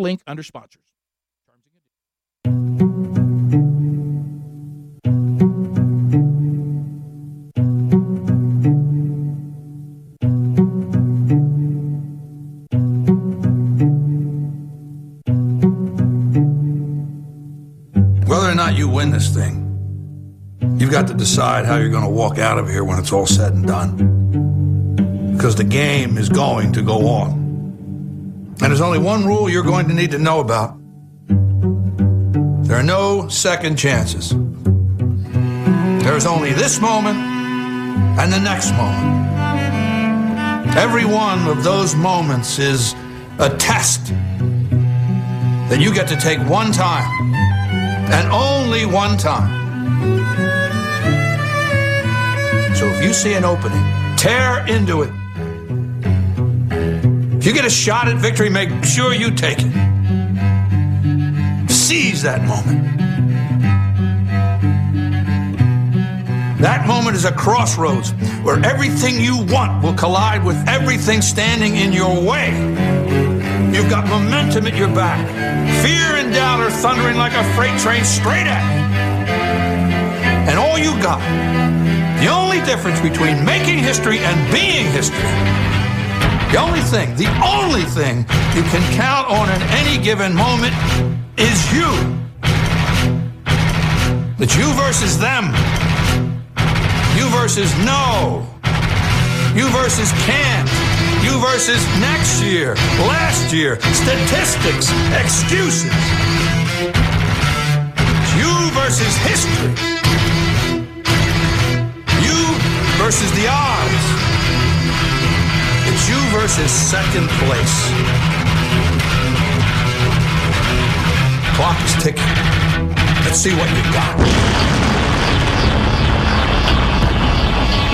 Link under sponsors. Whether or not you win this thing, you've got to decide how you're going to walk out of here when it's all said and done. Because the game is going to go on. And there's only one rule you're going to need to know about there are no second chances. There's only this moment and the next moment. Every one of those moments is a test that you get to take one time and only one time. So if you see an opening, tear into it. If you get a shot at victory, make sure you take it. Seize that moment. That moment is a crossroads where everything you want will collide with everything standing in your way. You've got momentum at your back. Fear and doubt are thundering like a freight train straight at you. And all you got, the only difference between making history and being history, the only thing, the only thing you can count on in any given moment is you. It's you versus them. You versus no. You versus can't. You versus next year, last year, statistics, excuses. You versus history. You versus the odds. You versus second place. Clock is ticking. Let's see what you got.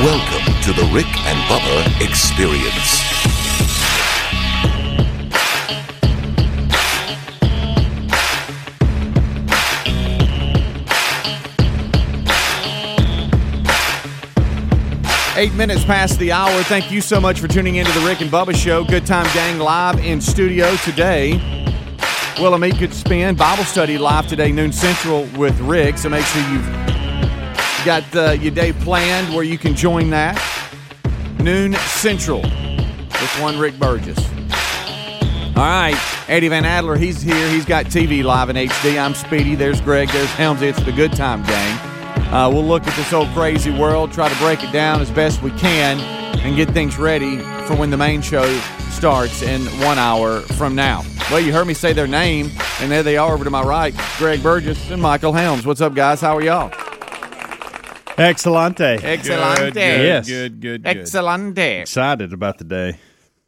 Welcome to the Rick and Bubba Experience. Eight minutes past the hour. Thank you so much for tuning into the Rick and Bubba Show. Good Time Gang live in studio today. Willamette Good Spin Bible study live today, noon central with Rick. So make sure you've got uh, your day planned where you can join that. Noon central with one Rick Burgess. All right, Eddie Van Adler, he's here. He's got TV live in HD. I'm Speedy. There's Greg. There's Helmsy. It's the Good Time Gang. Uh, we'll look at this old crazy world, try to break it down as best we can, and get things ready for when the main show starts in one hour from now. Well, you heard me say their name, and there they are over to my right Greg Burgess and Michael Helms. What's up, guys? How are y'all? Excelente. Excelente. Yes. Good, good, good. Excelente. Excited about the day.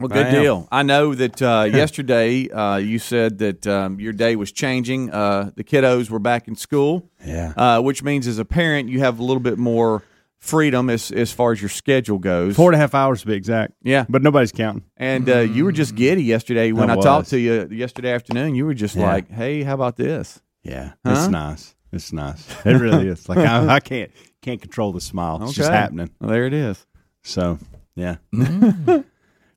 Well, good I deal. I know that uh, yesterday uh, you said that um, your day was changing. Uh, the kiddos were back in school. Yeah. Uh, which means as a parent, you have a little bit more freedom as as far as your schedule goes. Four and a half hours to be exact. Yeah. But nobody's counting. And uh, you were just giddy yesterday when I, I talked to you yesterday afternoon. You were just Yeah. like, "Hey, how about this?" Yeah. Huh? It's nice. It's nice. It really is. Like I, I can't can't control the smile. It's just happening. Well, there it is. So yeah. a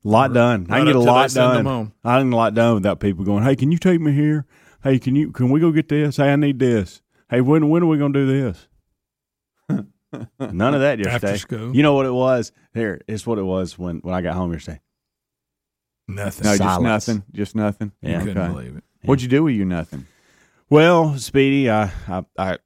lot done. I can get a up till they lot done. I can get a lot done without people going, Hey, can you take me here? Hey, can you can we go get this? Hey, I need this. Hey, when when are we gonna do this? None of that yesterday. After school. You know what it was? Here, it's what it was when, when I got home yesterday. Nothing. No, just nothing. Just nothing. Yeah. Couldn't Okay. believe it. What'd you do with you nothing? Well, Speedy, I, I I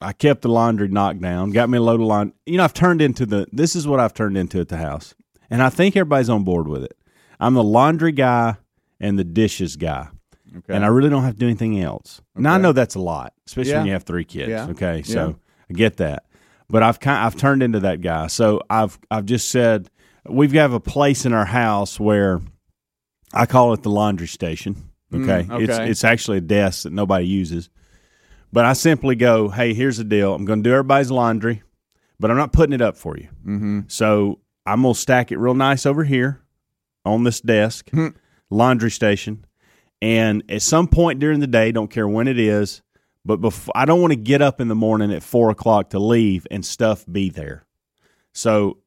I kept the laundry knocked down. Got me a load of laundry. You know, I've turned into the. This is what I've turned into at the house, and I think everybody's on board with it. I'm the laundry guy and the dishes guy, Okay. and I really don't have to do anything else. Now I know that's a lot, especially when you have three kids. Yeah. Okay, so Yeah. I get that, but I've kind I've turned into that guy. So I've I've just said we've got a place in our house where I call it the laundry station. Okay, Mm, it's it's actually a desk that nobody uses. But I simply go, hey, here's the deal. I'm going to do everybody's laundry, but I'm not putting it up for you. Mm-hmm. So I'm going to stack it real nice over here on this desk, Hmm. laundry station. And at some point during the day, don't care when it is, but before, I don't want to get up in the morning at four o'clock to leave and stuff be there. So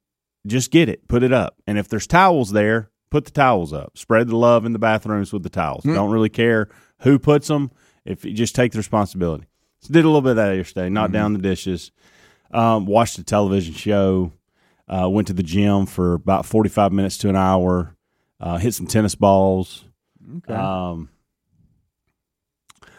just get it, put it up. And if there's towels there, put the towels up. Spread the love in the bathrooms with the towels. Don't really care who puts them. If you just take the responsibility. So did a little bit of that yesterday. Knocked down the dishes. Um, watched a television show. Uh, went to the gym for about forty five minutes to an hour. Uh, hit some tennis balls. Um,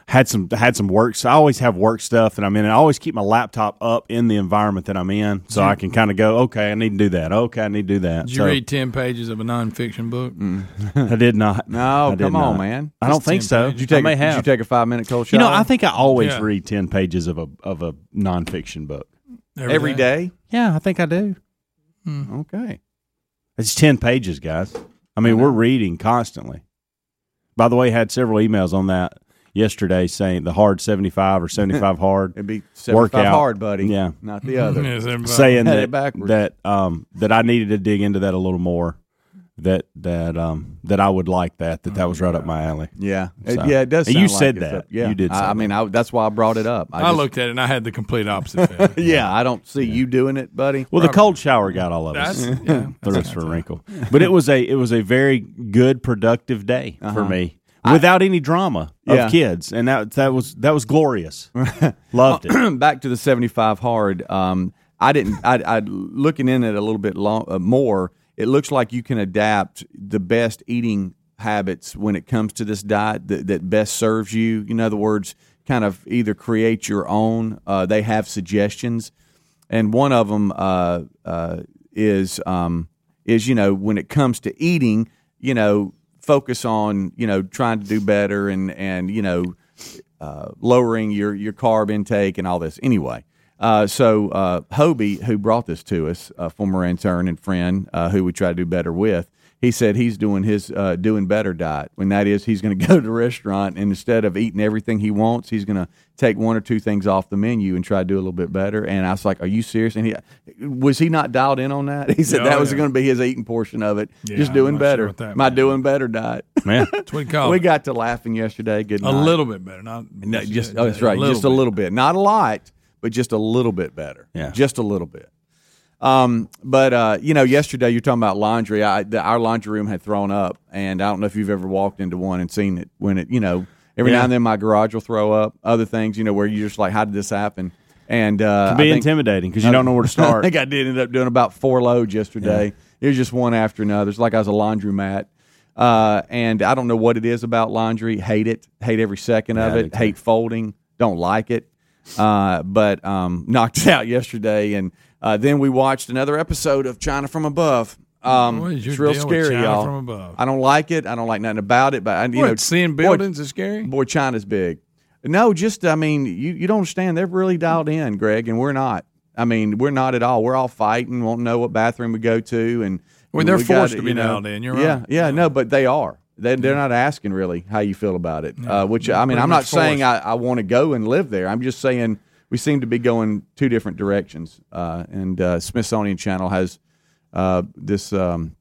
had some had some work. So I always have work stuff that I'm in. And I always keep my laptop up in the environment that I'm in, so I can kind of go. Okay, I need to do that. Okay, I need to do that. Did you read 10 pages of a nonfiction book? I did not. No, did come on, man. I don't Just think so. pages. Did you take? I may a, have. Did you take a five minute cold shower? You know, I think I always Yeah. read ten pages of a of a nonfiction book. every day. Yeah, I think I do. Okay. It's ten pages, guys. I mean, we're reading constantly. By the way, I had several emails on that yesterday saying the hard seventy five or seventy five hard, It'd be seventy five Workout. hard, buddy. Yeah. not the other. Yes, saying that that um that I needed to dig into that a little more. That that um that I would like that that that was right up my alley. Yeah, It- yeah, it does. Sound you like said it's that. up- yeah, You did I, I mean, I, that's why I brought it up. I, I just- looked at it and I had the complete opposite feeling. Yeah, I don't see you doing it, buddy. Well, the cold shower got all of us. That's, yeah, threw us for a wrinkle. But it was a it was a very good, productive day for me, without any drama of Uh-huh. Yeah. kids, and that that was that was glorious. Loved it. back to the 75 hard um, i didn't I, I looking in it a little bit long, uh, more it looks like you can adapt the best eating habits when it comes to this diet that, that best serves you in other words kind of either create your own uh, they have suggestions and one of them uh, uh, is um, is you know when it comes to eating you know focus on you know trying to do better and and you know uh, lowering your your carb intake and all this. Anyway, uh, so uh, Hobie, who brought this to us, a former intern and friend uh, who we try to do better with, he said he's doing his uh, doing better diet. When that is, he's going to go to the restaurant and instead of eating everything he wants, he's going to take one or two things off the menu and try to do a little bit better. And I was like, "Are you serious?" And he was he not dialed in on that? He said Yeah, that was yeah. going to be his eating portion of it. Yeah, Just doing sure better. what that My meant. doing better diet. Man, That's what he we got to laughing yesterday. Good a little bit better. Not No, just oh, that's right. just a bit. little bit, not a lot, but just a little bit better. Yeah. just a little bit. Um, but uh, you know, yesterday you're talking about laundry. I, the, our laundry room had thrown up, and I don't know if you've ever walked into one and seen it when it, you know, every Yeah. now and then my garage will throw up. Other things, you know, where you're just like, how did this happen? And uh, can be think- intimidating because you don't know where to start. I think I did end up doing about four loads yesterday. It was just one after another. It's like I was a laundromat. Uh, and I don't know what it is about laundry. Hate it. Hate every second of Yeah, it. Hate folding. Don't like it. Uh, but um, knocked it out yesterday. And uh, then we watched another episode of China from Above. Um, What is your it's real deal with scary, China y'all. from Above? I don't like it. I don't like nothing about it. But I, you What, know, seeing buildings is scary. Boy, China's big. No, just I mean, you, you don't understand. They're really dialed in, Greg, and we're not. I mean, we're not at all. We're all fighting, won't know what bathroom we go to, and Well, they're we forced to be dialed in. You're yeah, right. yeah, no, but they are. They, they're not asking really how you feel about it. Uh, which I mean, I'm not saying. I, I want to go and live there. I'm just saying we seem to be going two different directions. Uh, and uh, Smithsonian Channel has uh, this um,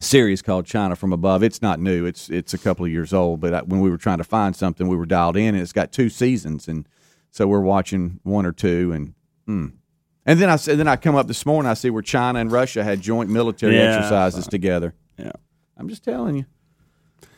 series called China from Above. It's not new. It's it's a couple of years old. But I, when we were trying to find something, we were dialed in, and it's got two seasons, and so we're watching one or two, and hmm. and then I said, then I come up this morning, I see where China and Russia had joint military Yeah, exercises together. Yeah. I'm just telling you,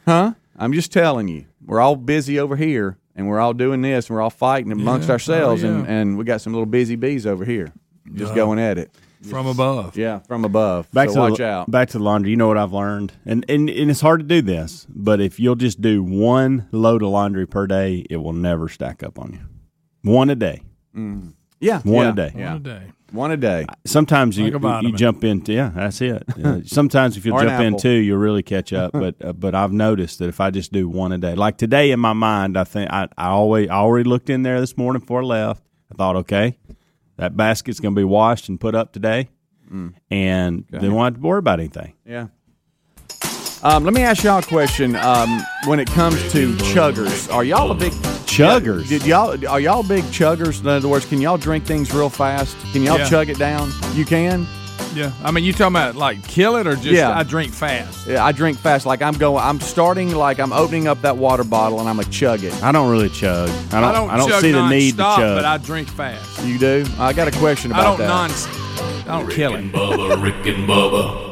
huh? I'm just telling you, we're all busy over here, and we're all doing this, and we're all fighting amongst Yeah. ourselves, Oh, and yeah. and we got some little busy bees over here, just going at it. from above. Yeah, from above. Back so to watch the, out. Back to the laundry. You know what I've learned, and, and and it's hard to do this, but if you'll just do one load of laundry per day, it will never stack up on you. One a day. Yeah, One yeah, a day. Yeah, One a day. One a day. Sometimes you Like a you jump into yeah, that's it. Uh, sometimes if you jump in apple. two, you'll really catch up. But uh, but I've noticed that if I just do one a day, like today in my mind, I think I, I always I already looked in there this morning before I left. I thought, okay, that basket's going to be washed and put up today, Mm. and then won't have to worry about anything. Yeah. Um, let me ask y'all a question. Um, when it comes to chuggers, are y'all a big Chuggers. Did y'all are y'all big chuggers? In other words, can y'all drink things real fast? Can y'all Yeah. chug it down? You can. Yeah. I mean, you talking about like kill it or just Yeah. I drink fast? Yeah, I drink fast. Like I'm going. I'm starting. Like I'm opening up that water bottle and I'm gonna chug it. I don't really chug. I don't. I don't, I don't chug see the need to nonstop, chug. but I drink fast. You do? I got a question about I about don't that. non. I don't kill it. Bubba, Rick and Bubba.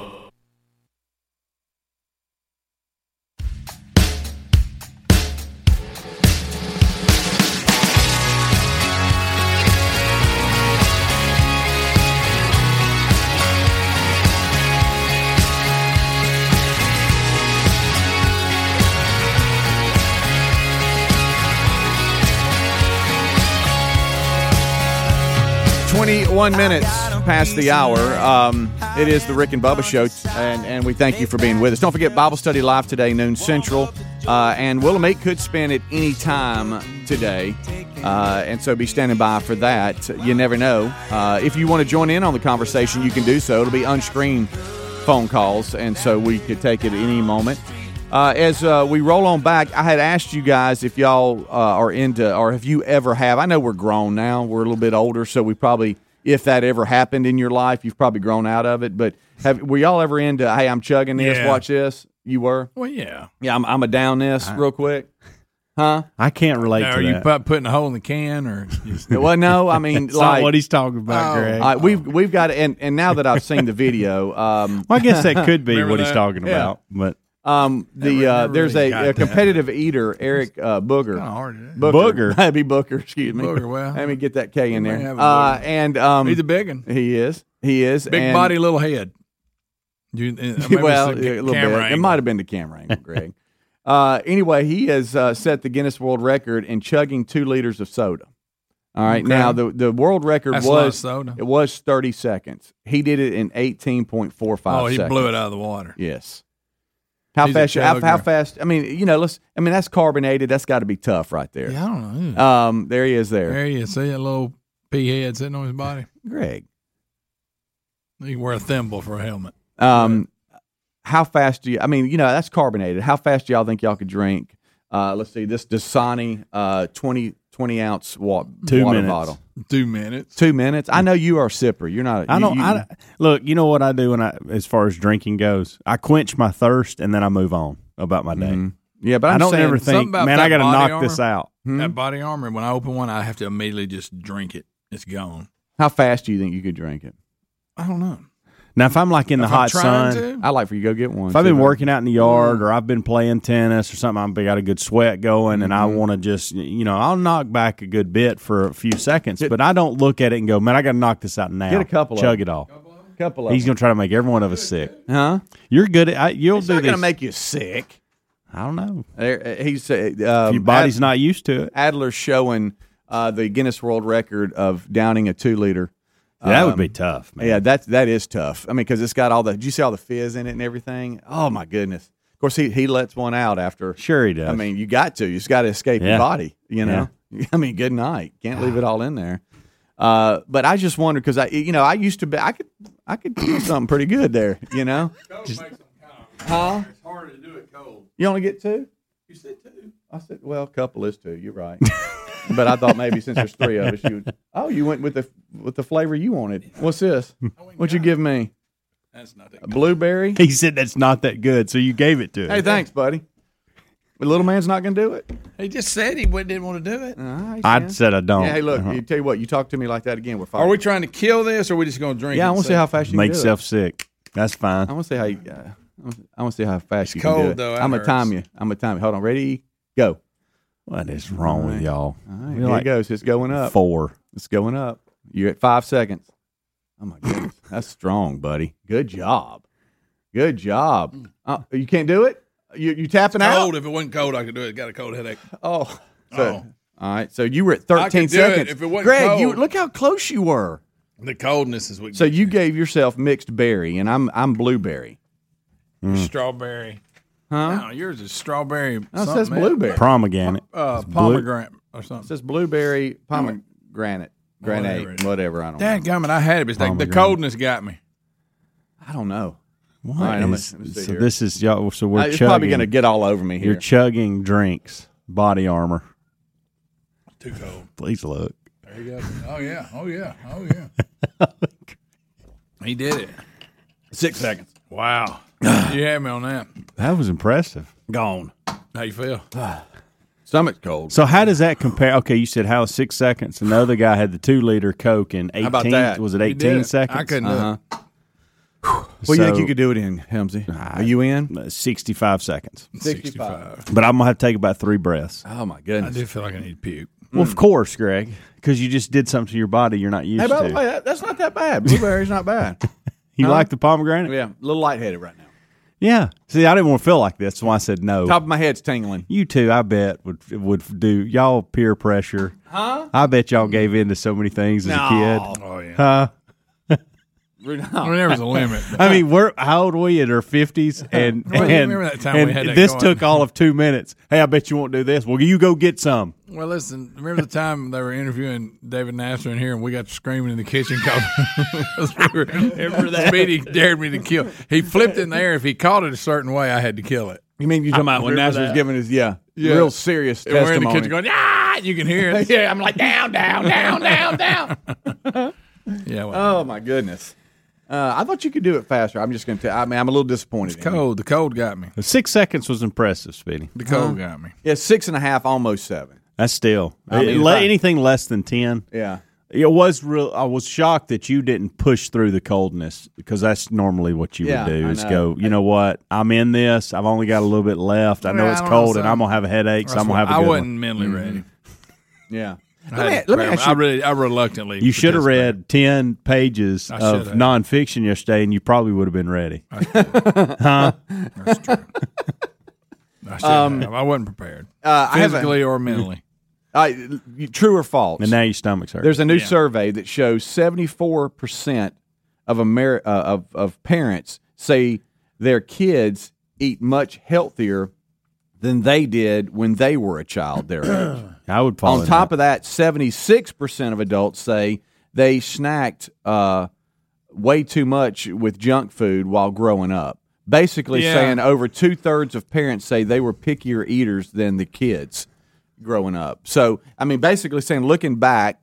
21 minutes past the hour. Um, it is the Rick and Bubba Show, and, and we thank you for being with us. Don't forget Bible study live today, noon central. Uh, and Willamette could spin at any time today. Uh, and so be standing by for that. You never know. Uh, if you want to join in on the conversation, you can do so. It'll be unscreened phone calls, and so we could take it any moment. Uh, as uh, we roll on back, I had asked you guys if y'all uh, are into, or if you ever have. I know we're grown now; we're a little bit older, so we probably, if that ever happened in your life, you've probably grown out of it. But have were y'all ever into? Hey, I'm chugging this. Yeah. Watch this. You were. Well, yeah. Yeah, I'm. I'm a down this real quick. Huh? I can't relate Now, to are you that. pu- putting a hole in the can or? Just, Well, no. I mean, That's like not what he's talking about, Oh. Greg. uh, we've we've got and and now that I've seen the video, um, well, I guess that could be Remember what he's talking Yeah. about, but um, the Never- uh, there's really a, got a that. competitive eater, Eric uh, Booger. Hard to. Booger. Booger. That'd be Booker. Excuse me. Booger, well, let me get that K in there. Uh, and um, He's a big one. he is. He is Big and- body, little head. You, uh, well, it's a little camera bit. It might have been the camera angle, Greg. uh, anyway, he has uh, set the Guinness World Record in chugging two liters of soda. All right. Okay. Now the the world record That's a lot of was soda. it was thirty seconds. He did it in eighteen point four five. Oh, he seconds. blew it out of the water. Yes. How He's fast? You, how, how fast? I mean, you know, let's. I mean, that's carbonated. That's got to be tough, right there. Yeah, I don't know. Um, there he is. There, there he is. see a little pea head sitting on his body. Greg. He can wear a thimble for a helmet. Um, how fast do you? I mean, you know, that's carbonated. How fast do y'all think y'all could drink? Uh, let's see, this Dasani uh, 20, 20 ounce wa- Two water minutes. bottle. Two minutes. Two minutes. I know you are a sipper. You're not. I you- don't. you- I, look, you know what I do when I, as far as drinking goes, I quench my thirst and then I move on about my day. Mhm. Yeah, but I'm I don't ever think, man, I got to body knock this out. Hmm? That body armor. When I open one, I have to immediately just drink it. It's gone. How fast do you think you could drink it? I don't know. Now, if I'm like in the If I'm hot trying sun, to, I'd like for you to go get one. if I've been working out in the yard or I've been playing tennis or something, I've got a good sweat going, and I Mm-hmm. want to just, you know, I'll knock back a good bit for a few seconds, but I don't look at it and go, man, I got to knock this out now. Get a couple of chug it all. couple of He's them. going to try to make every one of us sick. huh? You're good at. I, you'll It's do not this. going to make you sick. I don't know. There, uh, he's uh, um, Your body's Ad- not used to it. Adler's showing uh, the Guinness World Record of downing a two liter. That would Um, be tough, man. Yeah, that that is tough. I mean, because it's got all the. Did you see all the fizz in it and everything? Oh my goodness! Of course, he he lets one out after. Sure, he does. I mean, you got to. You just got to escape your body. You know. I mean, good night. Can't leave it all in there. Uh, but I just wonder because I, you know, I used to be. I could I could do something pretty good there. You know. Huh? It's hard to do it cold. You only get two. You said two. I said, well, a couple is two. You're right. but I thought maybe since there's three of us, you. Would, oh, you went with the with the flavor you wanted. What's this? What'd you give me? That's not that. A blueberry. he said that's not that good, so you gave it to him. Hey, thanks, buddy. The little man's not going to do it. He just said he wouldn't- didn't want to do it. All right, I said I don't. Yeah, hey, look. Uh-huh. You tell you what. You talk to me like that again. We're fine. Are we trying to kill this, or are we just going to drink? Yeah, it I want to see how fast you Make can do yourself sick. That's fine. it. I want to see how. You, uh, I want to see how fast you can cold, do it. though. That I'm gonna time you. I'm gonna time you. Hold on. Ready? Go. What is wrong with y'all? All right, We're here like it goes. It's going up. Four. It's going up. You're at five seconds. Oh my goodness, that's strong, buddy. Good job. Good job. Uh, you can't do it. You you tapping out? Cold. If it wasn't cold, I could do it. Got a cold headache. Oh, so, Oh. all right. So you were at 13 I could do it seconds. if it wasn't Greg, you cold. look how close you were. The coldness is what. So you gave yourself mixed berry, and I'm I'm blueberry. strawberry. Huh? No, yours is strawberry. No, it says something, blueberry. Pomegranate. Uh, blue. pomegranate or something. It something. says blueberry pomegranate, granate, Whatever whatever. I don't. Dad, know. gummit, I had it. But it's like the Pomegranate. coldness got me. I don't know. What All right, I'm gonna- let me see so here. this is y'all. So we're Uh, it's chugging. probably going to get all over me You're here. chugging drinks, body armor. Too cold. Please look. There you go. Oh yeah. Oh yeah. Oh yeah. he did it. Six seconds. Wow. you had me on that. That was impressive. Gone. How you feel? Stomach's cold. So how does that compare? Okay, you said how six seconds, and the other guy had the two liter Coke in eighteen. about that? Was it You did eighteen it. seconds? I couldn't Uh-huh. do it. What do you think you could do it in, Helmsy? Are you in? Uh, Sixty-five seconds. 65. But I'm gonna have to take about three breaths. Oh my goodness. I goodness. do feel like I need to puke. Well, of course, Greg, because you just did something to your body you're not used Hey, by the to. way, that- that's not that bad. Blueberry's not bad. you huh? like the pomegranate? yeah, a little lightheaded right now. Yeah. See, I didn't want to feel like this, so I said no. Top of my head's tingling. You too, I bet would would do y'all peer pressure. Huh? I bet y'all gave in to so many things as a kid. Oh yeah. Huh? I mean, there was a limit. I mean, we're how old were we in our fifties? And Well, and, remember that time we and had this going? took all of two minutes. Hey, I bet you won't do this. Well, you go get some. Well, listen. Remember the time they were interviewing David Nasser in here, and we got screaming in the kitchen because we were. Remember that? Speedy dared me to kill. He flipped in the air. If he caught it a certain way, I had to kill it. You mean you talking about when remember Nasser was giving his yeah, Yeah. real serious And we're in the testimony? kitchen going, ah! You can hear it. yeah, I'm like down, down, down, down, down. yeah, well, oh my goodness. Uh, I thought you could do it faster. I'm just going to tell. I mean, I'm a little disappointed. in you. cold. The cold got me. Six seconds was impressive, Speedy. The cold got me. Yeah, six and a half, almost seven. That's still I mean, Le- I- anything less than ten. Yeah. It was real. I was shocked that you didn't push through the coldness because that's normally what you Yeah, would do. Is go. You know what? I'm in this. I've only got a little bit left. I know Well, it's I don't know, cold, and. I'm gonna have a headache. So I'm gonna have a I good wasn't one. mentally ready. Yeah. I, Let me, had let me crap. ask I you. really, I reluctantly. You should have read ten pages of should have. nonfiction yesterday, and you probably would have been ready. Huh? That's true. I, should Um, have. I wasn't prepared, uh, I have a- physically or mentally. I- true or false? And now your stomach's hurt. There's a new Yeah. survey that shows 74% of Amer- uh, of of parents say their kids eat much healthier than they did when they were a child their age. I would fall On top that. of that, 76% of adults say they snacked uh, way too much with junk food while growing up. Basically, Yeah. saying over two thirds of parents say they were pickier eaters than the kids growing up. So, I mean, basically saying, looking back,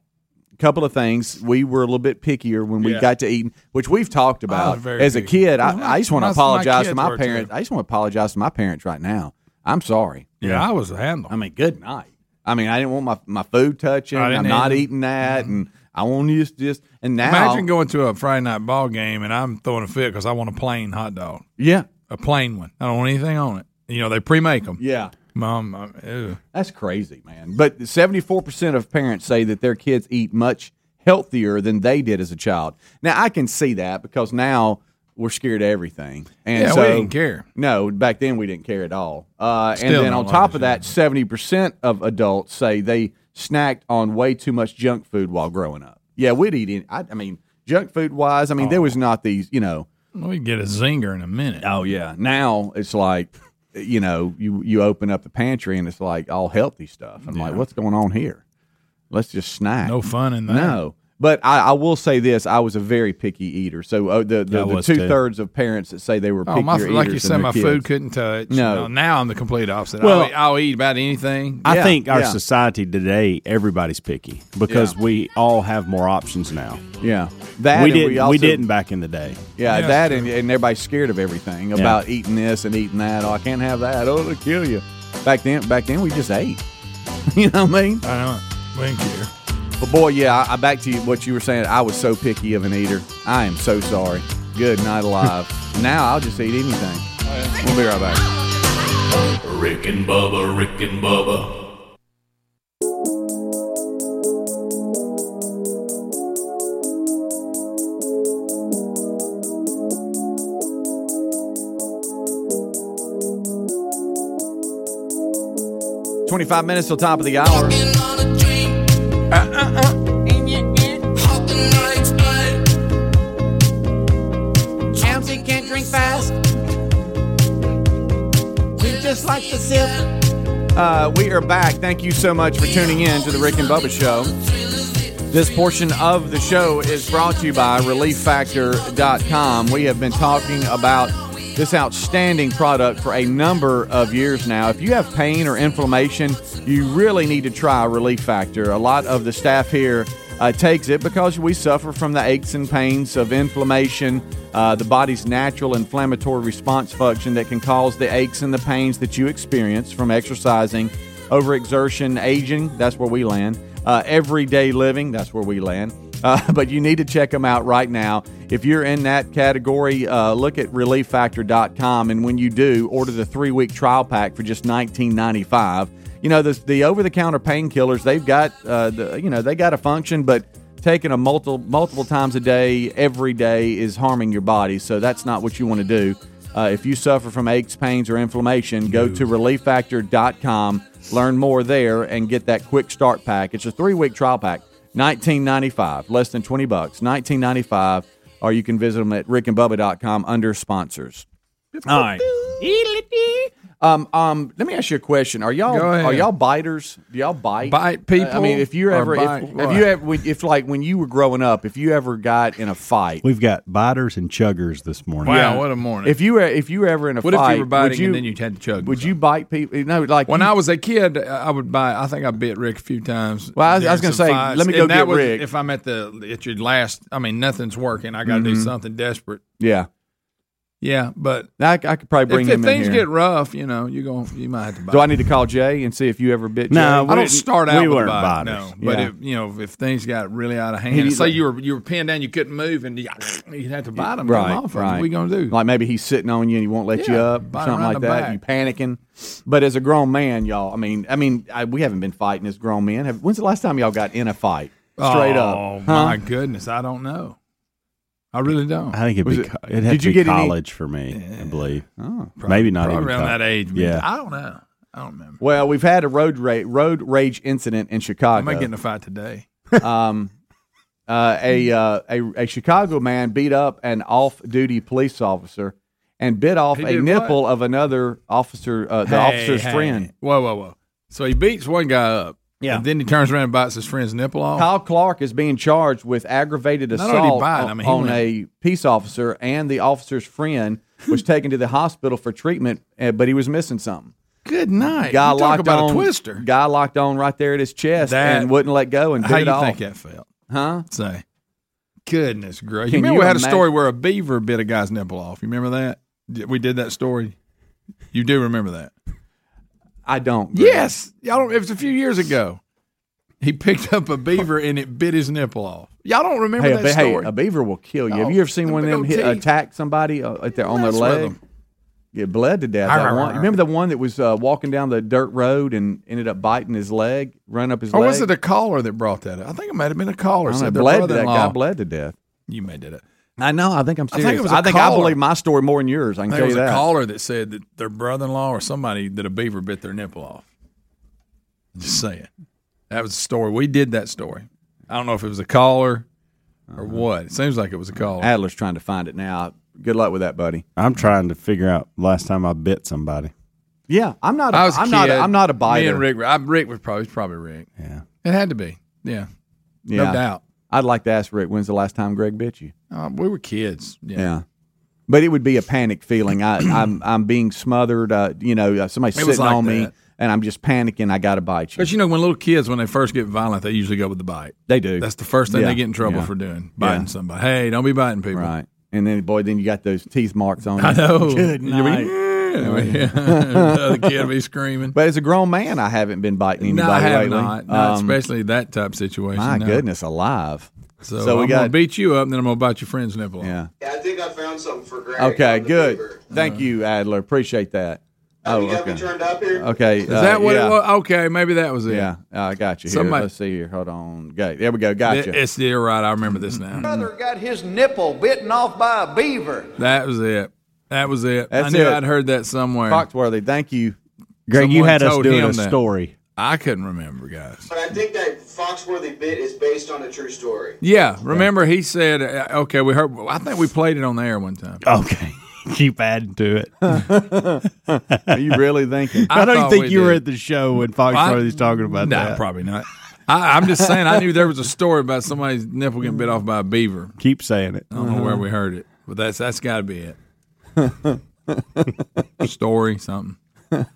a couple of things. We were a little bit pickier when we Yeah. got to eat, which we've talked about. As a kid, I, I just want to apologize to my parents. too. I just want to apologize to my parents right now. I'm sorry. Yeah, I was a handle. I mean, good night. I mean, I didn't want my, my food touching. I I'm not eating that, mm-hmm. and I want to just just and now. Imagine going to a Friday night ball game and I'm throwing a fit because I want a plain hot dog, yeah, a plain one. I don't want anything on it. You know, they pre-make them. yeah, Mom, I'm, that's crazy, man. But 74 percent of parents say that their kids eat much healthier than they did as a child. Now I can see that because now we're scared of everything, and Yeah, so we didn't care. No, back then we didn't care at all. Uh, and then on top of that, seventy percent of adults say they snacked on way too much junk food while growing up. Yeah, we'd eat it. I, I mean, junk food wise, I mean, there was not these, you know. We get a zinger in a minute. Oh yeah. Now it's like, you know, you you open up the pantry and it's like all healthy stuff. I'm like, what's going on here? Let's just snack. No fun in that. No. But I, I will say this: I was a very picky eater. So uh, the I the, the was too. two thirds of parents that say they were Oh, my, like you eaters said, my kids. food couldn't touch. No. You know, now I'm the complete opposite. Well- I'll, eat, I'll eat about anything. I Yeah, think our yeah. society today, everybody's picky because Yeah. we all have more options now. Yeah, that we didn't. We, also- didn't back in the day. Yeah, Yeah, that and, and everybody's scared of everything about eating this and eating that. Oh, I can't have that. Oh, it'll kill you. Back then, back then we just ate. you know what I mean? I know. We didn't care. But boy, yeah, I, I back to you, what you were saying. I was so picky of an eater. I am so sorry. Good night alive. now I'll just eat anything. We'll be right back. Rick and Bubba, Rick and Bubba. Twenty-five minutes till top of the hour. Like. Uh, we are back. Thank you so much for tuning in to the Rick and Bubba Show. This portion of the show is brought to you by ReliefFactor.com. We have been talking about this outstanding product for a number of years now. If you have pain or inflammation, you really need to try Relief Factor. A lot of the staff here uh, takes it because we suffer from the aches and pains of inflammation, uh, the body's natural inflammatory response function that can cause the aches and the pains that you experience from exercising, overexertion, aging. That's where we land. Uh, everyday living. That's where we land. Uh, but you need to check them out right now. If you're in that category, uh, look at relieffactor.com. And when you do, order the three week trial pack for just $19.95. You know, the, the over the counter painkillers, they've got, uh, the, you know, they got a function, but taking them multiple, multiple times a day, every day, is harming your body. So that's not what you want to do. Uh, if you suffer from aches, pains, or inflammation, go to relieffactor.com, learn more there, and get that quick start pack. It's a three week trial pack. 1995 less than 20 bucks 1995 or you can visit them at rickandbubba.com under sponsors All right. Um, um, let me ask you a question are y'all are y'all biters do y'all bite Bite people i mean if you're ever if, bite if what? you ever if like when you were growing up if you ever got in a fight We've got biters and chuggers this morning. Wow, what a morning! if you were if you were ever in a what fight if you were biting would you, and then you had to chug? would you bite people no like When you- I was a kid, I would bite. I think I bit Rick a few times. Well, I was- I was gonna say, fights. let me And go that get was Rick. If I'm at the at your last, I mean, nothing's working. I got to do Mhm. something desperate. yeah Yeah, but I, I could probably bring if, him if in things here. get rough, you know, you going you might have to. Bite. do I need to call Jay and see if you ever bit No, Jay? I don't start out we with weren't bite, biters. no. But Yeah. if you know if things got really out of He- hand, say you were you were pinned down, you couldn't move, and you, you had to bite him. right, off. right. What are we gonna do? Like maybe he's sitting on you and he won't let you up, bite something like that. back. You panicking. But as a grown man, y'all, I mean, I mean, I, we haven't been fighting as grown men. Have, when's the last time y'all got in a fight? Straight oh, up. Huh? my goodness, I don't know. I really don't. I think it'd Was be it- co- it'd have did to you be get any- college for me, I believe. Oh. Maybe not Probably even around that age. Yeah. I don't know. I don't remember. Well, we've had a road rage, road rage incident in I Chicago. might get in a fight today. um, uh, a, uh, a a Chicago man beat up an off-duty police officer and bit off He a did nipple of another officer, uh, the Hey, officer's hey. friend. Whoa, whoa, whoa. So he beats one guy up. Yeah. And then he turns around and bites his friend's nipple off. Kyle Clark is being charged with aggravated Not only assault bite, on, I mean, he on went- a peace officer, and the officer's friend was taken to the hospital for treatment, uh, but he was missing something. Good night. Guy You talk locked about on a twister. Guy locked on right there at his chest That- and wouldn't let go and bit How it you off. think that felt? Huh? Say. Goodness gracious. Can You remember you we had a imagine- story where a beaver bit a guy's nipple off. You remember that? Did- We did that story. You do remember that? I don't. Yes. Y'all don't, it was a few years ago. He picked up a beaver and it bit his nipple off. Y'all don't remember Hey, a, that be- hey, story? a beaver will kill you. Have Oh, you ever seen one of them hit, attack somebody uh, at their, on their leg? Get bled to death. Arr, arr, one. You remember the one that was uh, walking down the dirt road and ended up biting his leg, run up his or leg? was it a caller that brought that up? I think it might have been a caller. I know, Said their bled to that guy bled to death. You may did it. I know. I think I'm I think serious. it was a I think I believe my story more than yours. I can I think tell it was you a caller that said that their brother-in-law or somebody that a beaver bit their nipple off. Just saying. That was a story. We did that story. I don't know if it was a caller or Uh-huh. what. It seems like it was a caller. Adler's trying to find it now. Good luck with that, buddy. I'm trying to figure out last time I bit somebody. Yeah, I'm not. A, I was a I'm not. A, kid. I'm not a Me biter. and Rick, I, Rick was probably, it's probably Rick. Yeah. It had to be. Yeah. yeah. No doubt. I'd like to ask Rick, when's the last time Greg bit you? Uh, we were kids. Yeah. Yeah. But it would be a panic feeling. I, I'm I'm being smothered. Uh, you know, uh, somebody's It sitting like on me, and I'm just panicking. I got to bite you. But you know, when little kids, when they first get violent, they usually go with the bite. They do. That's the first thing Yeah. they get in trouble Yeah. for doing, biting somebody. Hey, don't be biting people. right. And then, boy, then you got those teeth marks on. I know. Good You'll be, night. the other kid will be screaming. But as a grown man, I haven't been biting No, anybody I have lately. not. Not Um, especially that type of situation. my no. goodness, alive. So, So we I'm got- gonna beat you up, and then I'm gonna bite your friend's nipple. Yeah. Yeah, I think I found something for Greg. Okay. Good. beaver. Thank uh-huh. you, Adler. Appreciate that. Have Oh, okay. turned up here? Okay. Is uh, that what it was? Okay, maybe that was it. Yeah, uh, I got you. Here. Somebody- Let's see here. Hold on. Okay, there we go. Got Gotcha. It's you're right. I remember this now. Brother got his nipple bitten off by a beaver. That was it. That was it. That's I knew it. I'd heard that somewhere. Foxworthy, thank you. Greg, you Someone had us told doing him a that. story. I couldn't remember, guys. But I think that Foxworthy bit is based on a true story. Yeah, remember he said, uh, "Okay, we heard." I think we played it on the air one time. Okay. Keep adding to it. Are you really thinking? I, don't thought think we you were did. at the show when Foxworthy's talking about Nah, that. probably not. I, I'm just saying. I knew there was a story about somebody's nipple getting bit off by a beaver. Keep saying it. I don't know where we heard it, but that's that's got to be it. story, something. That's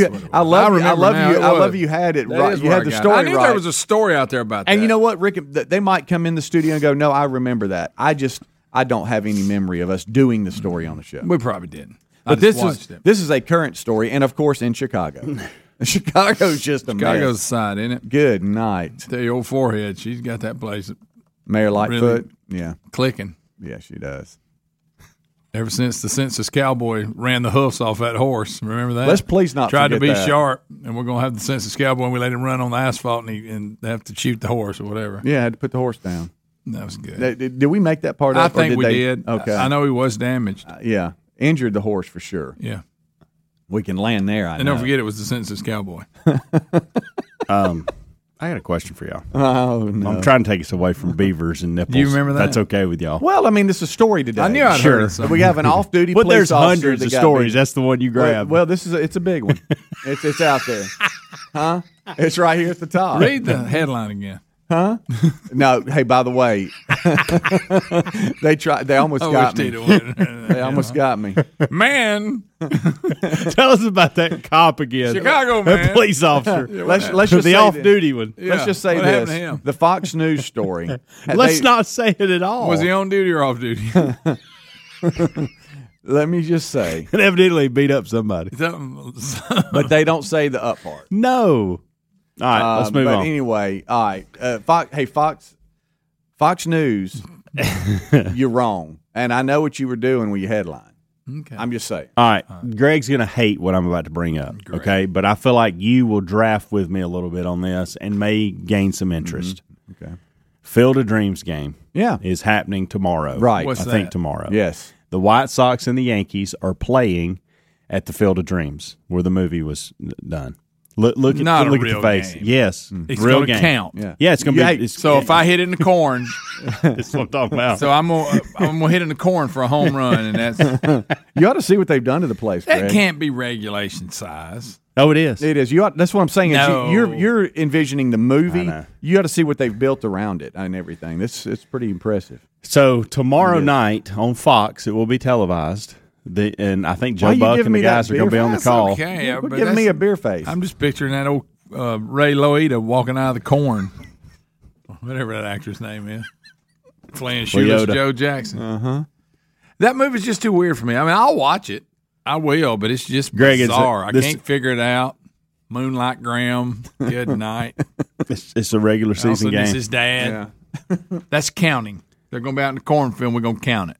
You- what it was. I love you. I love now, you. I love you had it That right. You had the got it. story I knew right. there was a story out there about that. And you know what, Rick? They might come in the studio and go, "No, I remember that." I just I don't have any memory of us doing the story on the show. we probably didn't. But this is it. this is a current story, and of course in Chicago. Chicago's just a Chicago's mess. side, isn't it? Good night, The old forehead. She's got that place Mayor Lightfoot. Really? Yeah, clicking. yeah, she does. Ever since the census cowboy ran the hoofs off that horse, remember that? Let's please not tried to be that. sharp, and we're gonna have the census cowboy. and We let him run on the asphalt, and, he, and they have to shoot the horse or whatever. Yeah, I had to put the horse down. That was good. Did, did- did we make that part I up? or think we they- did. Okay, I know he was damaged. Yeah, injured the horse for sure. Yeah, We can land there. I and know. don't forget it was the census cowboy. Um, I got a question for y'all. Oh no. I'm trying to take us away from beavers and nipples. you remember that? That's okay with y'all. Well, I mean, this is a story today. I knew I'd Sure. heard it. We have an off-duty But police there's officer hundreds that of got stories. beat. That's the one you Well, grab. well, this is a, it's a big one. it's it's out there, huh? It's right here at the top. Read the headline again. Huh? No. Hey, by the way, they tried. They almost I got me. They almost got me. man, Tell us about that cop again. Chicago That man. police officer. Let's let's just the say off-duty one. This. Let's just say What this: to him? the Fox News story. Let's They- not say it at all. Was he on duty or off duty? Let me just say, And evidently beat up somebody. But they don't say the up part. No. All right, let's Um, move but on. anyway, all right. Uh, Fox, hey Fox, Fox News, you're wrong, and I know what you were doing with your headline. okay. I'm just saying. All right, Greg's going to hate what I'm about to bring up. Okay, but I feel like you will draft with me a little bit on this and may gain some mm-hmm. interest. Okay. Field of Dreams game Yeah. is happening tomorrow. Right. What's I think tomorrow. Yes. The White Sox and the Yankees are playing at the Field of Dreams where the movie was done. Look, look at, Not a look at the face. game. Yes, mm. It's real gonna game. count. Yeah. Yeah, it's gonna Yeah, be. It's, So if I hit it in the corn, that's what I'm talking about. so I'm gonna I'm gonna hit in the corn for a home run, and that's You ought to see what they've done to the place. Greg. can't be regulation size. oh, it is. It is. You ought, that's what I'm saying. is No. you, you're you're envisioning the movie. You got to see what they've built around it and everything. This it's pretty impressive. So tomorrow night on Fox, it will be televised. The, and I think Joe you Buck and the guys are going to be on the call. Okay, yeah, Quit but giving me a beer face. I'm just picturing that old uh, Ray Liotta walking out of the corn, whatever that actor's name is, playing shoeless Joe Jackson. Uh huh. That movie's just too weird for me. I mean, I'll watch it. I will, but it's just Greg, it's a- bizarre. I this- can't figure it out. Moonlight Graham, good night. It's, it's a regular season Also, game. this is dad. That's counting. They're going to be out in the cornfield. We're going to count it.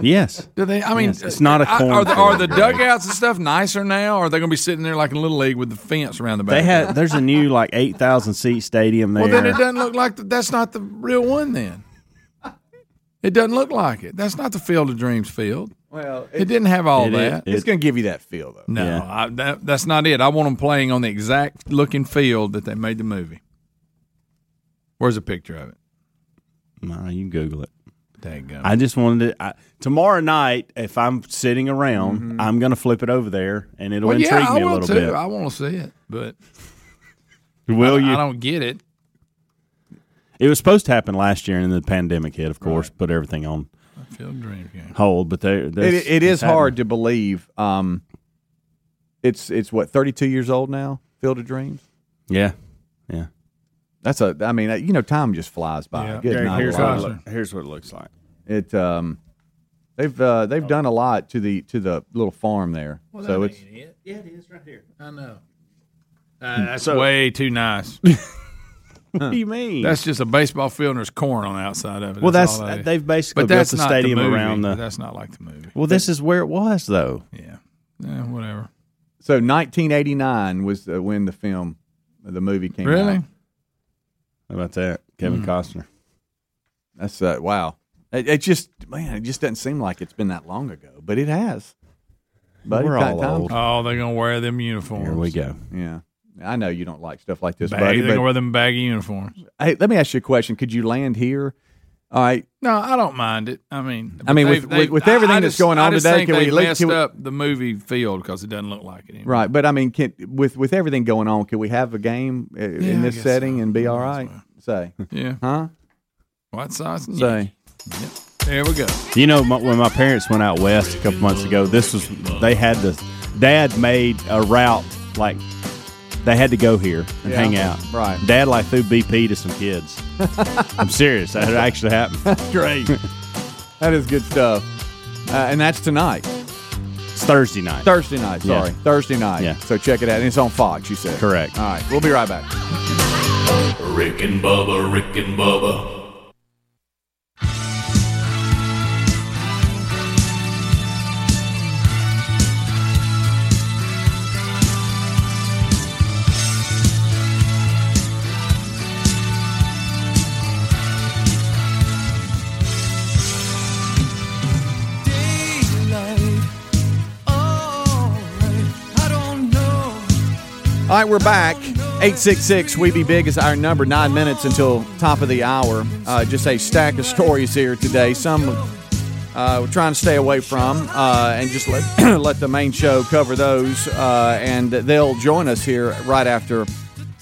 Yes. Do they? I mean, Yes, it's not a I- Are the, are the dugouts and stuff nicer now? Or are they going to be sitting there like in little league with the fence around the back? They had there's a new like eight thousand seat stadium there. Well, then it doesn't look like the, that's not the real one. Then it doesn't look like it. That's not the Field of Dreams field. well, It didn't have all It is- that. it's going to give you that feel though. no, Yeah. I, that, that's not it. I want them playing on the exact looking field that they made the movie. Where's a picture of it? Nah, you can Google it. Daggum. I just wanted to. I, tomorrow night, if I'm sitting around, I'm going to flip it over there, and it'll well, intrigue I me a little too. bit. I want to see it, but Will I, you? I don't get it. It was supposed to happen last year, and then the pandemic hit. Of course, put everything on Field of game. hold. But there, It, it is hard to believe. Um, it's it's what 32 years old now. Field of Dreams. Yeah, yeah. That's a. I mean, uh, you know, time just flies by. Yeah. Good Gary, night, here's, what what it look, here's what it looks like. It um, they've uh, they've done a lot to the to the little farm there. so it's it. Yeah, it is right here. I know. Uh, that's way too nice. What do you mean? That's just a baseball field and there's corn on the outside of it. well, that's all that is. they've basically but built that's the not stadium the movie. around the. That's not like the movie. Well, this is where it was, though. Yeah. Yeah, whatever. so 1989 was uh, when the film, the movie came out. Really? How about that, Kevin Hmm. Costner? That's uh, wow. It, it just man, it just doesn't seem like it's been that long ago, but it has. Buddy, We're all time- old. Oh, they're gonna wear them uniforms. Here we go. Yeah, I know you don't like stuff like this, Bag, buddy. they're But gonna wear them baggy uniforms. hey, let me ask you a question. Could you land here? All right. No, I don't mind it. I mean, I mean, they've- with- they've- with everything I that's just- going on I just today, think can we they've messed can we- up the movie field because it doesn't look like it anymore. Right, but I mean, can with with everything going on, can we have a game uh, I in this setting so. and be all Might as right? well. Say, Yeah. huh? What sauce. and Say. Yankees. There we go. You know, my, when my parents went out west a couple months ago, this was they had to. Dad made a route like they had to go here and Yeah. hang out. Right. Dad like threw BP to some kids. I'm serious. That actually happened. Great. that is good stuff. Uh, and that's tonight. It's Thursday night. Thursday night, Yeah. sorry. Thursday night. Yeah. So check it out. And it's on Fox, you said. Correct. All right. We'll be right back. Rick and Bubba, Rick and Bubba. All right, we're back. 866 We Be Big is our number. Nine minutes until top of the hour. Uh, just a stack of stories here today. Some uh, we're trying to stay away from uh, and just let, let the main show cover those. Uh, and they'll join us here right after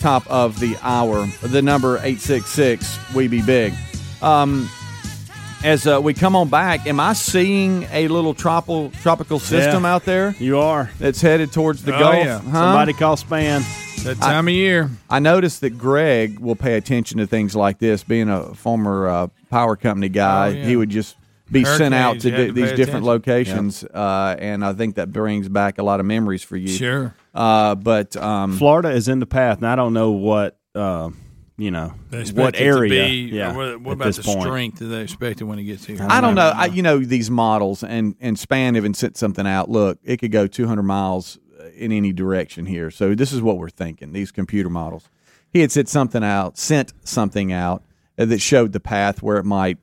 top of the hour. The number 866 We Be Big. Um, as uh, we come on back, am I seeing a little tropical tropical system Yeah. out there You are. that's headed towards the Oh, Gulf? yeah. Huh? Somebody call Spann. That time of year. I noticed that Greg will pay attention to things like this. Being a former uh, power company guy, Oh, yeah. he would just be sent out to you to these pay different attention. locations, uh, and I think that brings back a lot of memories for you. Sure. Uh, but um, Florida is in the path, and I don't know what uh, you know what it area. be- yeah. What, what about the point. strength that they expect it when he gets here? I don't know. I, you know these models, and and Spann even sent something out. Look, it could go 200 miles in any direction here. So this is what we're thinking. These computer models. He had sent something out, sent something out uh, that showed the path where it might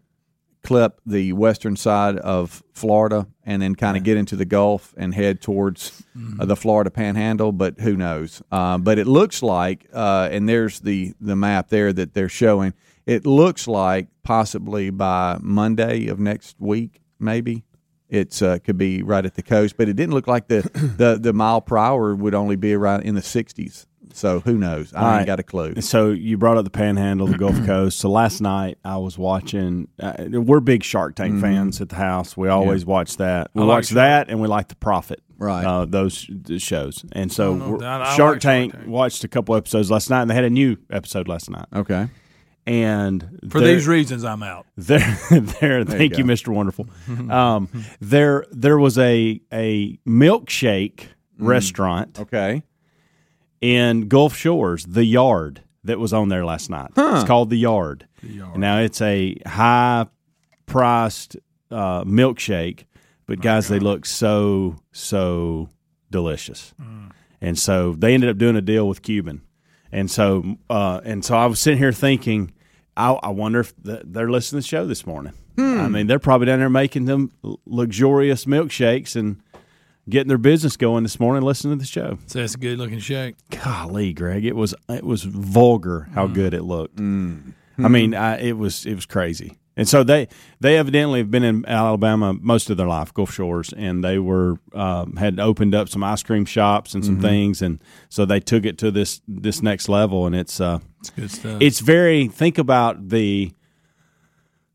clip the western side of Florida and then kind of get into the Gulf and head towards uh, the Florida Panhandle. But who knows? Uh, but it looks like, uh, and there's the the map there that they're showing. It looks like possibly by Monday of next week, maybe it's uh, could be right at the coast. But it didn't look like the the, the mile per hour would only be around in the 60s. So who knows? I All ain't right. got a clue. So you brought up the Panhandle, the Gulf Coast. So last night I was watching. Uh, we're big Shark Tank Mm-hmm. fans at the house. We always watch that. We I watch Shark that, and we like the Profit. Right. Uh, those th- shows. And so no we're- doubt. Like Shark Shark Tank Tank. watched a couple episodes last night, and they had a new episode last night. Okay. And For these reasons, I'm out. there, there. Thank you, go. Mr. Wonderful. Um, there, there was a a milkshake restaurant Okay. In Gulf Shores, the Yard, that was on there last night. It's called the Yard. Now it's a high priced uh, milkshake, but guys, they look so so delicious. And so they ended up doing a deal with Cuban, and so uh, and so I was sitting here thinking, I, I wonder if th- they're listening to the show this morning. I mean, they're probably down there making them luxurious milkshakes and getting their business going this morning, listening to the show. So that's a good looking shake. Golly, Greg, it was it was vulgar how good it looked. I mean, I, it was it was crazy. And so they they evidently have been in Alabama most of their life, Gulf Shores, and they were um, had opened up some ice cream shops and some things, and so they took it to this this next level, and it's uh, It's good stuff. it's very think about the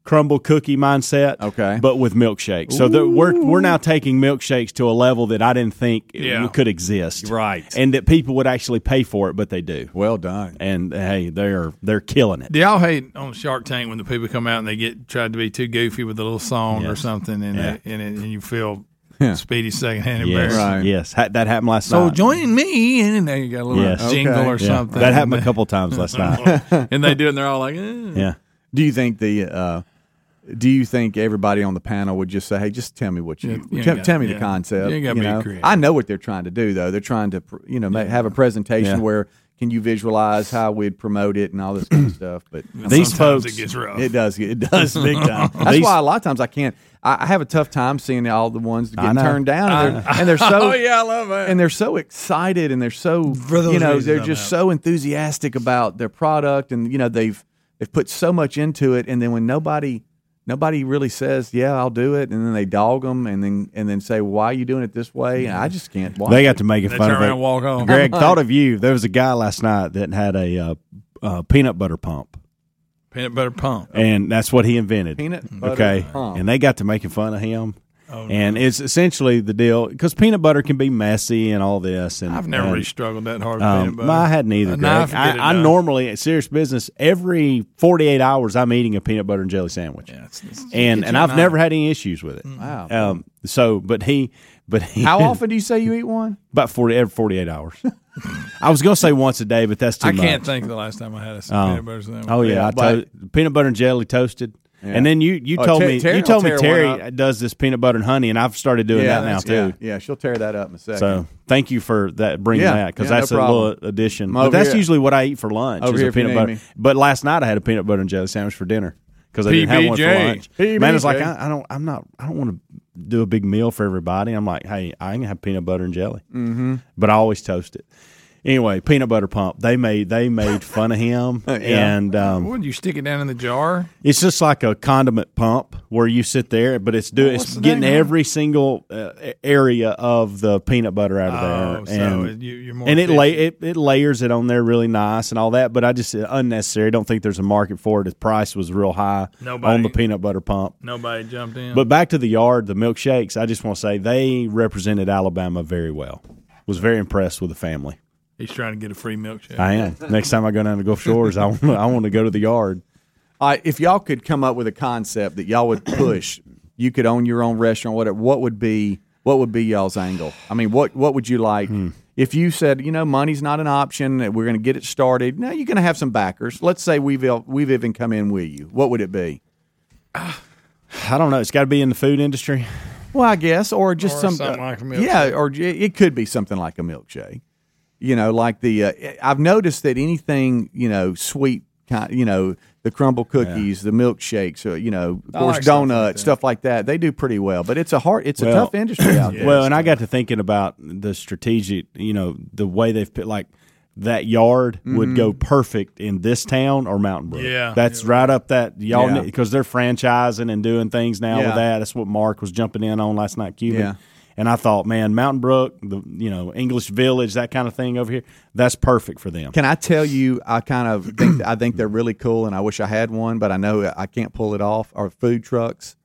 crumble cookie mindset, Okay. but with milkshakes. So that we're we're now taking milkshakes to a level that I didn't think Yeah. could exist, Right. And that people would actually pay for it, but they do. Well done. And hey, they're they're killing it. Do y'all hate on Shark Tank when the people come out and they get tried to be too goofy with a little song or something, and Yeah. they, and, it, and you feel Yeah. Speedy secondhand Yes, embarrassed. Right. yes, Ha- that happened last So night. So join me, and then you got a little Yes. jingle Okay. or Yeah, something. that happened a couple times last night. and they do it, and they're all like, eh. Yeah, Do you think the uh, do you think everybody on the panel would just say, "Hey, just tell me what you, Yeah, you ain't tell, got- tell me yeah. the concept"? You ain't know? creative. I know what they're trying to do, though. They're trying to, you know, ma have a presentation Yeah. where can you visualize how we'd promote it and all this kind of stuff. But These Sometimes folks- it gets rough. it does, it does big time. That's These- why a lot of times I can't. I, I have a tough time seeing all the ones that get turned down, and they're, and they're so oh yeah, I love that. and they're so excited and they're so For those you know they're just so enthusiastic about their product and you know they've they've put so much into it and then when nobody nobody really says yeah I'll do it and then they dog them and then and then say why are you doing it this way and I just can't watch they it. got to make They fun turn of around it. and walk off. Greg thought of you. There was a guy last night that had a uh, uh, peanut butter pump. Peanut butter pump. and that's what he invented. Peanut butter okay, pump. and they got to making fun of him. Oh, and it's essentially the deal because peanut butter can be messy and all this. And I've never and, really struggled that hard with um, peanut butter. I hadn't either. A Greg. knife will get it I, I normally at serious business every forty eight hours I'm eating a peanut butter and jelly sandwich. Yeah, it's- it's- and get and you a I've knife. never had any issues with it. Wow. Um, so, but he, but he, How often do you say you eat one? About forty every forty eight hours. I was going to say once a day, but that's too I much. can't think of the last time I had a Oh. peanut butter sandwich. Oh yeah, Yeah, I to- peanut butter and jelly toasted. Yeah. And then you you Oh, told Ter- me Terry you told me Terry does this peanut butter and honey, and I've started doing that now too. Yeah, yeah, she'll tear that up in a second. So thank you for that bringing Yeah, that because yeah, no that's a problem. little addition. But that's here. usually what I eat for lunch. Over is a peanut butter. But last night I had a peanut butter and jelly sandwich for dinner because I didn't have one for PBJ. lunch. Man was like, I, I don't, I'm not, I don't want to do a big meal for everybody. I'm like, hey, I can have peanut butter and jelly, mm-hmm. but I always toast it. Anyway, peanut butter pump. They made they made fun of him, and um, Would you stick it down in the jar? it's just like a condiment pump where you sit there, but it's do what's it's getting name of it? every single uh, area of the peanut butter out of Oh, there, so and you- you're more and it lay it, it layers it on there really nice and all that. But I just uh, unnecessary. Don't think there's a market for it. The price was real high Nobody- on the peanut butter pump. Nobody jumped in. But back to the yard, the milkshakes. I just want to say they represented Alabama very well. Was very impressed with the family. He's trying to get a free milkshake. I am. Next time I go down to Gulf Shores, I want, I want to go to the yard. All right, if y'all could come up with a concept that y'all would push, you could own your own restaurant, whatever. What would be what would be y'all's angle? I mean, what what would you like Hmm. if you said, you know, money's not an option, we're going to get it started. Now you're going to have some backers. Let's say we've we've even come in with you. What would it be? I don't know. It's got to be in the food industry. Well, I guess, or just Or some, something like a milkshake. Yeah, or it could be something like a milkshake. You know, like the uh, I've noticed that anything you know sweet, kind, you know, the crumble cookies, the milkshakes, or, you know, of course, like stuff like donuts, stuff like that. They do pretty well, but it's a hard, it's a tough industry out there. well, and I got to thinking about the strategic, you know, the way they've put like that yard would go perfect in this town or Mountain Brook. Yeah. that's right up that y'all Yeah. because they're franchising and doing things now Yeah. with that. That's what Mark was jumping in on last night, Cuban. Yeah. And I thought, man, Mountain Brook, the you know English Village, that kind of thing over here, that's perfect for them. Can I tell you? I kind of think I think they're really cool, and I wish I had one, but I know I can't pull it off. Are food trucks?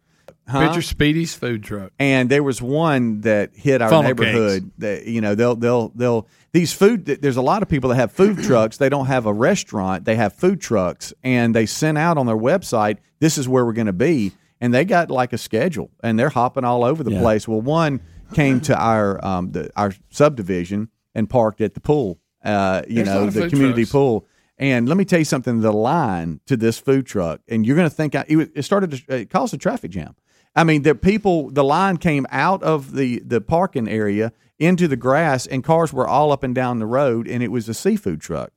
Huh? Picture Speedy's food truck. and there was one that hit our Funnel neighborhood that you know they'll they'll they'll these food there's a lot of people that have food trucks they don't have a restaurant they have food trucks and they sent out on their website this is where we're going to be and they got like a schedule and they're hopping all over the Yeah. place well one came to our um the, our subdivision and parked at the pool uh you There's know the community trucks. pool and let me tell you something the line to this food truck and you're going to think I, it, it started to, it caused a traffic jam I mean, the people, the line came out of the the parking area into the grass, and cars were all up and down the road, and it was a seafood truck.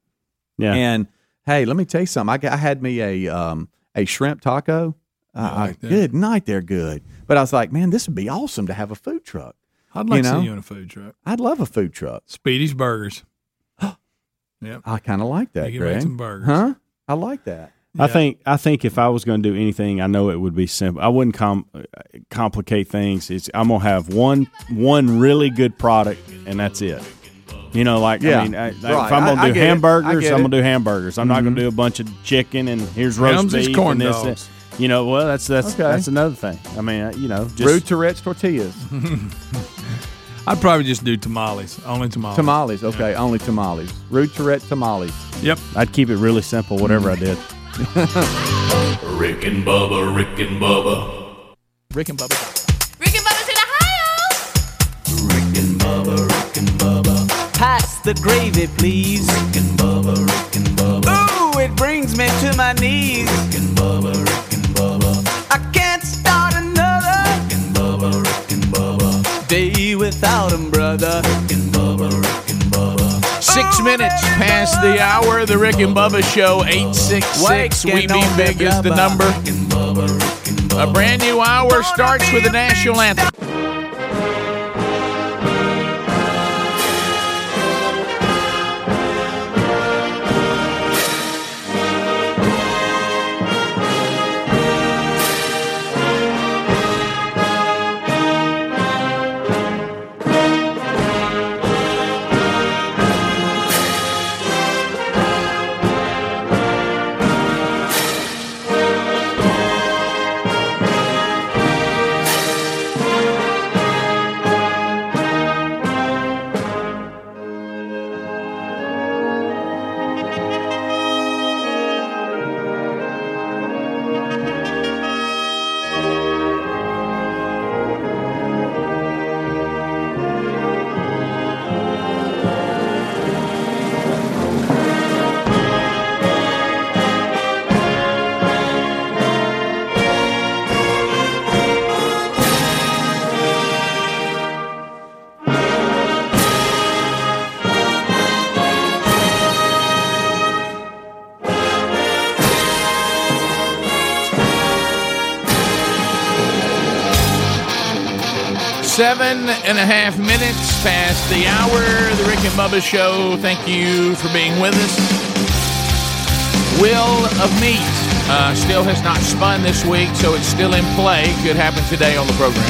Yeah, And hey, let me tell you something. I, got, I had me a um, a shrimp taco. Uh, like good night, they're good. But I was like, man, this would be awesome to have a food truck. I'd like You to see you in a food truck. I'd love a food truck. Speedy's Burgers. yep. I kind of like that, You can make Greg. some burgers. Huh? I like that. I think I think if I was going to do anything, I know it would be simple. I wouldn't com- complicate things. It's I'm gonna have one one really good product, and that's it. You know, like Yeah. I mean, I, like, Right. if I'm gonna I- I do. I hamburgers, I'm gonna do hamburgers. I'm not gonna do a bunch of chicken and here's roast Helms beef corn and this. dogs. that. You know, well, that's that's Okay. that's another thing. I mean, uh, you know, just Rude Tourette's tortillas, I'd probably just do tamales. Only tamales. tamales. Okay, only tamales. Rude Tourette tamales. Yep. I'd keep it really simple, whatever I did. Rick and Bubba, Rick and Bubba. Rick and Bubba. Rick and Bubba's in Ohio. Rick and Bubba, Rick and Bubba. Pass the gravy, please. Rick and Bubba, Rick and Bubba. Ooh, it brings me to my knees. Rick and Bubba, Rick and Bubba. I can't start day without 'em, brother. Rick and Bubba, Rick and Bubba. Six minutes past the hour. The Rick and Bubba Show. Eight six six. We be big is the number. Rick and Bubba, Rick and Bubba. A brand new hour starts with the national anthem. Seven and a half minutes past the hour. The Rick and Bubba Show. Thank you for being with us. Wheel of Meat uh, still has not spun this week, so it's still in play. Could happen today on the program.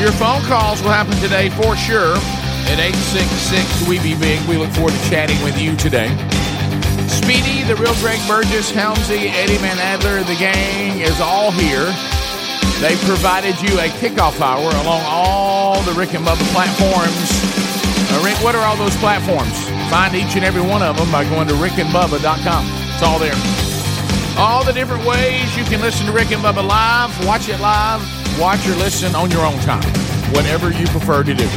Your phone calls will happen today for sure at 866 We Be Big. We look forward to chatting with you today. Speedy, the real Greg Burgess, Helmsy, Eddie Van Adler, the gang is all here. They provided you a kickoff hour along all the Rick and Bubba platforms. Uh, Rick, what are all those platforms? Find each and every one of them by going to rickandbubba.com. It's all there. All the different ways you can listen to Rick and Bubba live, watch it live, watch or listen on your own time, whatever you prefer to do.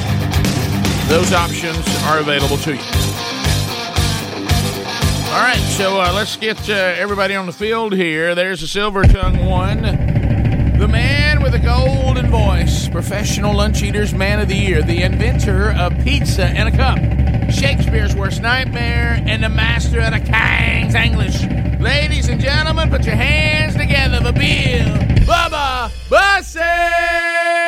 Those options are available to you. All right, so uh, let's get uh, everybody on the field here. There's the silver tongue one. The man golden voice, professional lunch eaters man of the year, the inventor of pizza and a cup, Shakespeare's worst nightmare, and the master of the King's English. Ladies and gentlemen, put your hands together for Bill Bubba Bussey!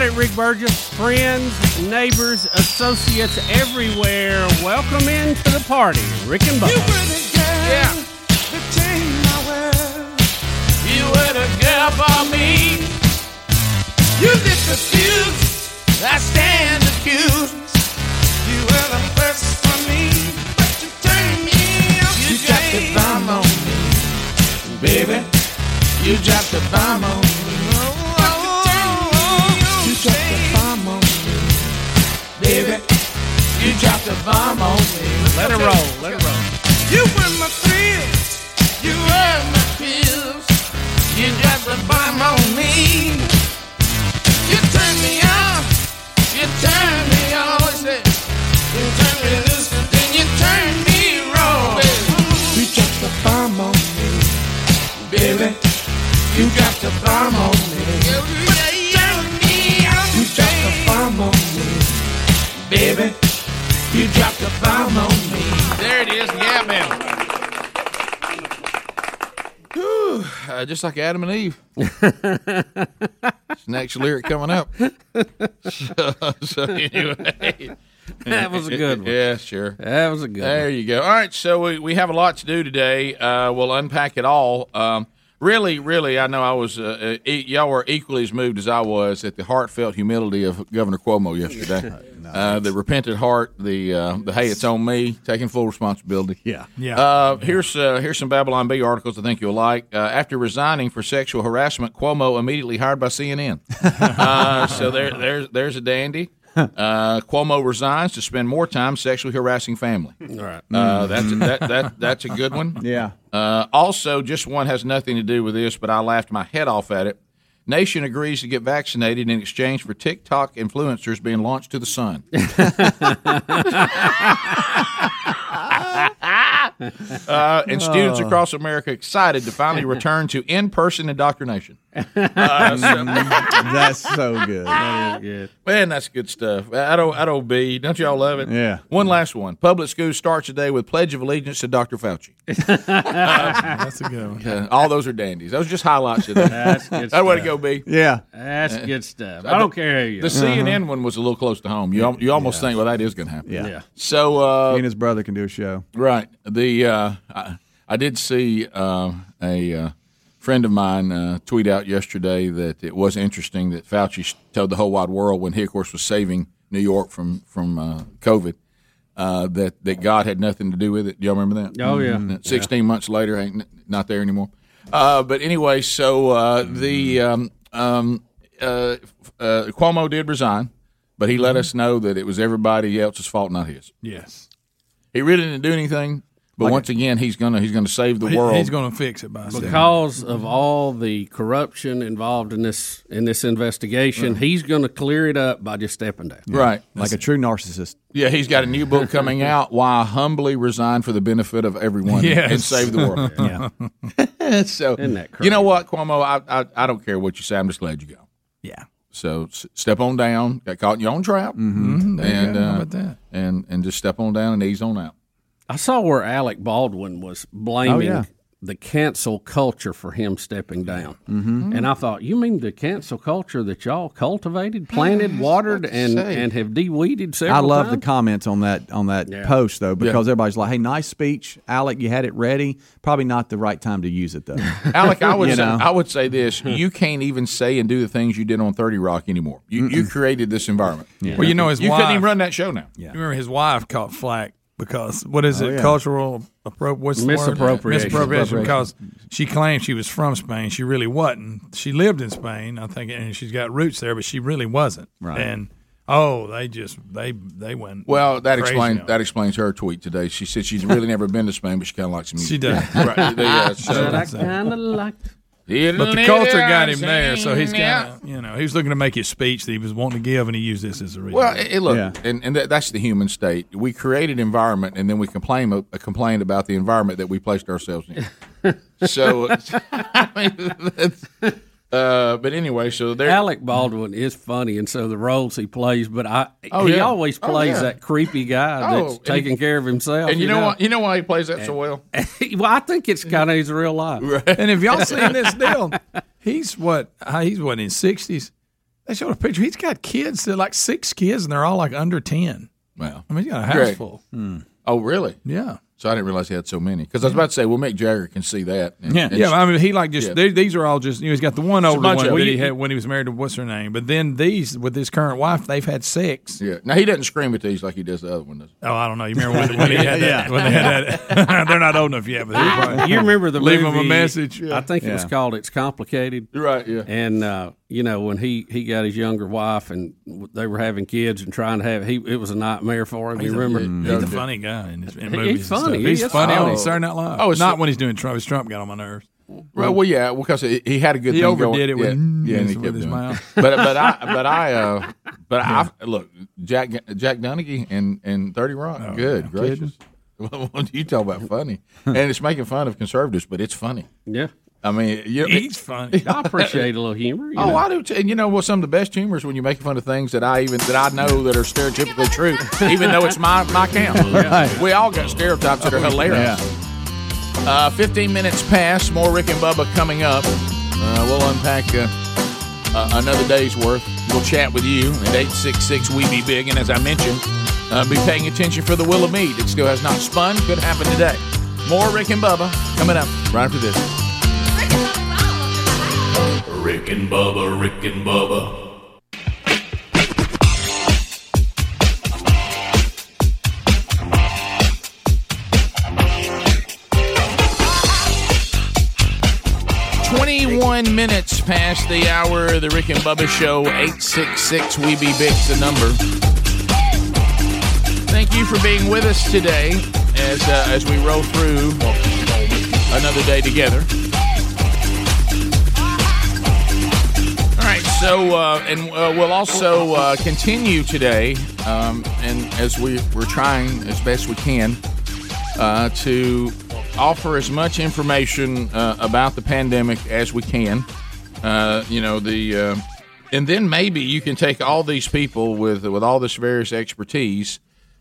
Bubba. How it, Rick Burgess? Friends, neighbors, associates everywhere, welcome into the party. Rick and Bubba. Yeah. You were the girl for me. You did the fuse. I stand accused. You were the first for me. But you turned me up. You dropped the bomb on me. Baby, you dropped the bomb on me. You dropped a bomb on me. Baby, you dropped the bomb on me. Let it roll, let it roll. You were my thrills. You were my pills. You dropped the bomb on me. You turned me on. You turned me on. You turned me loose, and then you turned me wrong. Baby. You dropped the bomb on me, baby. You dropped the bomb on me. Baby. You dropped a bomb on me. There it is, yeah, man. Whew, uh, just like Adam and Eve. Next lyric coming up. so, so anyway. That was a good one. Yeah, sure. That was a good one. There one. you go. All right, so we, we have a lot to do today. Uh, we'll unpack it all. Um, really, really, I know I was. Uh, uh, e- y'all were equally as moved as I was at the heartfelt humility of Governor Cuomo yesterday. uh, the repentant heart, the uh, the hey, it's on me, taking full responsibility. Yeah. Yeah. Uh, here's uh, here's some Babylon Bee articles I think you'll like. Uh, after resigning for sexual harassment, Cuomo immediately hired by CNN. uh, so there there's there's a dandy. Uh, Cuomo resigns to spend more time sexually harassing family. All right. Uh, that's that that that's a good one. Yeah. Uh, also, just one has nothing to do with this, but I laughed my head off at it. Nation agrees to get vaccinated in exchange for TikTok influencers being launched to the sun. Uh, and students Oh. across America excited to finally return to in-person indoctrination. Uh, so- That's so good. That is good. Man, that's good stuff. At, o, at OB, don't B. Don't y'all love it? Yeah. One last one. Public school starts today with Pledge of Allegiance to Dr. Fauci. That's a good one. Uh, all those are dandies. Those are just highlights of that. That's good That way to go, B. Yeah. That's good stuff. I don't care who you The are. CNN one was a little close to home. You, you almost think, well, that is going to happen. Yeah. Yeah. So, uh, He and his brother can do a show. Right. The uh, I, I did see uh, a uh, friend of mine uh, tweet out yesterday that it was interesting that Fauci told the whole wide world when he, of course, was saving New York from from uh, COVID. Uh, that that God had nothing to do with it. Do y'all remember that? Oh, yeah. Mhm. Sixteen months later, ain't not there anymore. Uh, but anyway, so uh, the um, um, uh, uh, Cuomo did resign, but he let us know that it was everybody else's fault, not his. Yes. He really didn't do anything, but Like- once again, he's gonna he's gonna save the He- world. he's going to fix it by Because of all the corruption involved in this in this investigation, Right. he's going to clear it up by just stepping down. Right, Like a true narcissist. Yeah, he's got a new book coming out. Why I humbly resign for the benefit of everyone Yes. and save the world. Yeah. so Isn't that you know what, Cuomo? I, I I don't care what you say. I'm just glad you go. Yeah. So s- step on down. Got caught in your own trap, mm-hmm. There you and. How uh, about that? and and just step on down and ease on out. I saw where Alec Baldwin was blaming Oh, yeah. the cancel culture for him stepping down. Mhm. And I thought, you mean the cancel culture that y'all cultivated, planted, watered, and, and have de-weeded I several love the comments on that on that post though because everybody's like, "Hey, nice speech, Alec. You had it ready. Probably not the right time to use it though." Alec, I would You say, know? I would say this: you can't even say and do the things you did on Thirty Rock anymore. You you created this environment. Well, you know his you wife. couldn't even run that show now. You remember his wife caught flack because what is Oh, it? yeah. Cultural appro- what's the word? Misappropriation. Misappropriation. Because she claimed she was from Spain. She really wasn't. She lived in Spain, I think, and she's got roots there, but she really wasn't. Right. And oh, they just they they went. Well, that crazy explains that explains her tweet today. She said she's really never been to Spain, but she kind of likes the music. She does. right? Yeah, so- But I kind of like. But the culture got him there, so he's kind of you know he was looking to make his speech that he was wanting to give, and he used this as a reason. Well, it, it- look, and, and that, that's the human state. We created environment, and then we complain uh, complained about the environment that we placed ourselves in. so, I mean, that's- uh, but anyway, so there. Alec Baldwin is funny, and so the roles he plays. But I, Oh, he yeah. always Oh, plays yeah. that creepy guy Oh, that's and- taking care of himself. and you know what? You know why he plays that so well. well, I think it's kind of his real life. And if y'all seen this deal, he's what uh, he's what in his sixties. They showed a picture. He's got kids. They're like six kids, and they're all like under ten. Wow. I mean, he's got a house Greg. full. Oh, really? Yeah. So I didn't realize he had so many. Because I was about to say, well, Mick Jagger can see that. And- Yeah, and yeah. I mean, he like just Yeah. they, these are all just you know he's got the one It's older one that he had when he was married to what's her name, but then these with his current wife, they've had six. Yeah. Now he doesn't scream at these like he does the other one. Does. Oh, I don't know. You remember when, when he had that? Yeah. When they had that? They're not old enough yet, but they probably- you remember the leave movie, him a message. I think it was called "It's Complicated." Right. Yeah. And uh, you know when he he got his younger wife and they were having kids and trying to have he it was a nightmare for him. He's you a- remember? He's a funny guy in, his, in movies. he's and funny. stuff. He He's is funny on funny. Saturday Night Live. Oh, it's not so- when he's doing Trump. 'cause Trump got on my nerves. Well, well, yeah, because he he had a good. He thing overdid going. it with- yeah, yeah, and he with his doing mouth. But but I but I uh, but I look Jack Jack Donaghy and and Thirty Rock. Oh, good gracious. What do you talk about funny? and it's making fun of conservatives, but it's funny. Yeah. I mean, you He's funny. I appreciate a little humor. you Oh, know. I do too. And you know what? Some of the best humor is when you make fun of things that I even that I know that are stereotypically true, even though it's my my camp. Right. We all got stereotypes that are hilarious. Uh, 15 minutes past. More Rick and Bubba coming up. Uh, we'll unpack uh, uh, another day's worth. We'll chat with you at 866 We Be Big. And as I mentioned, uh, be paying attention for the Wheel of Meat. It still has not spun. Could happen today. More Rick and Bubba coming up right after this. Rick and Bubba, Rick and Bubba. Twenty-one minutes past the hour. The Rick and Bubba Show. Eight six six. We be big's the number. Thank you for being with us today as uh, as we roll through another day together. So uh, and uh, we'll also uh, continue today, um, and as we we're trying as best we can uh, to offer as much information uh, about the pandemic as we can. Uh, you know the, and then maybe you can take all these people with with all this various expertise,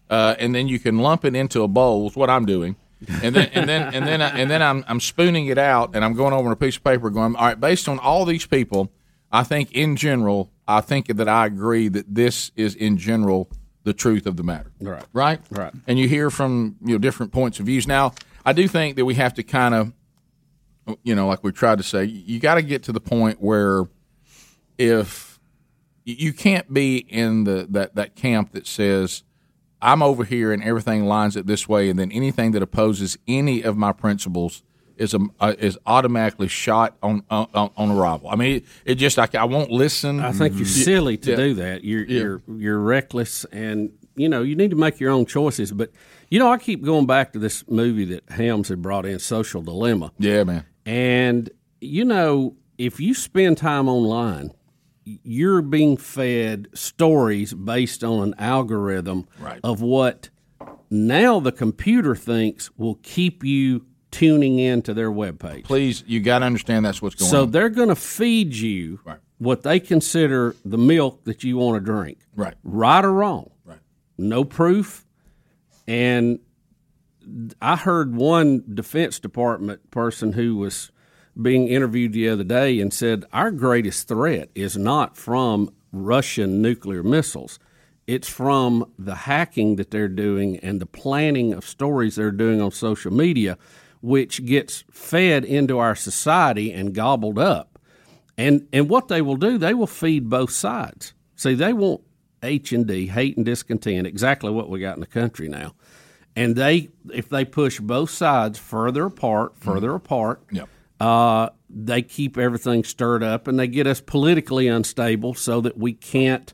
and then you can lump it into a bowl. Is what I'm doing. and then and then and then and then I'm I'm spooning it out, and I'm going over a piece of paper, going, all right, based on all these people, I think in general, I think that I agree that this is in general the truth of the matter. Right. Right. Right. And you hear from you know different points of views. Now, I do think that we have to kind of, you know, like we tried to say, you got to get to the point where if you can't be in the that that camp that says I'm over here and everything lines up this way, and then anything that opposes any of my principles is a, uh, is automatically shot on on, on arrival. I mean, it, it just like I won't listen. I think you're silly to Yeah. do that. You're Yeah. you're you're reckless, and you know you need to make your own choices. But you know, I keep going back to this movie that Helms had brought in, Social Dilemma. Yeah, man. And you know, if you spend time online, you're being fed stories based on an algorithm Right. of what now the computer thinks will keep you tuning in to their webpage. Please, you got to understand that's what's going So on. So they're going to feed you what they consider the milk that you want to drink. Right. Right or wrong. Right. No proof. And I heard one Defense Department person who was being interviewed the other day and said our greatest threat is not from Russian nuclear missiles. It's from the hacking that they're doing and the planning of stories they're doing on social media, which gets fed into our society and gobbled up. And and what they will do, they will feed both sides. See, they want H and D, hate and discontent, exactly what we got in the country now. And they, if they push both sides further apart, further apart, Yep. uh, they keep everything stirred up and they get us politically unstable so that we can't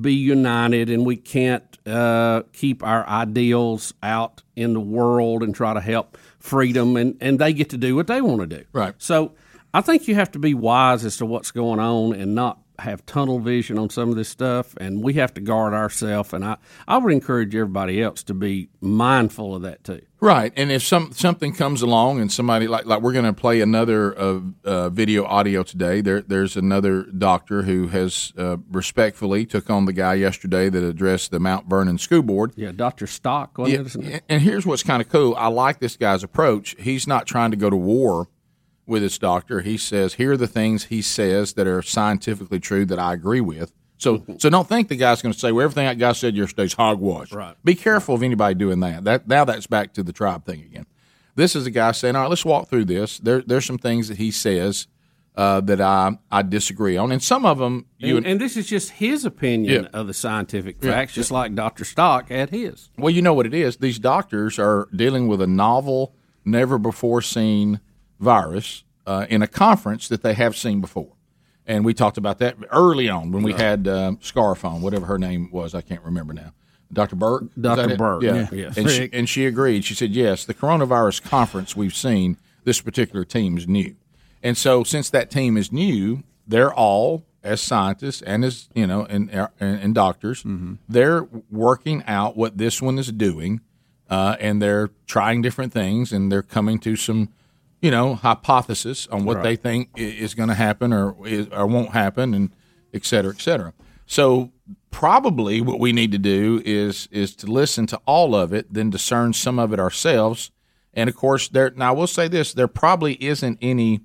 be united and we can't uh, keep our ideals out in the world and try to help freedom and, and they get to do what they want to do. Right. So I think you have to be wise as to what's going on and not have tunnel vision on some of this stuff and we have to guard ourselves and I, I would encourage everybody else to be mindful of that too. Right, and if some something comes along and somebody like like we're going to play another uh, uh, video audio today. There there's another doctor who has uh, respectfully took on the guy yesterday that addressed the Mount Vernon School Board. Yeah, Dr. Stock, Yeah, it? Isn't it? and here's what's kind of cool. I like this guy's approach. He's not trying to go to war with his doctor. He says, here are the things he says that are scientifically true that I agree with. So, so don't think the guy's going to say, well, everything that guy said yesterday is hogwash. Right. Be careful of anybody doing that. That now that's back to the tribe thing again. This is a guy saying, all right, let's walk through this. There, there's some things that he says uh, that I I disagree on, and some of them you and, and this is just his opinion Yeah. of the scientific Yeah. facts, just like Dr. Stock had his. Well, you know what it is. These doctors are dealing with a novel, never before seen virus uh, in a conference that they have seen before. And we talked about that early on when we had um, Scarphone, whatever her name was. I can't remember now. Dr. Burke? Dr. Burke, Yeah. yeah. Yes. And, she, and she agreed. She said, yes, the coronavirus conference we've seen, this particular team is new. And so since that team is new, they're all as scientists and as you know and and, and doctors, they're working out what this one is doing, uh, and they're trying different things, and they're coming to some, you know, hypothesis on what Right. they think is going to happen or is, or won't happen, and et cetera, et cetera. So probably what we need to do is is to listen to all of it, then discern some of it ourselves. And of course, there. Now I will say this: there probably isn't any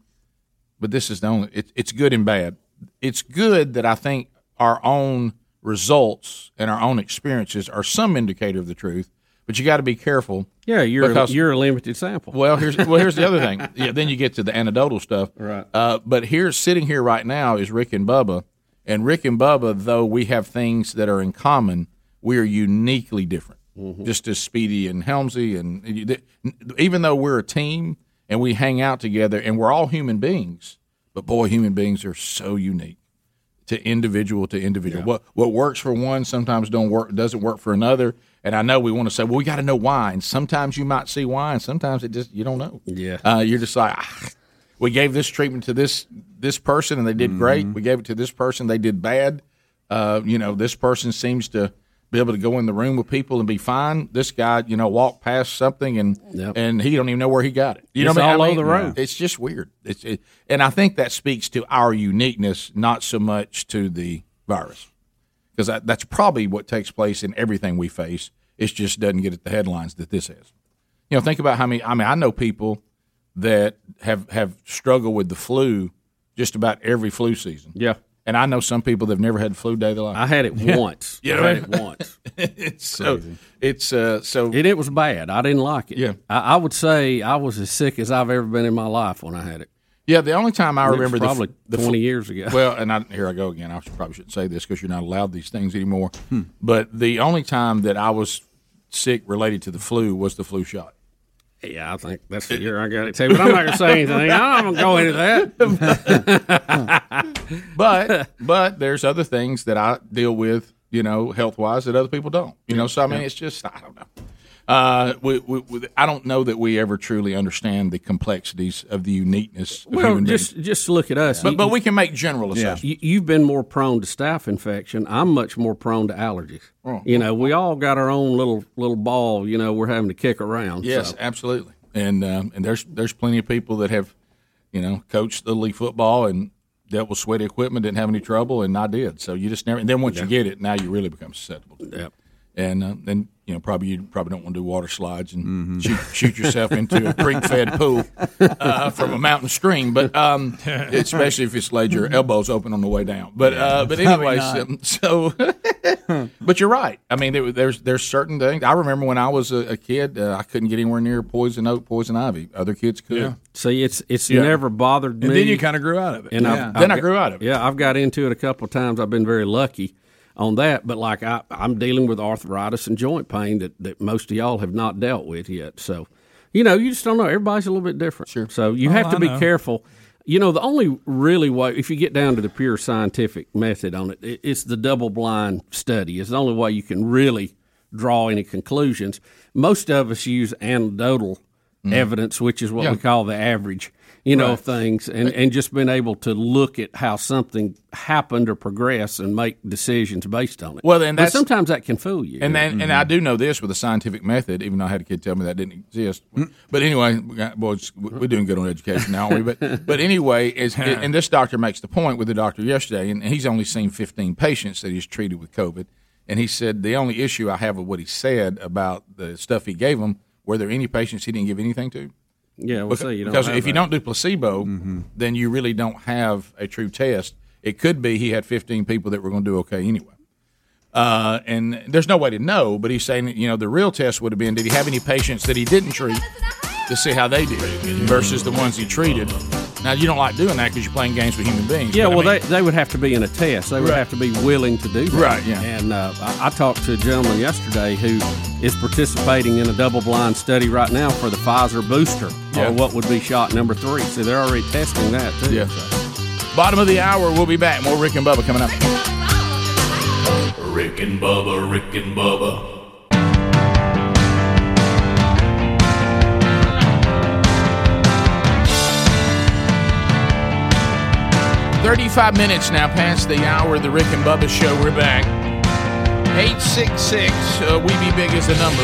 but this is the only it, it's good and bad it's good that i think our own results and our own experiences are some indicator of the truth but you got to be careful Yeah, you're because- you're a limited sample. well here's well here's the other thing yeah then you get to the anecdotal stuff Right. uh, but here sitting here right now is rick and bubba and rick and bubba though we have things that are in common we are uniquely different just as speedy and helmsy and even though we're a team and we hang out together and we're all human beings but boy human beings are so unique to individual to individual. What what works for one sometimes don't work doesn't work for another. And I know we want to say, well, we got to know why. And sometimes you might see why, and sometimes it just you don't know. Yeah. uh, you're just like, "Ah, we gave this treatment to this this person and they did great. We gave it to this person, they did bad. Uh, you know, this person seems to be able to go in the room with people and be fine. This guy, you know, walked past something and Yep. and he don't even know where he got it. You It's know, what I all mean? over the room. It's just weird. It's it, and I think that speaks to our uniqueness, not so much to the virus, because that, that's probably what takes place in everything we face. It just doesn't get at the headlines that this has. You know, think about how many. I mean, I know people that have have struggled with the flu just about every flu season. Yeah. And I know some people that've never had flu day of their life. I had it Yeah. once. You I had it once. it's so it's uh so and it was bad. I didn't like it. Yeah. I, I would say I was as sick as I've ever been in my life when I had it. Yeah, the only time I It remember the probably the, 20 years ago. Well, and I, here I go again. I should, probably shouldn't say this because you're not allowed these things anymore. Hmm. But the only time that I was sick related to the flu was the flu shot. Yeah, I think that's the year I got it too. But I'm not going to say anything. I'm going to go into that. But but there's other things that I deal with, you know, health wise that other people don't. You know, so I mean, it's just I don't know. Uh, we, we, we, I don't know that we ever truly understand the complexities of the uniqueness. Of Well, human just beings. just look at us. But, You- but we can make general assessments. You, you've been more prone to staph infection. I'm much more prone to allergies. Oh. You know, we all got our own little little ball. You know, we're having to kick around. Yes, so. absolutely. And um, and there's there's plenty of people that have, you know, coached the league football and dealt with sweaty equipment, didn't have any trouble, and I did. So you just never. And then once you get it, now you really become susceptible. To it. Yep. And uh, then you know probably you probably don't want to do water slides and shoot, shoot yourself into a creek fed pool uh, from a mountain stream, but um, especially if it's laid your elbows open on the way down. But uh, but Probably anyways, um, so but you're right. I mean, there, there's there's certain things. I remember when I was a, a kid, uh, I couldn't get anywhere near poison oak, poison ivy. Other kids could. Yeah. See, it's it's Yeah. never bothered me. And then you kinda grew out of it. And Yeah. I've, Then I've I grew got- out of it. Yeah, I've got into it a couple of times. I've been very lucky on that. But like I, I'm dealing with arthritis and joint pain that, that most of y'all have not dealt with yet. So, you know, you just don't know. Everybody's a little bit different. Sure. So you Oh, have to I be know. careful. You know, the only really way, if you get down to the pure scientific method on it, it it's the double blind study. It's the only way you can really draw any conclusions. Most of us use anecdotal Mhm. evidence, which is what Yeah. we call the average, you know, Right. things, and, and just been able to look at how something happened or progressed and make decisions based on it. Well, then But sometimes that can fool you. And then, and I Mm-hmm. do know this with a scientific method, even though I had a kid tell me that didn't exist. But anyway, we got- boys, we're doing good on education now, aren't we? But but anyway, is and this doctor makes the point with the doctor yesterday, and he's only seen 15 patients that he's treated with COVID, and he said the only issue I have with what he said about the stuff he gave them were there any patients he didn't give anything to? Yeah, well, because, see, you don't because if you that. don't do placebo, then you really don't have a true test. It could be he had 15 people that were going to do okay anyway. Uh, and there's no way to know, but he's saying, you know, the real test would have been did he have any patients that he didn't treat to see how they did versus the ones he treated. Now, you don't like doing that because you're playing games with human beings. Yeah, but I well, mean- they, they would have to be in a test. They would Right. have to be willing to do that. Right, yeah. And uh, I, I talked to a gentleman yesterday who is participating in a double blind study right now for the Pfizer booster, Yeah. or what would be shot number three. So they're already testing that, too. Yeah. Bottom of the hour, we'll be back. More Rick and Bubba coming up. Rick and Bubba, Rick and Bubba. 35 minutes now past the hour of the Rick and Bubba show. We're back. 866, uh, we be big as a number.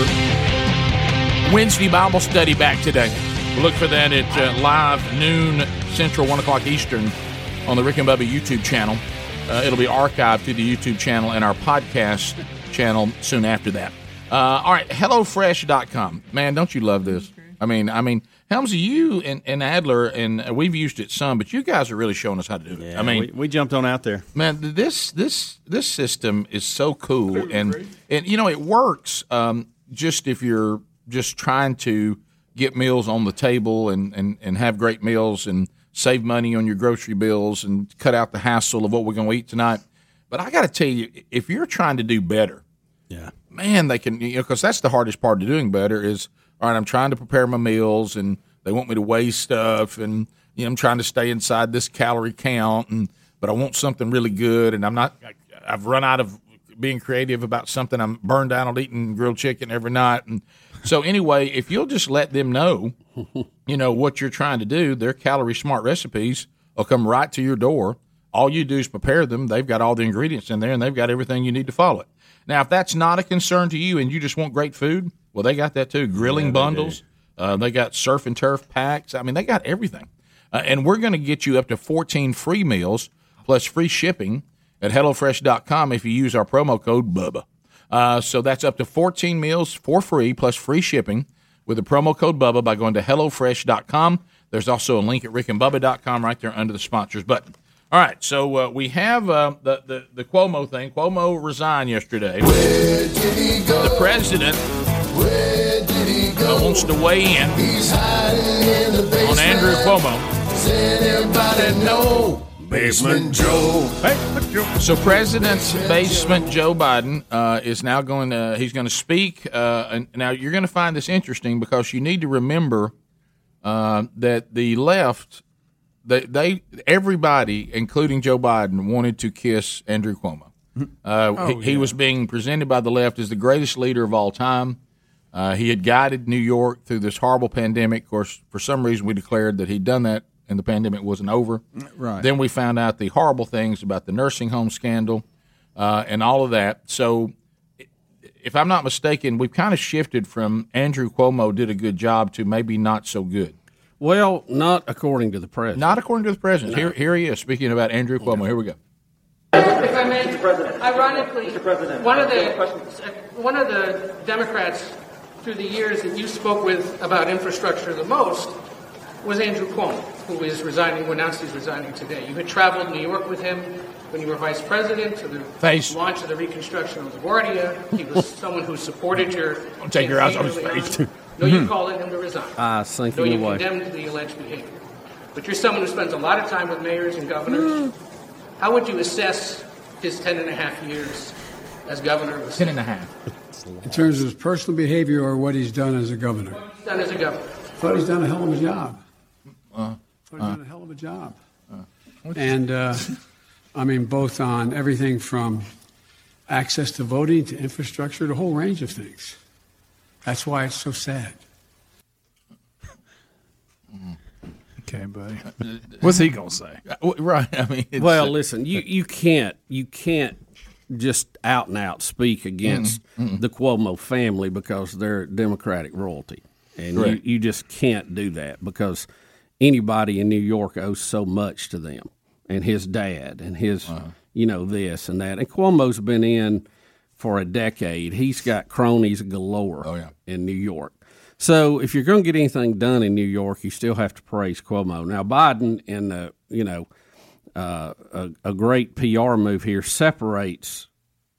Wednesday Bible study back today. Look for that at uh, live noon Central, 1 o'clock Eastern on the Rick and Bubba YouTube channel. Uh, it'll be archived to the YouTube channel and our podcast channel soon after that. Uh, all right, HelloFresh.com. Man, don't you love this? I mean, I mean, Helmsy, you and, and Adler, and we've used it some, but you guys are really showing us how to do it. I mean, we, we jumped on out there. Man, this this this system is so cool, and and you know it works. Um, just if you're just trying to get meals on the table and and and have great meals and save money on your grocery bills and cut out the hassle of what we're going to eat tonight. But I got to tell you, if you're trying to do better, yeah, man, they can you know because that's the hardest part of doing better is all right. I'm trying to prepare my meals, and they want me to weigh stuff, and you know I'm trying to stay inside this calorie count, and but I want something really good, and I'm not. I, I've run out of being creative about something. I'm burned out on eating grilled chicken every night, and so anyway, if you'll just let them know, you know what you're trying to do, their calorie smart recipes will come right to your door. All you do is prepare them. They've got all the ingredients in there, and they've got everything you need to follow it. Now, if that's not a concern to you, and you just want great food, well, they got that too. Grilling they bundles. Uh, they got surf and turf packs. I mean, they got everything. Uh, and we're going to get you up to 14 free meals plus free shipping at HelloFresh.com if you use our promo code BUBBA. Uh, so that's up to 14 meals for free plus free shipping with the promo code BUBBA by going to HelloFresh.com. There's also a link at RickandBubba.com right there under the sponsors button. All right, so uh, we have uh, the, the, the Cuomo thing. Cuomo resigned yesterday. The president uh, wants to weigh in on Andrew Cuomo. Basement Joe. So, President Basement Joe Biden uh, is now going. to He's going to speak. Uh, and now, you're going to find this interesting because you need to remember uh, that the left, they, they, everybody, including Joe Biden, wanted to kiss Andrew Cuomo. Uh, Oh, he, he was being presented by the left as the greatest leader of all time. Uh, he had guided New York through this horrible pandemic. Of course, for some reason, we declared that he'd done that and the pandemic wasn't over. Right. Then we found out the horrible things about the nursing home scandal uh, and all of that. So, if I'm not mistaken, we've kind of shifted from Andrew Cuomo did a good job to maybe not so good. Well, not according to the president. Not according to the president. Here, here he is speaking about Andrew Cuomo. Here we go. If I may, Mr. President. ironically, one of the one of the Democrats through the years that you spoke with about infrastructure the most was Andrew Cuomo, who is resigning, who announced he's resigning today. You had traveled New York with him when you were vice president to the Face. launch of the reconstruction of LaGuardia. He was someone who supported your. Don't take your eyes off his campaign face. early on. No, you Mhm. calling him to resign. I sink No, you away. condemned the alleged behavior. But you're someone who spends a lot of time with mayors and governors. How would you assess his 10 and a half years as governor of the Ten and a half. In terms of his personal behavior or what he's done as a governor? He's done as a governor? Thought he's done a hell of a job. Uh, Thought he's uh, done a hell of a job. And, uh, I mean, both on everything from access to voting to infrastructure, the whole range of things. That's why it's so sad. Okay, buddy. What's he gonna say? Uh, Right. I mean, it's, well, uh, listen, you, you can't you can't just out and out speak against Mm-mm. the Cuomo family because they're Democratic royalty, and you, you just can't do that because anybody in New York owes so much to them and his dad and his Uh-huh. you know this and that. And Cuomo's been in for a decade. He's got cronies galore Oh, yeah. in New York. So if you're going to get anything done in New York, you still have to praise Cuomo. Now Biden, in the you know uh, a, a great PR move here, separates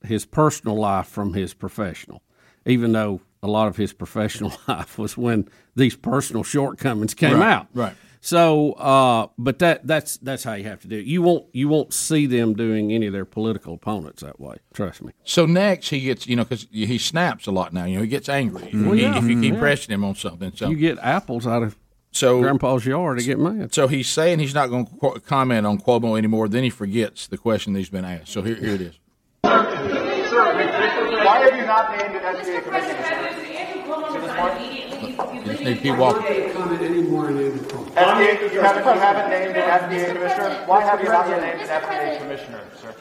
his personal life from his professional, even though a lot of his professional life was when these personal shortcomings came Right, out. right. So, uh, but that that's that's how you have to do it. You won't you won't see them doing any of their political opponents that way. Trust me. So next he gets, you know, because he snaps a lot now. You know, he gets angry Well, if, yeah. if you keep Yeah. pressing him on something. So You get apples out of so Grandpa's yard to get mad. So he's saying he's not going to qu- comment on Cuomo anymore. Then he forgets the question that he's been asked. So here, here it is. Why have you not named an FDA commissioner? You just need keep walking. Comment anymore on Andrew Cuomo. FDA, you haven't, you haven't named an FDA commissioner? Why have you not named an FDA commissioner, sir?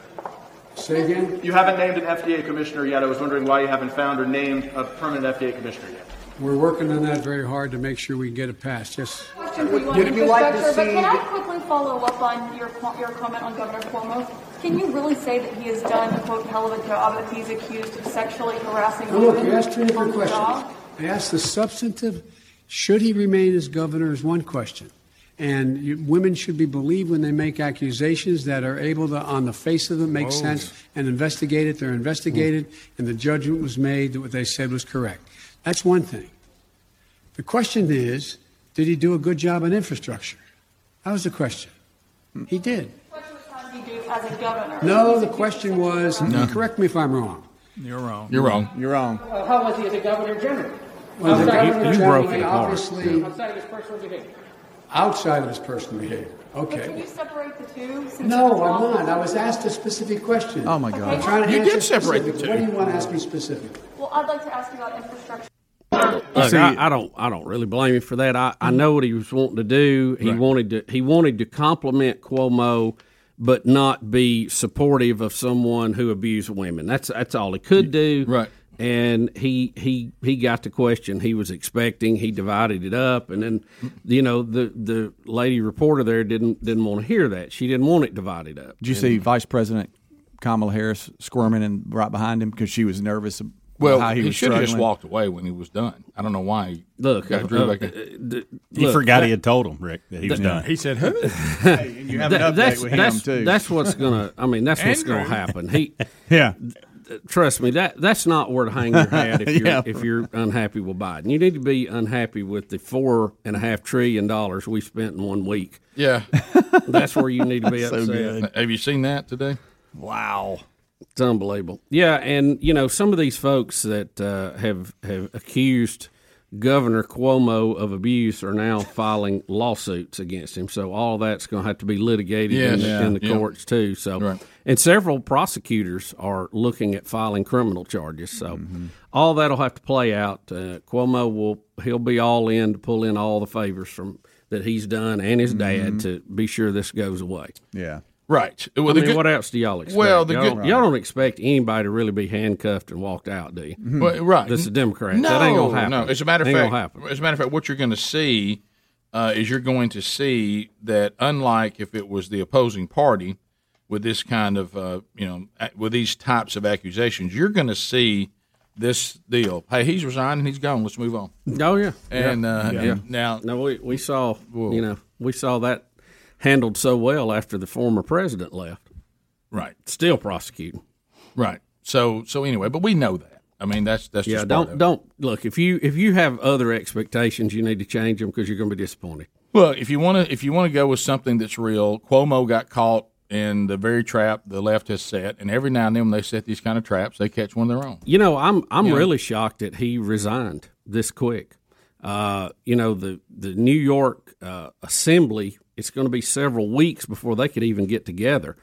Say again? You haven't named an FDA commissioner yet. I was wondering why you haven't found or named a permanent FDA commissioner yet. We're working on that very hard to make sure we can get it passed. Yes. Question for you on Would you like to infrastructure, but can I quickly follow up on your your comment on Governor Cuomo? Can you really say that he has done a quote hell of a job if he's accused of sexually harassing Now, look, women you asked two different questions. job? I asked the substantive, should he remain as governor, is one question. And you, women should be believed when they make accusations that are able to, on the face of them, make Whoa. sense and investigate it. They're investigated, and the judgment was made that what they said was correct. That's one thing. The question is, did he do a good job on infrastructure? That was the question. He did. What does he do as a governor? No, the question was, No. correct me if I'm wrong. You're wrong. You're wrong. You're wrong. Uh, how was he as a governor general? Well, Outside you- of you his broke personal it behavior. apart. Obviously- Outside of his personal behavior. Outside of his personal behavior. But can Okay. you separate the two? Since No, I'm all- not. I was asked a specific question. Oh, my God. I'm trying to You did separate the two. What do you want to ask me specifically? Well, I'd like to ask you about infrastructure. Look, See- I, I don't. I don't really blame him for that. I, I know what he was wanting to do. He Right. wanted to. He wanted to compliment Cuomo, but not be supportive of someone who abused women. That's that's all he could do. Right. And he he he got the question he was expecting. He divided it up, and then you know the the lady reporter there didn't didn't want to hear that. She didn't want it divided up. Did you see Vice President Kamala Harris squirming and right behind him because she was nervous about Well, how he, he, should have just walked away when he was done. I don't know why he Look, got uh, drew uh, back in. uh, d- He look, forgot that- he had told him, Rick, that he was that- done. He said, "Who?" and you have an update that's with him too. that's what's gonna. I mean, that's what's gonna happen. He, yeah. trust me, that that's not where to hang your hat if you're Yeah. if you're unhappy with Biden. You need to be unhappy with the four and a half trillion dollars we spent in one week. Yeah. That's where you need to be So upset. good. Have you seen that today? Wow. It's unbelievable. Yeah, and you know some of these folks that uh, have have accused Governor Cuomo of abuse are now filing lawsuits against him. So all that's going to have to be litigated in Yes. the, in the Yeah. courts too. So Right. and several prosecutors are looking at filing criminal charges. So all that'll have to play out. Uh, Cuomo will he'll be all in to pull in all the favors from that he's done and his dad to be sure this goes away. Yeah. Right. Well, I mean, good- what else do y'all expect? Well, the y'all, good- don't, y'all don't expect anybody to really be handcuffed and walked out, do you? Well, right. That's a Democrat. No, that ain't gonna happen. No, as a matter of fact, as a matter of fact, what you're going to see uh, is you're going to see that unlike if it was the opposing party, with this kind of uh, you know with these types of accusations, you're going to see this deal. Hey, he's resigned and he's gone. Let's move on. Oh yeah, And, yeah. uh, yeah. and now no, we we saw you know we saw that handled so well after the former president left. Right, still prosecuting. Right. So so anyway, but we know that. I mean, that's that's yeah, just part of don't don't look if you if you have other expectations, you need to change them because you're going to be disappointed. Well, if you want to, if you want to go with something that's real, Cuomo got caught in the very trap the left has set, and every now and then when they set these kind of traps, they catch one of their own. You know, I'm I'm You know? really shocked that he resigned this quick. Uh, you know, the the New York uh, Assembly. It's going to be several weeks before they could even get together,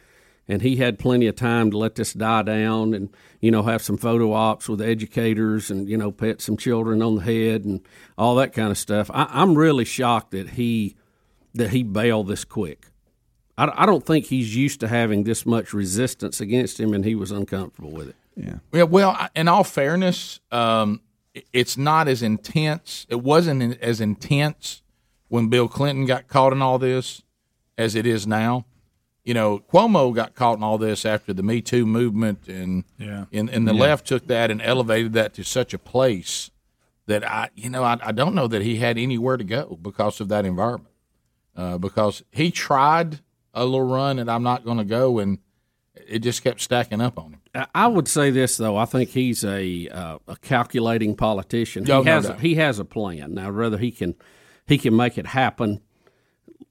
and he had plenty of time to let this die down, and you know, have some photo ops with educators, and you know, pet some children on the head, and all that kind of stuff. I, I'm really shocked that he that he bailed this quick. I, I don't think he's used to having this much resistance against him, and he was uncomfortable with it. Yeah. Yeah, well, in all fairness, um, it's not as intense. It wasn't as intense when Bill Clinton got caught in all this as it is now. You know, Cuomo got caught in all this after the Me Too movement, and Yeah. and, and the Yeah. left took that and elevated that to such a place that I, you know, I, I don't know that he had anywhere to go because of that environment. Uh, because he tried a little run, and I'm not going to go, and it just kept stacking up on him. I- I would say this though. I think he's a uh, a calculating politician. He Oh, no has doubt. he has a plan. Now, whether he can he can make it happen,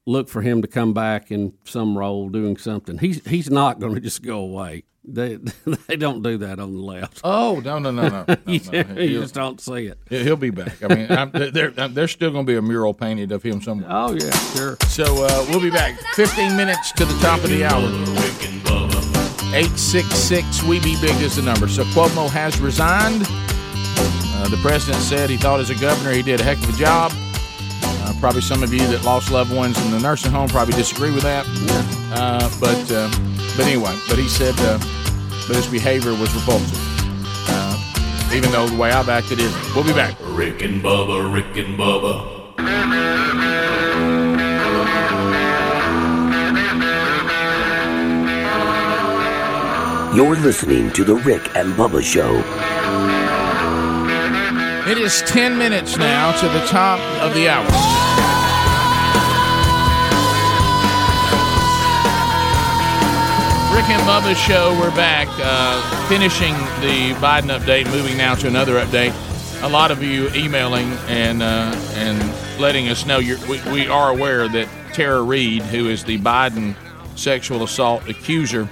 look for him to come back in some role doing something. He's he's not going to just go away. They they don't do that on the left. Oh no no no no! no, you, no. you just don't see it. He'll be back. I mean, I'm, there, there's still going to be a mural painted of him somewhere. Oh yeah, sure. So uh, we'll be back. 15 minutes to the top of the hour. 866 We Be Big is the number. So Cuomo has resigned. Uh, the president said he thought as a governor he did a heck of a job. Probably some of you that lost loved ones in the nursing home probably disagree with that. Uh, but uh, but anyway, but he said, uh, but his behavior was repulsive. Uh, even though the way I've acted isn't. We'll be back. Rick and Bubba, Rick and Bubba. You're listening to The Rick and Bubba Show. It is 10 minutes now to the top of the hour. Rick and Bubba's show, we're back, uh, finishing the Biden update, moving now to another update. A lot of you emailing and uh, and letting us know you're, we, we are aware that Tara Reade, who is the Biden sexual assault accuser,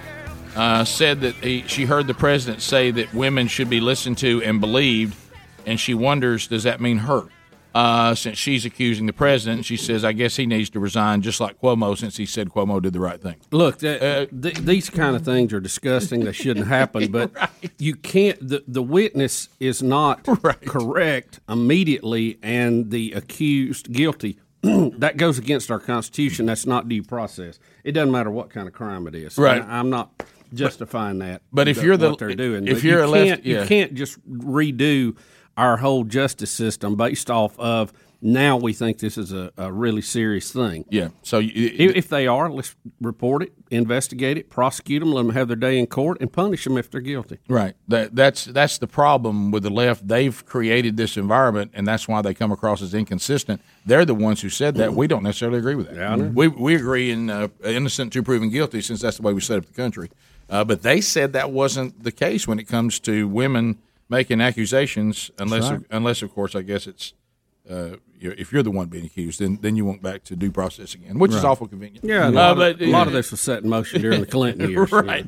uh, said that he, she heard the president say that women should be listened to and believed, and she wonders, does that mean her? Uh, since she's accusing the president, she says, I guess he needs to resign, just like Cuomo, since he said Cuomo did the right thing. Look, th- th- these kind of things are disgusting. They shouldn't happen. But you can't. The, the witness is not correct immediately, and the accused guilty. that goes against our Constitution. That's not due process. It doesn't matter what kind of crime it is. Right. I, am not justifying that. but if that- you're the- what they're doing, if But you're you a left- yeah. you can't just redo our whole justice system based off of now we think this is a, a really serious thing. Yeah. So you, if, if they are, let's report it, investigate it, prosecute them, let them have their day in court, and punish them if they're guilty. Right. That that's that's the problem with the left. They've created this environment, and that's why they come across as inconsistent. They're the ones who said that. We don't necessarily agree with that. Yeah. We we agree in uh, innocent to proven guilty, since that's the way we set up the country. Uh, but they said that wasn't the case when it comes to women making accusations, unless right. unless of course I guess it's. Uh, you- if you're the one being accused, then then you went back to due process again, which is awful convenient. Yeah, a Uh, lot, but of, a lot of this was set in motion during the Clinton years. right.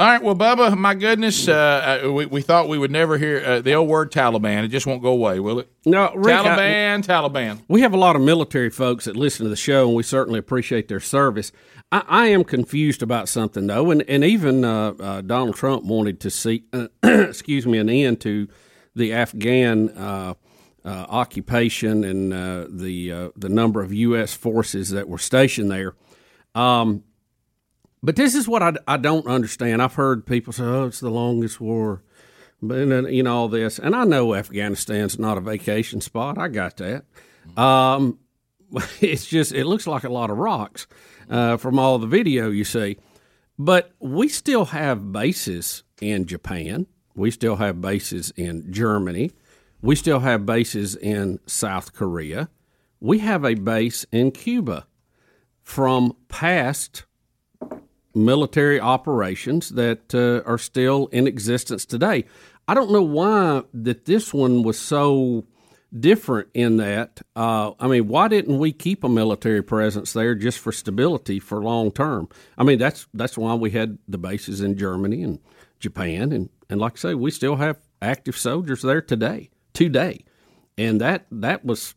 All right, well, Bubba, my goodness, uh, uh, we, we thought we would never hear uh, the old word Taliban. It just won't go away, will it? No, Rick, I- Taliban, Taliban. We have a lot of military folks that listen to the show, and we certainly appreciate their service. I, I am confused about something though, and and even uh, uh, Donald Trump wanted to see, uh, excuse me, an end to the Afghan uh, uh, occupation and uh, the uh, the number of U.S. forces that were stationed there. Um, but this is what I, I don't understand. I've heard people say, "Oh, it's the longest war," but you know all this, and I know Afghanistan's not a vacation spot. I got that. Um, it's just it looks like a lot of rocks uh, from all the video you see. But we still have bases in Japan. We still have bases in Germany. We still have bases in South Korea. We have a base in Cuba from past military operations that uh, are still in existence today. I don't know why that this one was so different in that. Uh, I mean, why didn't we keep a military presence there just for stability for long term? I mean, that's that's why we had the bases in Germany and Japan, and and like I say, we still have active soldiers there today, today, and that that was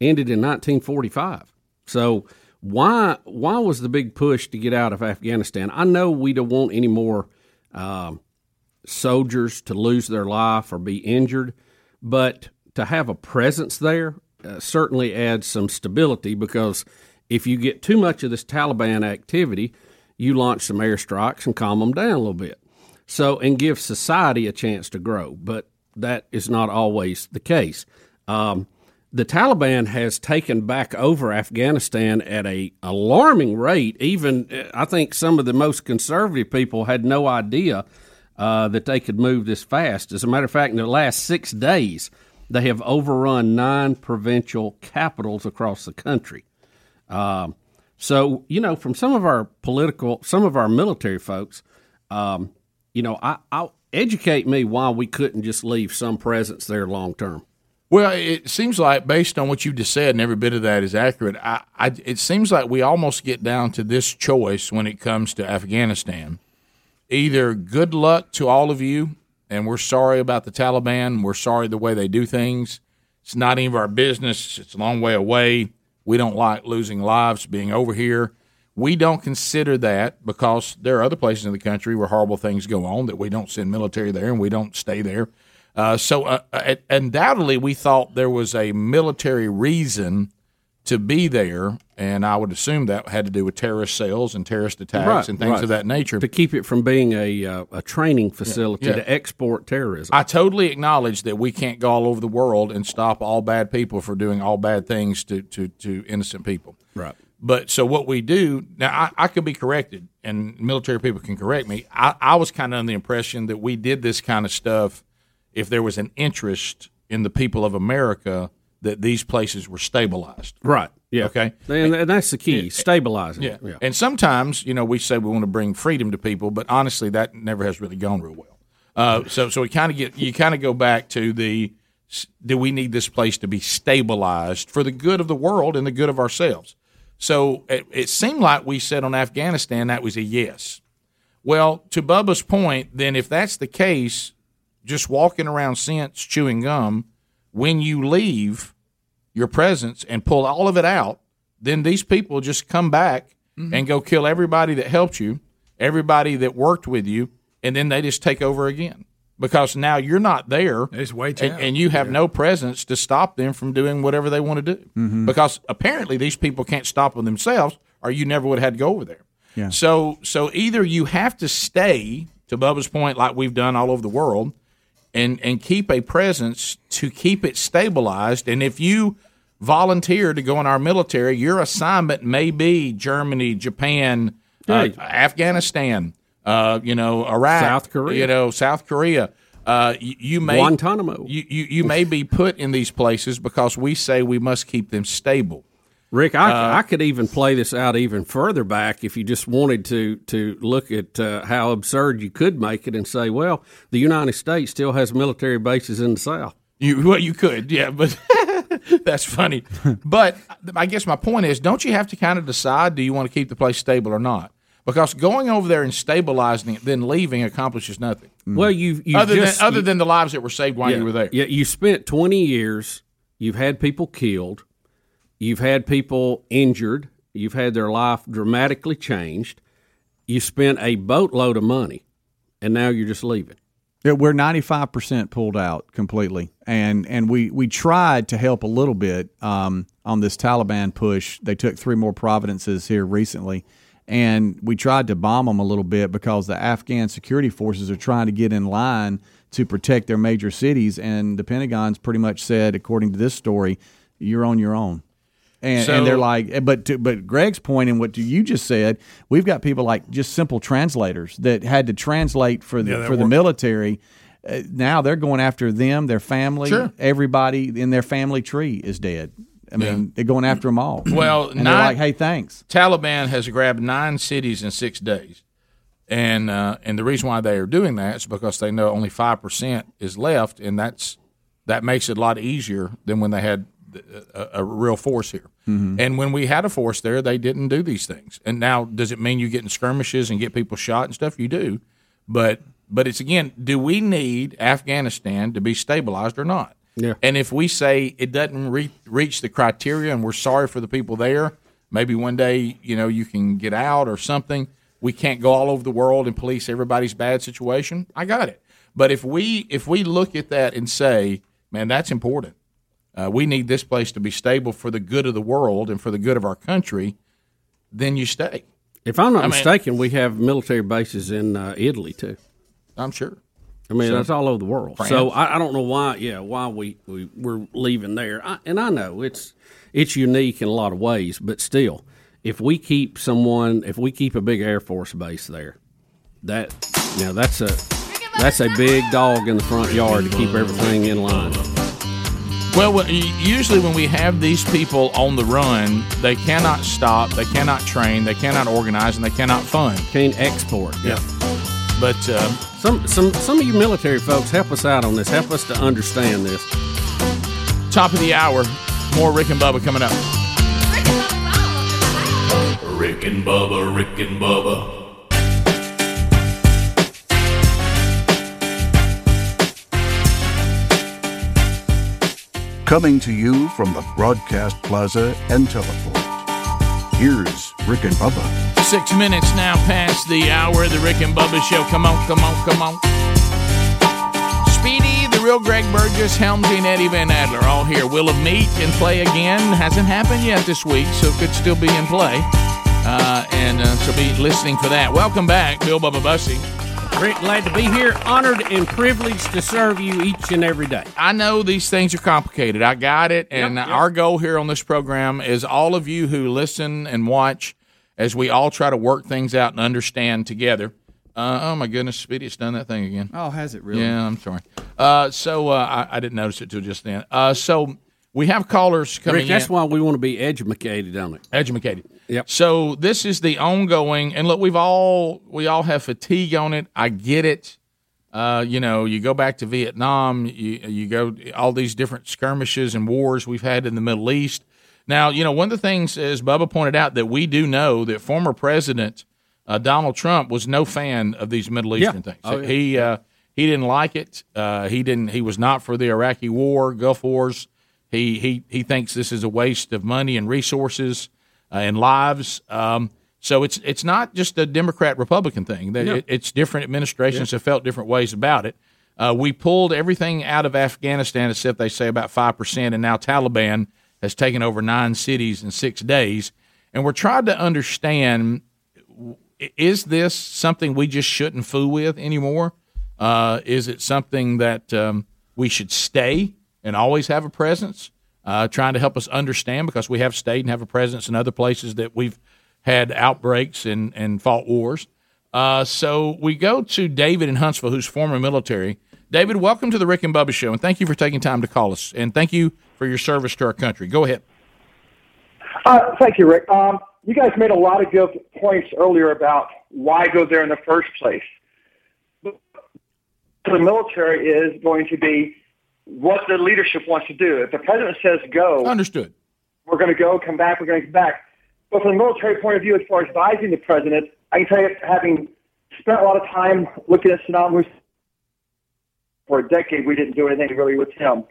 ended in 1945. So why why was the big push to get out of Afghanistan? I know we don't want any more um, soldiers to lose their life or be injured, but to have a presence there uh, certainly adds some stability because if you get too much of this Taliban activity, you launch some airstrikes and calm them down a little bit. So, and give society a chance to grow. But that is not always the case. Um, the Taliban has taken back over Afghanistan at a alarming rate. Even I think some of the most conservative people had no idea uh, that they could move this fast. As a matter of fact, in the last six days, they have overrun nine provincial capitals across the country. Um, so, you know, from some of our political, some of our military folks, um, you know, I, I educate me why we couldn't just leave some presence there long term. Well, it seems like based on what you just said, and every bit of that is accurate. I, I, it seems like we almost get down to this choice when it comes to Afghanistan: either good luck to all of you, and we're sorry about the Taliban. We're sorry the way they do things. It's not any of our business. It's a long way away. We don't like losing lives being over here. We don't consider that because there are other places in the country where horrible things go on that we don't send military there and we don't stay there. Uh, so uh, uh, undoubtedly, we thought there was a military reason to be there, and I would assume that had to do with terrorist cells and terrorist attacks Right, and things right. of that nature. to keep it from being a uh, a training facility Yeah. to export terrorism. I totally acknowledge that we can't go all over the world and stop all bad people for doing all bad things to, to, to innocent people. Right. But so what we do now, I, I could be corrected, and military people can correct me. I, I was kind of under the impression that we did this kind of stuff if there was an interest in the people of America that these places were stabilized. Right. Yeah. Okay. And, and that's the key, stabilizing. Yeah. it. And sometimes, you know, we say we want to bring freedom to people, but honestly, that never has really gone real well. Uh, so, so we kind of get you kind of go back to the do we need this place to be stabilized for the good of the world and the good of ourselves? So it, it seemed like we said on Afghanistan that was a yes. Well, to Bubba's point, then if that's the case, just walking around since chewing gum, when you leave your presence and pull all of it out, then these people just come back and go kill everybody that helped you, everybody that worked with you, and then they just take over again because now you're not there, It's way and, and you have no presence to stop them from doing whatever they want to do. Mhm. Because apparently these people can't stop them themselves, or you never would have had to go over there. Yeah. So so either you have to stay to Bubba's point, like we've done all over the world, and and keep a presence to keep it stabilized. And if you volunteer to go in our military, your assignment may be Germany, Japan, uh, Afghanistan, uh, you know, Iraq, South Korea. you know, South Korea. Uh, you, you may Guantanamo. You, you you may be put in these places because we say we must keep them stable. Rick, I, Uh, I could even play this out even further back if you just wanted to to look at uh, how absurd you could make it and say, well, the United States still has military bases in the South. You well, you could, yeah, but that's funny. But I guess my point is, don't you have to kind of decide do you want to keep the place stable or not? Because going over there and stabilizing it, then leaving accomplishes nothing. Well, you you other just, than other you- than the lives that were saved while yeah, you were there. Yeah, you spent 20 years, you've had people killed, you've had people injured, you've had their life dramatically changed, you spent a boatload of money, and now you're just leaving. Yeah, we're ninety five percent pulled out completely, and and we we tried to help a little bit um, on this Taliban push. They took three more providences here recently, and we tried to bomb them a little bit because the Afghan security forces are trying to get in line to protect their major cities, and the Pentagon's pretty much said, according to this story, you're on your own. And, So- and they're like, but to, but Greg's point and what you just said, we've got people like just simple translators that had to translate for the Yeah, for the military. Uh, now they're going after them, their family, Sure. everybody in their family tree is dead. I mean, they're going after them all. Well, and they're like, hey, thanks. Taliban has grabbed nine cities in six days, and uh, and the reason why they are doing that is because they know only five percent is left, and that's that makes it a lot easier than when they had a, a real force here. Mm-hmm. And when we had a force there, they didn't do these things. And now, does it mean you get in skirmishes and get people shot and stuff? You do, but but it's again, do we need Afghanistan to be stabilized or not? Yeah. And if we say it doesn't re- reach the criteria, and we're sorry for the people there, maybe one day you know you can get out or something. We can't go all over the world and police everybody's bad situation. I got it. But if we if we look at that and say, man, that's important. Uh, we need this place to be stable for the good of the world and for the good of our country. Then you stay. If I'm not I mean- mistaken, we have military bases in uh, Italy too. I'm sure. I mean, So- that's all over the world. France. So I, I don't know why. Yeah, why we, we we're leaving there. I, and I know it's it's unique in a lot of ways, but still, if we keep someone, if we keep a big Air Force base there, that you know that's a that's a big dog in the front yard to keep everything in line. Well, usually when we have these people on the run, they cannot stop, they cannot train, they cannot organize, and they cannot fund. Can't export. Yeah. But uh, some some some of you military folks help us out on this. Help us to understand this. top of the hour, more Rick and Bubba coming up. Rick and Bubba, Rick and Bubba. Coming to you from the Broadcast Plaza and Teleport. Here's Rick and Bubba. Six minutes now past the hour of the Rick and Bubba show. Come on, come on, come on. Speedy, the real Greg Burgess, Helmsy, and Eddie Van Adler all here. Wheel of Meat and play again. Hasn't happened yet this week, so could still be in play. Uh, and uh, so be listening for that. Welcome back, Bill Bubba Bussey. Rick, glad to be here. Honored and privileged to serve you each and every day. I know these things are complicated. I got it. And Yep, yep. our goal here on this program is all of you who listen and watch as we all try to work things out and understand together. Uh, oh, my goodness. Speedy, it's done that thing again. Oh, has it really? Yeah, I'm sorry. Uh, so uh, I, I didn't notice it till just then. Uh, so we have callers coming Rick, that's in. why we want to be educated on it. Educated. Yep. So this is the ongoing, and look, we've all we all have fatigue on it. I get it. Uh, you know, you go back to Vietnam, you you go all these different skirmishes and wars we've had in the Middle East. Now, you know, one of the things, as Bubba pointed out, that we do know that former President uh, Donald Trump was no fan of these Middle Yeah. Eastern things. Oh, yeah. He uh, he didn't like it. Uh, he didn't. He was not for the Iraqi War, Gulf Wars. He he he thinks this is a waste of money and resources uh, and lives. Um, so it's it's not just a Democrat Republican thing. No. it- it's different administrations have felt different ways about it. Uh, we pulled everything out of Afghanistan, except they say about five percent, and now Taliban has taken over nine cities in six days. And we're trying to understand: is this something we just shouldn't fool with anymore? Uh, is it something that um, we should stay and always have a presence? Uh, trying to help us understand because we have stayed and have a presence in other places that we've had outbreaks and, and fought wars. Uh, so we go to David in Huntsville, who's former military. David, welcome to the Rick and Bubba Show, and thank you for taking time to call us, and thank you for your service to our country. Go ahead. Uh, thank you, Rick. Um, you guys made a lot of good points earlier about why go there in the first place. The military is going to be what the leadership wants to do. If the president says go, understood. We're going to go, come back, we're going to come back. But from the military point of view, as far as advising the president, I can tell you, having spent a lot of time looking at Saddam Hussein for a decade, we didn't do anything really with him.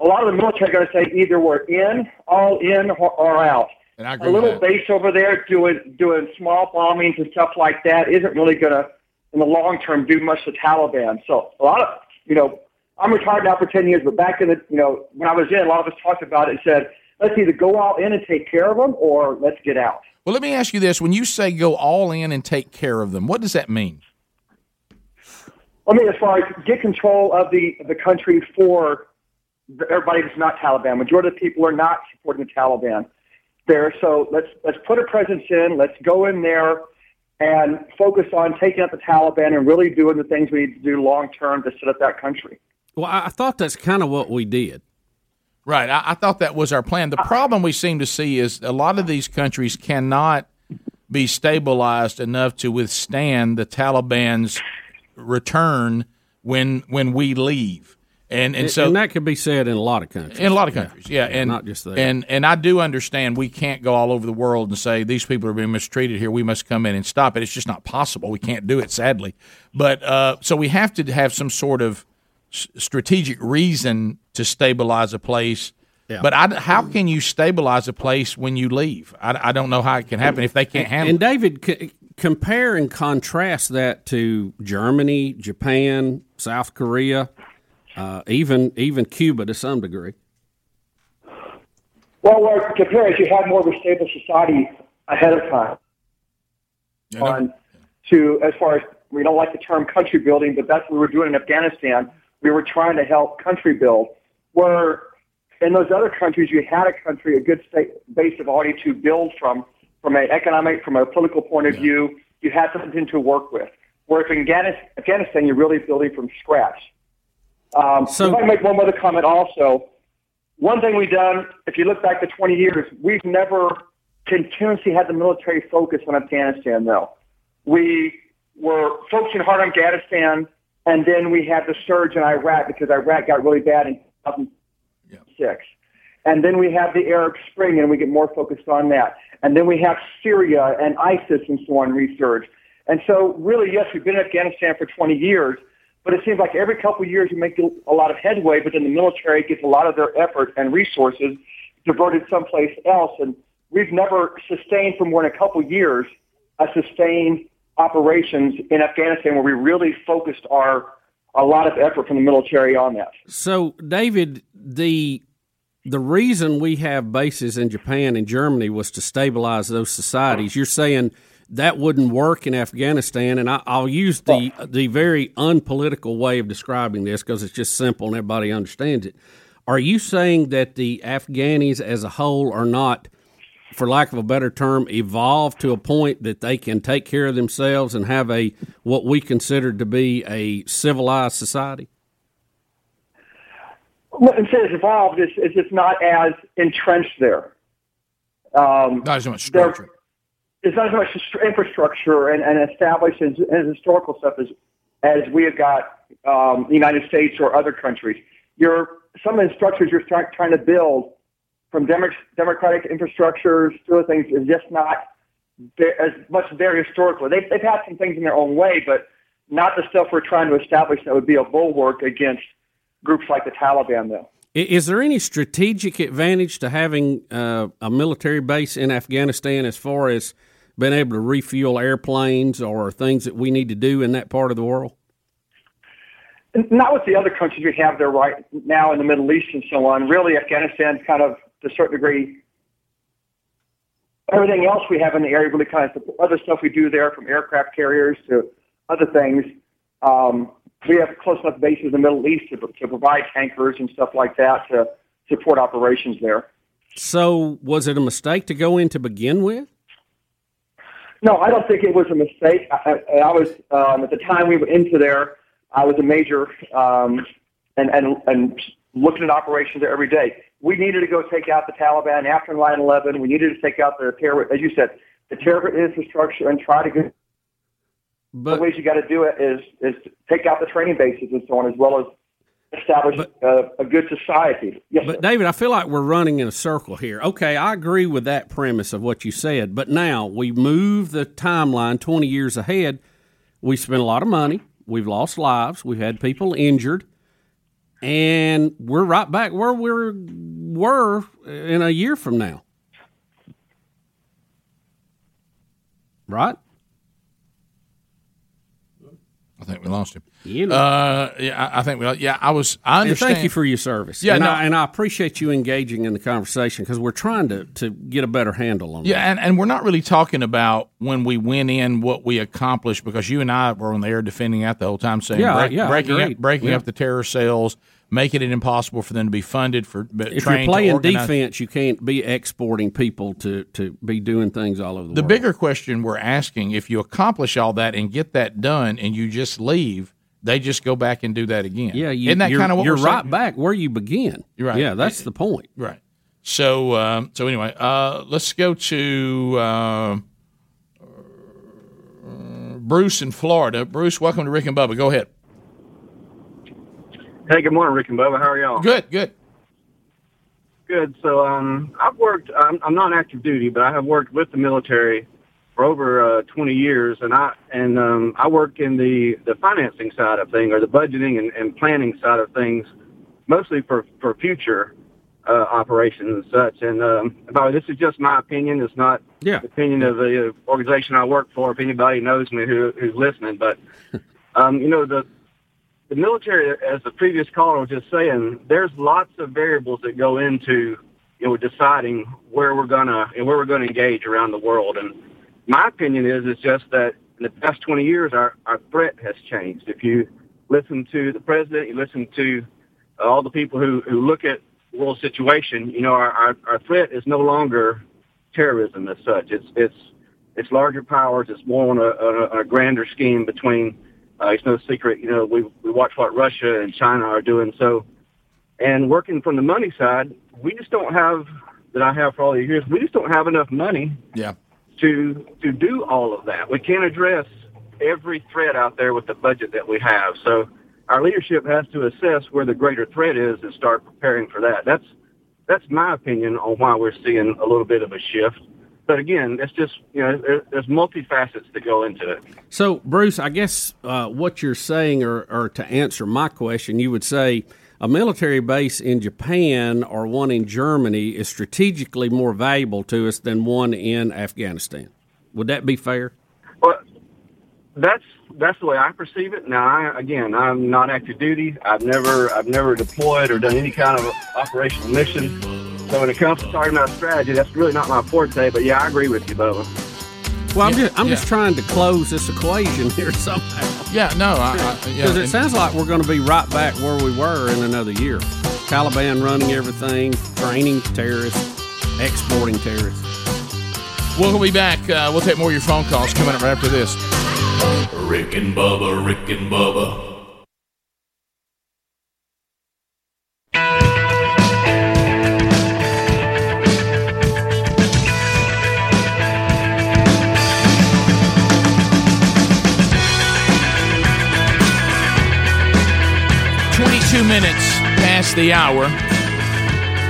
A lot of the military are going to say either we're in, all in, or, or out. And I agree a little base over there doing doing small bombings and stuff like that isn't really going to, in the long term, do much to Taliban. So a lot of, you know, I'm retired now for 10 years, but back in the, you know, when I was in, a lot of us talked about it and said, let's either go all in and take care of them or let's get out. Well, let me ask you this: When you say go all in and take care of them, what does that mean? I mean, as far as get control of the the country for everybody that's not Taliban. Majority of the people are not supporting the Taliban there. So let's let's put a presence in. Let's go in there and focus on taking out the Taliban and really doing the things we need to do long term to set up that country. Well, I I thought that's kind of what we did. Right. I, I thought that was our plan. The problem we seem to see is a lot of these countries cannot be stabilized enough to withstand the Taliban's return when when we leave. And and so and that could be said in a lot of countries. in a lot of countries, yeah, and not just there. And and I do understand we can't go all over the world and say these people are being mistreated here. We must come in and stop it. It's just not possible. We can't do it, sadly. But uh, so we have to have some sort of s- strategic reason to stabilize a place. Yeah. But I, how can you stabilize a place when you leave? I, I don't know how it can happen if they can't handle And it. David, c- compare and contrast that to Germany, Japan, South Korea, uh, even even Cuba to some degree. Well, where compared, you have more of a stable society ahead of time. On to as far as we don't like the term country building, but that's what we were doing in Afghanistan. We were trying to help country build. Where in those other countries, you had a country, a good state base of already to build from, from an economic, from a political point of view. You had something to work with. Where if in Afghanistan, you're really building from scratch. Um, So- if I make one other comment also, one thing we've done, if you look back to 20 years, we've never continuously had the military focus on Afghanistan, though. We were focusing hard on Afghanistan, and then we had the surge in Iraq because Iraq got really bad in 2006. And then we have the Arab Spring, and we get more focused on that. And then we have Syria and ISIS and so on resurge. And so, really, yes, we've been in Afghanistan for 20 years, but it seems like every couple of years we make a lot of headway, but then the military gets a lot of their effort and resources diverted someplace else. And we've never sustained for more than a couple of years a sustained operations in Afghanistan where we really focused our a lot of effort from the military on that. So, David, the the reason we have bases in Japan and Germany was to stabilize those societies. You're saying that wouldn't work in Afghanistan, and I, I'll use the the very unpolitical way of describing this because it's just simple and everybody understands it. Are you saying that the Afghanis as a whole are not, for lack of a better term, evolve to a point that they can take care of themselves and have a what we consider to be a civilized society? What I'm saying is evolved is, is it's not as entrenched there. Um, not as much there- It's not as much infrastructure and, and established and, and historical stuff as as we have got um, the United States or other countries. You're some of the structures you're try, trying to build from demo, democratic infrastructures to other things is just not as much there historically. They've, they've had some things in their own way, but not the stuff we're trying to establish that would be a bulwark against groups like the Taliban, though. Is there any strategic advantage to having uh, a military base in Afghanistan as far as being able to refuel airplanes or things that we need to do in that part of the world? not with the other countries we have there right now in the Middle East and so on. Really, Afghanistan's kind of to a certain degree. Everything else we have in the area really kind of other stuff we do there, from aircraft carriers to other things. Um, we have close enough bases in the Middle East to, to provide tankers and stuff like that to support operations there. So, was it a mistake to go in to begin with? No, I don't think it was a mistake. I, I, I was um, at the time we were into there. I was a major um, and and and looking at operations there every day. We needed to go take out the Taliban after 9/11. We needed to take out the terror, as you said, the terror infrastructure and try to get. But the ways you got to do it is is take out the training bases and so on, as well as establish uh, a good society. Yes, But David, I feel like we're running in a circle here. Okay, I agree with that premise of what you said, but now we move the timeline 20 years ahead. We spent a lot of money, we've lost lives, we've had people injured, and we're right back where we were in a year from now. Right? I think we lost him. You know. Uh, yeah, I I think we. Yeah, I was. I And understand. thank you for your service. Yeah, and, no, I, and I appreciate you engaging in the conversation because we're trying to, to get a better handle on it. Yeah, and, and we're not really talking about when we went in what we accomplished because you and I were on the air defending that the whole time, saying Yeah, break- yeah, breaking up, breaking Yeah. up the terror cells, making it impossible for them to be funded for but If you're playing defense, you can't be exporting people to, to be doing things all over the, The world. The bigger question we're asking: if you accomplish all that and get that done, and you just leave, they just go back and do that again. Yeah, you, isn't that you're, kind of what you're right saying? back where you begin. You're right. Yeah, that's the point. Right. So, um, so anyway, uh, let's go to uh, Bruce in Florida. Bruce, welcome to Rick and Bubba. Go ahead. Hey, good morning, Rick and Bubba. How are y'all? Good, good. Good. So, um, I've worked. I'm, I'm not active duty, but I have worked with the military for over uh, 20 years, and I and um, I work in the the financing side of things, or the budgeting and, and planning side of things, mostly for for future uh, operations and such. And um, by the way, this is just my opinion. It's not yeah. the opinion of the organization I work for. If anybody knows me who, who's listening, but um, you know the the military, as the previous caller was just saying, there's lots of variables that go into you know deciding where we're gonna and where we're gonna engage around the world. And my opinion is is just that in the past 20 years, our our threat has changed. If you listen to the president, you listen to all the people who who look at world situation, you know, our our, our threat is no longer terrorism as such. It's it's it's larger powers. It's more on a, on a, a grander scheme between. Uh, it's no secret, you know. We we watch what Russia and China are doing. So, and working from the money side, we just don't have that I have for all these years. We just don't have enough money Yeah. to to do all of that. We can't address every threat out there with the budget that we have. So our leadership has to assess where the greater threat is and start preparing for that. That's that's my opinion on why we're seeing a little bit of a shift. But again, it's just you know there, there's multifacets that go into it. So, Bruce, I guess uh, what you're saying, or, or to answer my question, you would say a military base in Japan or one in Germany is strategically more valuable to us than one in Afghanistan. Would that be fair? Well, that's that's the way I perceive it. Now, I, again, I'm not active duty. I've never I've never deployed or done any kind of operational mission. So when it comes to talking about strategy, that's really not my forte. But yeah, I agree with you, Bubba. Well, I'm just I'm just trying to close this equation here somehow. Yeah, no, I, I yeah, Because it and- sounds like we're going to be right back where we were in another year. Taliban running everything, training terrorists, exporting terrorists. We'll be back. Uh, we'll take more of your phone calls coming up right after this. Rick and Bubba, Rick and Bubba. Past the hour.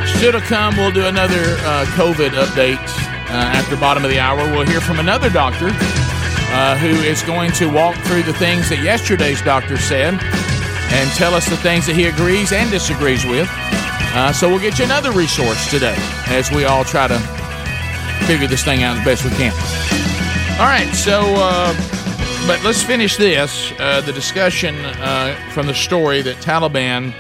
Should have come. We'll do another uh, COVID update uh, after bottom of the hour. We'll hear from another doctor uh, who is going to walk through the things that yesterday's doctor said and tell us the things that he agrees and disagrees with. Uh, so we'll get you another resource today as we all try to figure this thing out as best we can. All right, so uh, but let's finish this. Uh, the discussion uh, from the story that Taliban,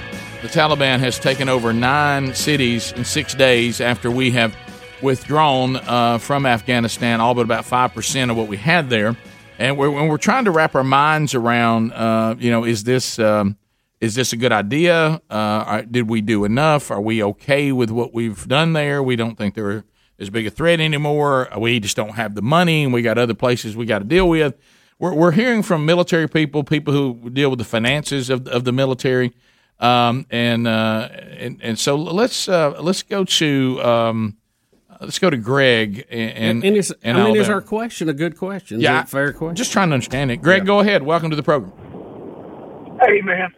the Taliban has taken over nine cities in six days after we have withdrawn uh, from Afghanistan, all but about five percent of what we had there, and we're, when we're trying to wrap our minds around, uh, you know, is this um, is this a good idea? Uh, did we do enough? Are we okay with what we've done there? We don't think they're as big a threat anymore. We just don't have the money, and we got other places we got to deal with. We're, we're hearing from military people, people who deal with the finances of, of the military, um, and, uh, and and so let's uh, let's go to um, let's go to Greg and And, and is, and I mean, is our question a good question? Is Yeah, it a fair question? Just trying to understand it. Greg, go ahead. Welcome to the program. Hey man,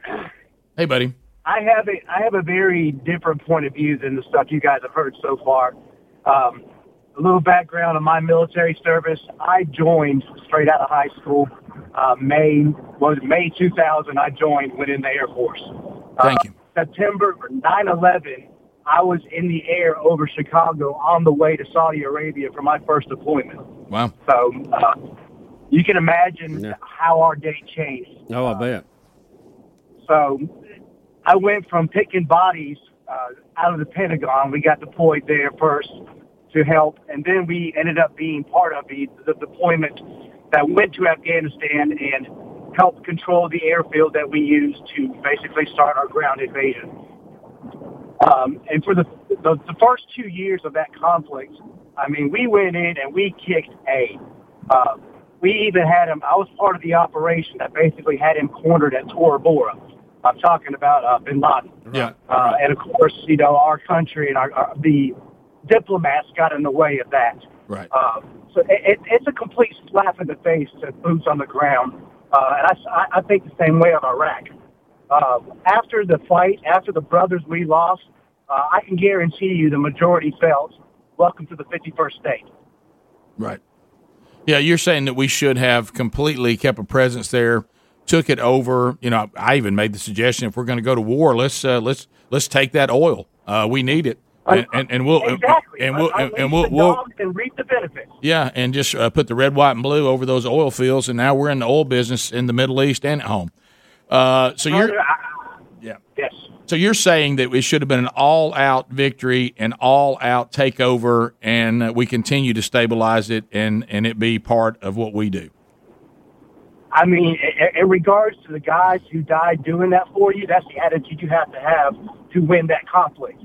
Hey, buddy. I have a I have a very different point of view than the stuff you guys have heard so far. Um, a little background on my military service. I joined straight out of high school. Uh, May was it May 2000. I joined. Went in the Air Force. Thank you. September 9/11. I was in the air over Chicago on the way to Saudi Arabia for my first deployment. Wow. So uh, you can imagine how our day changed. Oh, I bet. So I went from picking bodies uh, out of the Pentagon. We got deployed there first to help, and then we ended up being part of the, the deployment that went to Afghanistan and helped control the airfield that we used to basically start our ground invasion. Um, and for the, the the first two years of that conflict, I mean, we went in and we kicked A. Uh, we even had him. I was part of the operation that basically had him cornered at Tora Bora. I'm talking about uh, Bin Laden. Yeah. Uh, and of course, you know, our country and our, our the diplomats got in the way of that. Right. Uh, so it, it, it's a complete slap in the face to boots on the ground. Uh, and I, I- think the same way of Iraq. Uh, after the fight, after the brothers we lost, uh, I can guarantee you the majority felt, welcome to the 51st state. Right. Yeah, you're saying that we should have completely kept a presence there, took it over. You know, I even made the suggestion if we're going to go to war, let's uh, let's let's take that oil. Uh, we need it, and, and, and we'll Exactly. and we'll and, Unleash we'll, we'll and reap the benefits. yeah, and just uh, put the red, white, and blue over those oil fields, and now we're in the oil business in the Middle East and at home. Uh, so you're yeah. Yes. So you're saying that it should have been an all-out victory, an all-out takeover, and uh, we continue to stabilize it, and and it be part of what we do. I mean, in regards to the guys who died doing that for you, that's the attitude you have to have to win that conflict.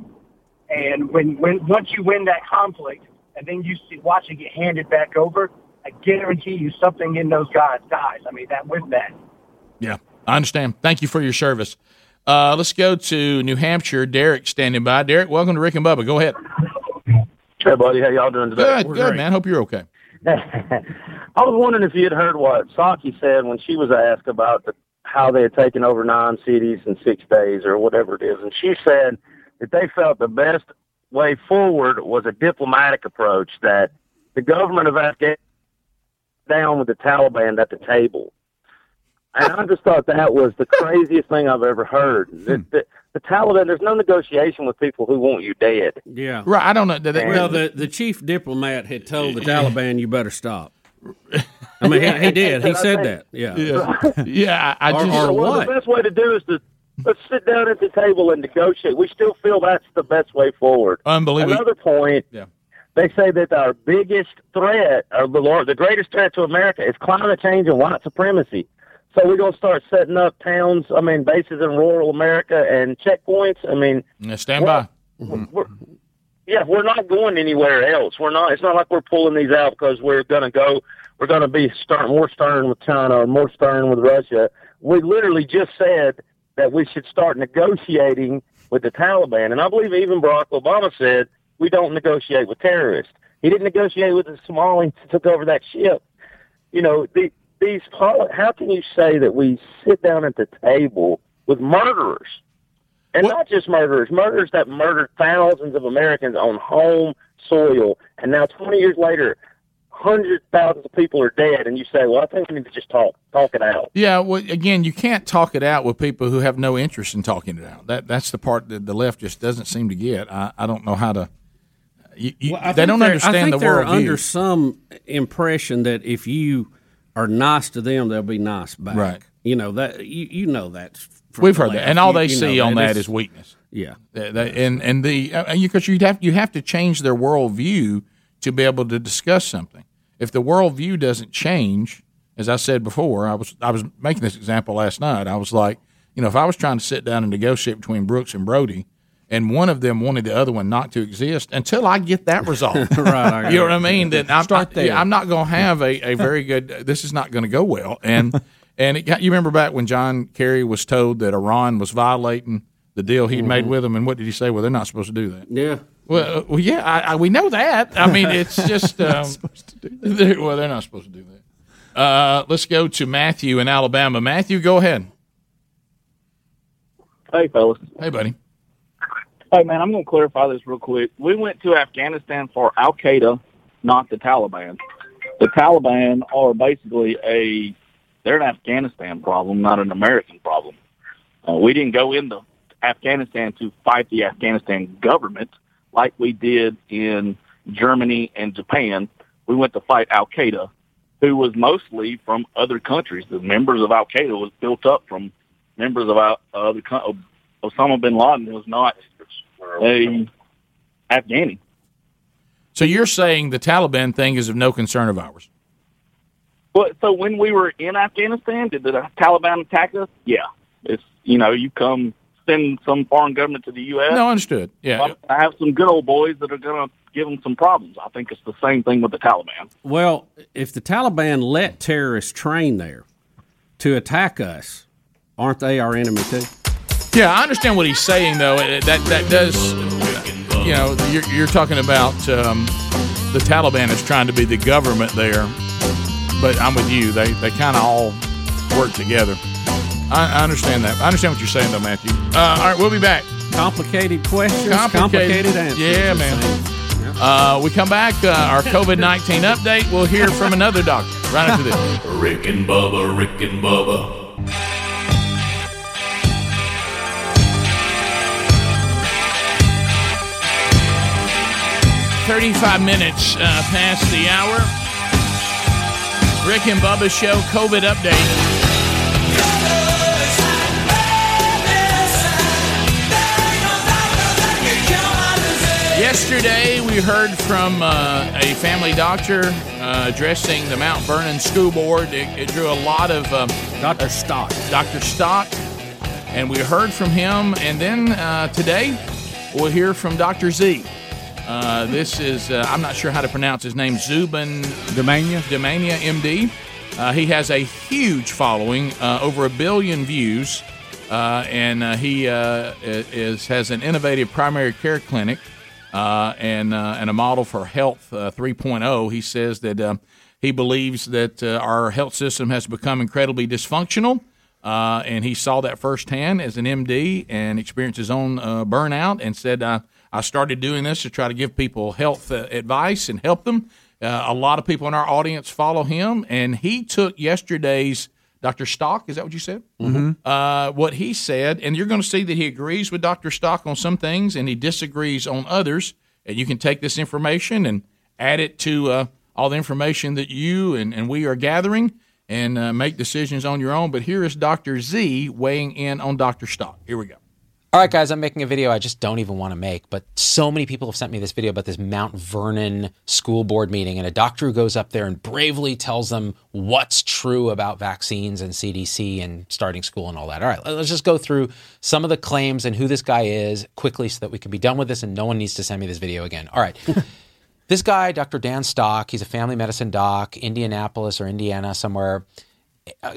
And when, when once you win that conflict, and then you see, watch it get handed back over, I guarantee you something in those guys dies. I mean, that with that. Yeah, I understand. Thank you for your service. Uh, let's go to New Hampshire. Derek standing by. Derek, welcome to Rick and Bubba. Go ahead. Hey, buddy, how y'all doing today? Good, good, man. Hope you're okay. I was wondering if you had heard what Psaki said when she was asked about the, how they had taken over nine cities in six days or whatever it is, and she said that they felt the best way forward was a diplomatic approach. That the government of Afghanistan down with the Taliban at the table. And I just thought that was the craziest thing I've ever heard. Hmm. The, the, the Taliban, there's no negotiation with people who want you dead. Yeah. Right. I don't know. Did they- well, the, the chief diplomat had told the Taliban, you better stop. I mean, he, he did. He said that. Yeah. Yeah. Yeah, I, I just. or well, what? the best way to do is to let's sit down at the table and negotiate. We still feel that's the best way forward. Unbelievable. Another point. Yeah. They say that our biggest threat, or the the greatest threat to America, is climate change and white supremacy. So we're gonna start setting up towns. I mean, bases in rural America and checkpoints. I mean, Yeah, stand by. we're, yeah, we're not going anywhere else. We're not. It's not like we're pulling these out because we're going to go. We're to be stern, more stern with China or more stern with Russia. We literally just said that we should start negotiating with the Taliban, and I believe even Barack Obama said we don't negotiate with terrorists. He didn't negotiate with the Somalis who took over that ship. You know, the, these. How can you say that we sit down at the table with murderers? And not just murderers, murderers that murdered thousands of Americans on home soil. And now, 20 years later, hundreds, thousands of people are dead. And you say, well, I think we need to just talk, talk it out. Yeah, well, again, you can't talk it out with people who have no interest in talking it out. That that's the part that the left just doesn't seem to get. I, I don't know how to. You, you, Well, they don't understand I think the they're under some impression that if you are nice to them, they'll be nice back. Right. You know that you you know that. from We've the heard that, and all You- they you see on that It's- is weakness. Yeah. They- they- and and the because you, 'cause you'd have you have to change their worldview to be able to discuss something. If the worldview doesn't change, as I said before, I was I was making this example last night. I was like, you know, if I was trying to sit down and negotiate between Brooks and Brody, and one of them wanted the other one not to exist until I get that resolved, Right, you know what I mean? Then I'm, Start there. yeah, I'm not going to have a, a very good. This is not going to go well. And and it got, you remember back when John Kerry was told that Iran was violating the deal he'd made Mhm. with them, and what did he say? Well, they're not supposed to do that. Yeah. Well, uh, well, yeah, I, I, we know that. I mean, it's just um, they're- well, they're not supposed to do that. Uh, let's go to Matthew in Alabama. Matthew, go ahead. Hey, fellas. Hey, buddy. Hey, man, I'm going to clarify this real quick. We went to Afghanistan for Al Qaeda, not the Taliban. The Taliban are basically a they're an Afghanistan problem, not an American problem. Uh, we didn't go into Afghanistan to fight the Afghanistan government like we did in Germany and Japan. We went to fight Al Qaeda, who was mostly from other countries. The members of Al Qaeda was built up from members of Al- other co- Osama bin Laden was not a Afghani. So you're saying the Taliban thing is of no concern of ours? But so when we were in Afghanistan, did the Taliban attack us? Yeah, it's you know you come send some foreign government to the U.S. No, understood. Yeah, I have some good old boys that are going to give them some problems. I think it's the same thing with the Taliban. Well, if the Taliban let terrorists train there to attack us, aren't they our enemy too? Yeah, I understand what he's saying, though. That that does, you know, you're, you're talking about um, the Taliban is trying to be the government there, but I'm with you. They they kind of all work together. I, I understand that. I understand what you're saying, though, Matthew. Uh, all right, we'll be back. Complicated questions, complicated, answers. Yeah, man. Uh, we come back. Uh, our COVID 19 update. We'll hear from another doctor right after this. Rick and Bubba, Rick and Bubba. 35 minutes uh, past the hour. Rick and Bubba Show COVID update. Yesterday, we heard from uh, a family doctor uh, addressing the Mount Vernon School Board. It, it drew a lot of um, Dr. Stock. Dr. Stock, and we heard from him. And then uh, today, we'll hear from Dr. Z. Uh, this is, uh, I'm not sure how to pronounce his name, Zubin Damania. Damania, MD. Uh, he has a huge following, uh, over a billion views, uh, and uh, he uh, is has an innovative primary care clinic uh, and uh, and a model for health uh, 3.0. He says that uh, he believes that uh, our health system has become incredibly dysfunctional. Uh, and he saw that firsthand as an MD and experienced his own uh, burnout and said, I started doing this to try to give people health advice and help them. A lot of people in our audience follow him, and he took yesterday's Dr. Stock, is that what you said? Mhm. Uh, what he said, and you're going to see that he agrees with Dr. Stock on some things and he disagrees on others. And you can take this information and add it to uh, all the information that you and, and we are gathering and uh, make decisions on your own. But here is Dr. Z weighing in on Dr. Stock. Here we go. All right, guys, I'm making a video I just don't even want to make, but so many people have sent me this video about this Mount Vernon school board meeting, and a doctor who goes up there and bravely tells them what's true about vaccines and CDC and starting school and all that. All right, let's just go through some of the claims and who this guy is quickly so that we can be done with this and no one needs to send me this video again. All right. this guy, Dr. Dan Stock, he's a family medicine doc, Indianapolis or Indiana, somewhere uh,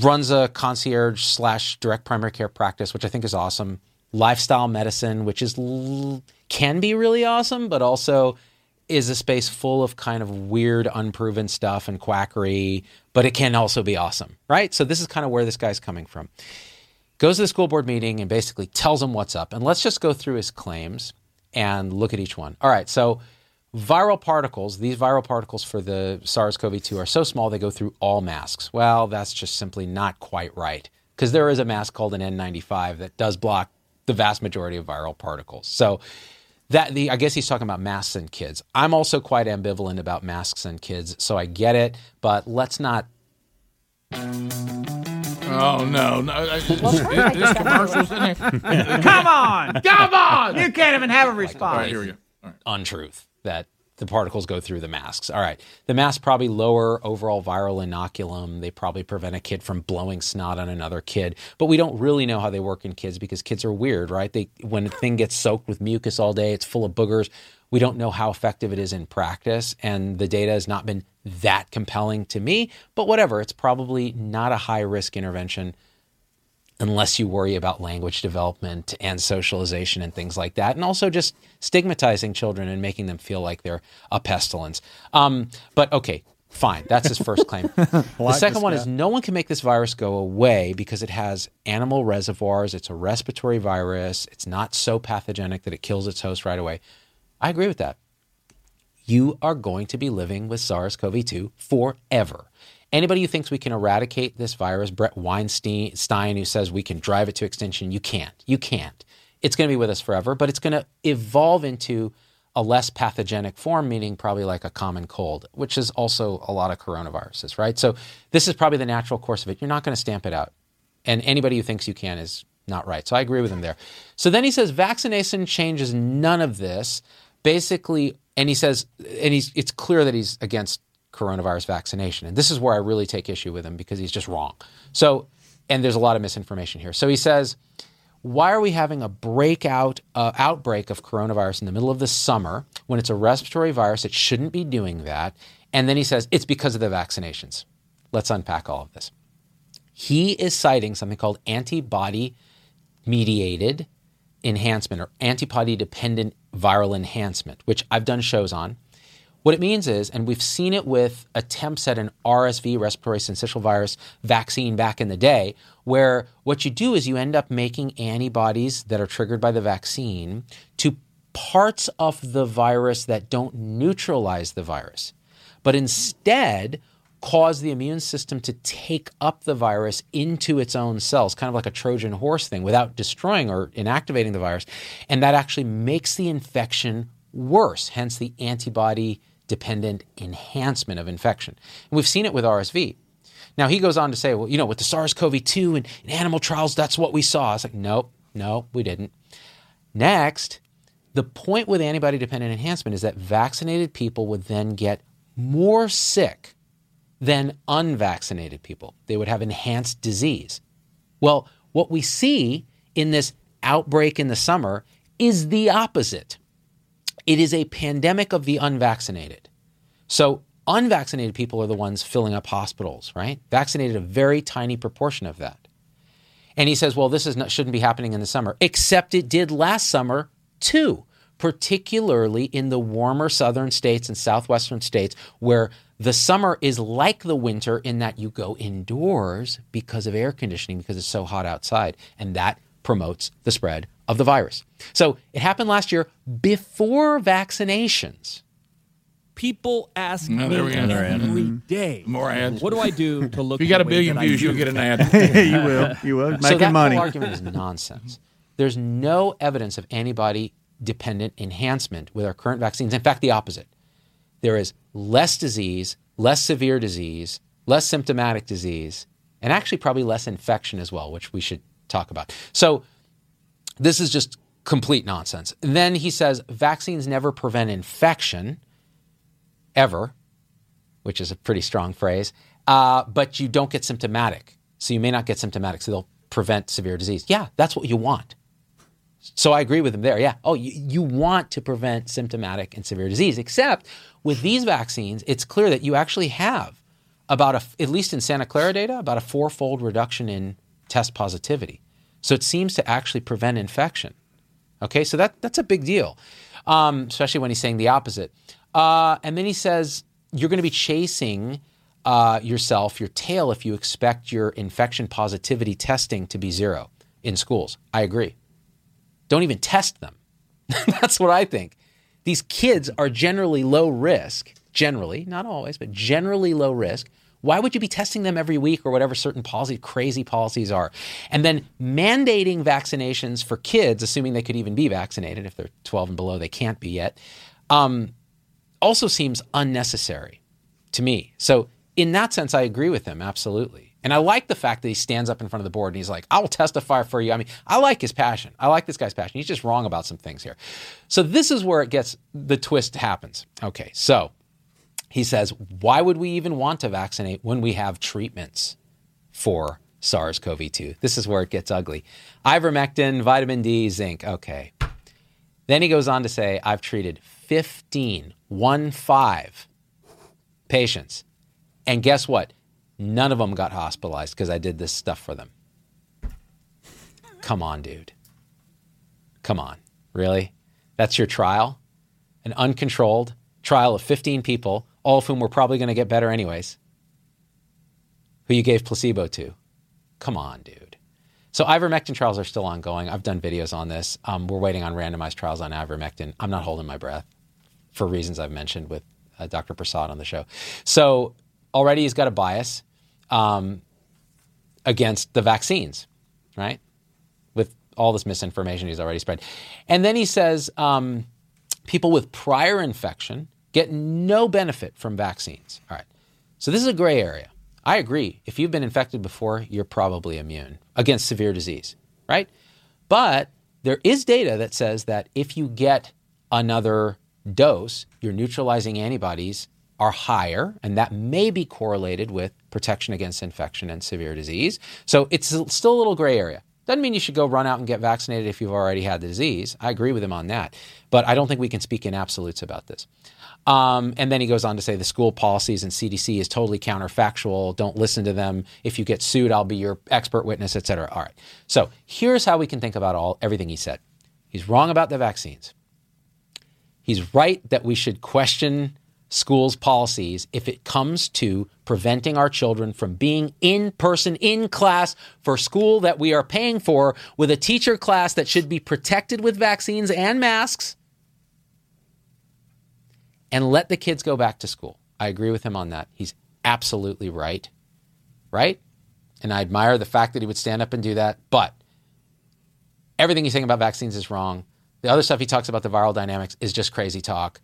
runs a concierge slash direct primary care practice, which I think is awesome. Lifestyle medicine, which is can be really awesome, but also is a space full of kind of weird, unproven stuff and quackery, but it can also be awesome, right? So this is kind of where this guy's coming from. Goes to the school board meeting and basically tells them what's up. And let's just go through his claims and look at each one. All right, so viral particles, these viral particles for the SARS CoV 2 are so small they go through all masks. Well, that's just simply not quite right because there is a mask called an N95 that does block the vast majority of viral particles. So, that the I guess he's talking about masks and kids. I'm also quite ambivalent about masks and kids, so I get it, but let's not Oh, no. no. this, this commercial's in there. Come on. Come on. You can't even have a response. here we go. untruth that the particles go through the masks. All right. The masks probably lower overall viral inoculum. They probably prevent a kid from blowing snot on another kid. But we don't really know how they work in kids because kids are weird, right? They when a thing gets soaked with mucus all day, it's full of boogers. We don't know how effective it is in practice, and the data has not been that compelling to me. But whatever, it's probably not a high risk intervention unless you worry about language development and socialization and things like that, and also just stigmatizing children and making them feel like they're a pestilence. Um, but okay, fine. That's his first claim. the second one is no one can make this virus go away because it has animal reservoirs. It's a respiratory virus. It's not so pathogenic that it kills its host right away. I agree with that you are going to be living with SARS CoV 2 forever. Anybody who thinks we can eradicate this virus, Bret Weinstein, Stein, who says we can drive it to extinction, you can't. You can't. It's going to be with us forever, but it's going to evolve into a less pathogenic form, meaning probably like a common cold, which is also a lot of coronaviruses, right? So this is probably the natural course of it. You're not going to stamp it out. And anybody who thinks you can is not right. So I agree with him there. So then he says vaccination changes none of this. Basically, and he says, and he's it's clear that he's against coronavirus vaccination. And this is where I really take issue with him because he's just wrong. So, and there's a lot of misinformation here. So he says, why are we having a breakout uh, outbreak of coronavirus in the middle of the summer when it's a respiratory virus? It shouldn't be doing that. And then he says it's because of the vaccinations. Let's unpack all of this. He is citing something called antibody mediated enhancement or antibody dependent viral enhancement, which I've done shows on. What it means is, and we've seen it with attempts at an RSV, respiratory syncytial virus vaccine back in the day, where what you do is you end up making antibodies that are triggered by the vaccine to parts of the virus that don't neutralize the virus, but instead cause the immune system to take up the virus into its own cells, kind of like a Trojan horse thing, without destroying or inactivating the virus. And that actually makes the infection worse, hence the antibody dependent enhancement of infection. And we've seen it with RSV. Now, he goes on to say, well, you know, with the SARS CoV 2 and in animal trials, that's what we saw. It's like, nope, no, we didn't. Next, the point with antibody dependent enhancement is that vaccinated people would then get more sick than unvaccinated people. They would have enhanced disease. Well, what we see in this outbreak in the summer is the opposite. It is a pandemic of the unvaccinated. So, unvaccinated people are the ones filling up hospitals, right? Vaccinated, a very tiny proportion of that. And he says, well, this is not, shouldn't be happening in the summer, except it did last summer too, particularly in the warmer southern states and southwestern states where the summer is like the winter in that you go indoors because of air conditioning because it's so hot outside. And that promotes the spread of the virus. So it happened last year before vaccinations. People ask No, me there mm-hmm. day, More ads. What do I do to look? If you got a billion views, you'll get an ad. you will. You will. so Making that money. whole argument is nonsense. There's no evidence of antibody dependent enhancement with our current vaccines. In fact, the opposite. There is less disease, less severe disease, less symptomatic disease, and actually probably less infection as well, which we should talk about. So this is just complete nonsense. Then he says vaccines never prevent infection, ever, which is a pretty strong phrase, uh, but you don't get symptomatic. So you may not get symptomatic, so they'll prevent severe disease. Yeah, that's what you want. So I agree with him there. Yeah. Oh, you, you want to prevent symptomatic and severe disease, except with these vaccines, it's clear that you actually have about a, at least in Santa Clara data, about a fourfold reduction in test positivity. So it seems to actually prevent infection. Okay, so that, that's a big deal, um, especially when he's saying the opposite. Uh, and then he says you're going to be chasing uh, yourself, your tail, if you expect your infection positivity testing to be zero in schools. I agree. Don't even test them. That's what I think. These kids are generally low risk, generally, not always, but generally low risk. Why would you be testing them every week or whatever certain policy, crazy policies are? And then mandating vaccinations for kids, assuming they could even be vaccinated. If they're 12 and below, they can't be yet. Um, also seems unnecessary to me. So, in that sense, I agree with him absolutely. And I like the fact that he stands up in front of the board and he's like, I will testify for you. I mean, I like his passion. I like this guy's passion. He's just wrong about some things here. So, this is where it gets the twist happens. Okay, so he says, why would we even want to vaccinate when we have treatments for SARS CoV 2? This is where it gets ugly. Ivermectin, vitamin D, zinc. Okay. Then he goes on to say, I've treated 15, one five patients. And guess what? None of them got hospitalized because I did this stuff for them. Come on, dude. Come on. Really? That's your trial? An uncontrolled trial of 15 people, all of whom were probably going to get better anyways, who you gave placebo to. Come on, dude. So ivermectin trials are still ongoing. I've done videos on this. Um, we're waiting on randomized trials on ivermectin. I'm not holding my breath for reasons I've mentioned with uh, Dr. Prasad on the show. So already he's got a bias um, against the vaccines, right? With all this misinformation he's already spread. And then he says um, people with prior infection get no benefit from vaccines. All right. So this is a gray area. I agree. If you've been infected before, you're probably immune against severe disease, right? But there is data that says that if you get another dose, your neutralizing antibodies are higher, and that may be correlated with protection against infection and severe disease. So it's still a little gray area. Doesn't mean you should go run out and get vaccinated if you've already had the disease. I agree with him on that. But I don't think we can speak in absolutes about this. Um, and then he goes on to say the school policies and CDC is totally counterfactual. Don't listen to them. If you get sued, I'll be your expert witness, et cetera. All right. So here's how we can think about all everything he said. He's wrong about the vaccines. He's right that we should question schools' policies if it comes to preventing our children from being in person, in class for school that we are paying for with a teacher class that should be protected with vaccines and masks and let the kids go back to school. I agree with him on that. He's absolutely right. Right? And I admire the fact that he would stand up and do that. But everything he's saying about vaccines is wrong. The other stuff he talks about the viral dynamics is just crazy talk.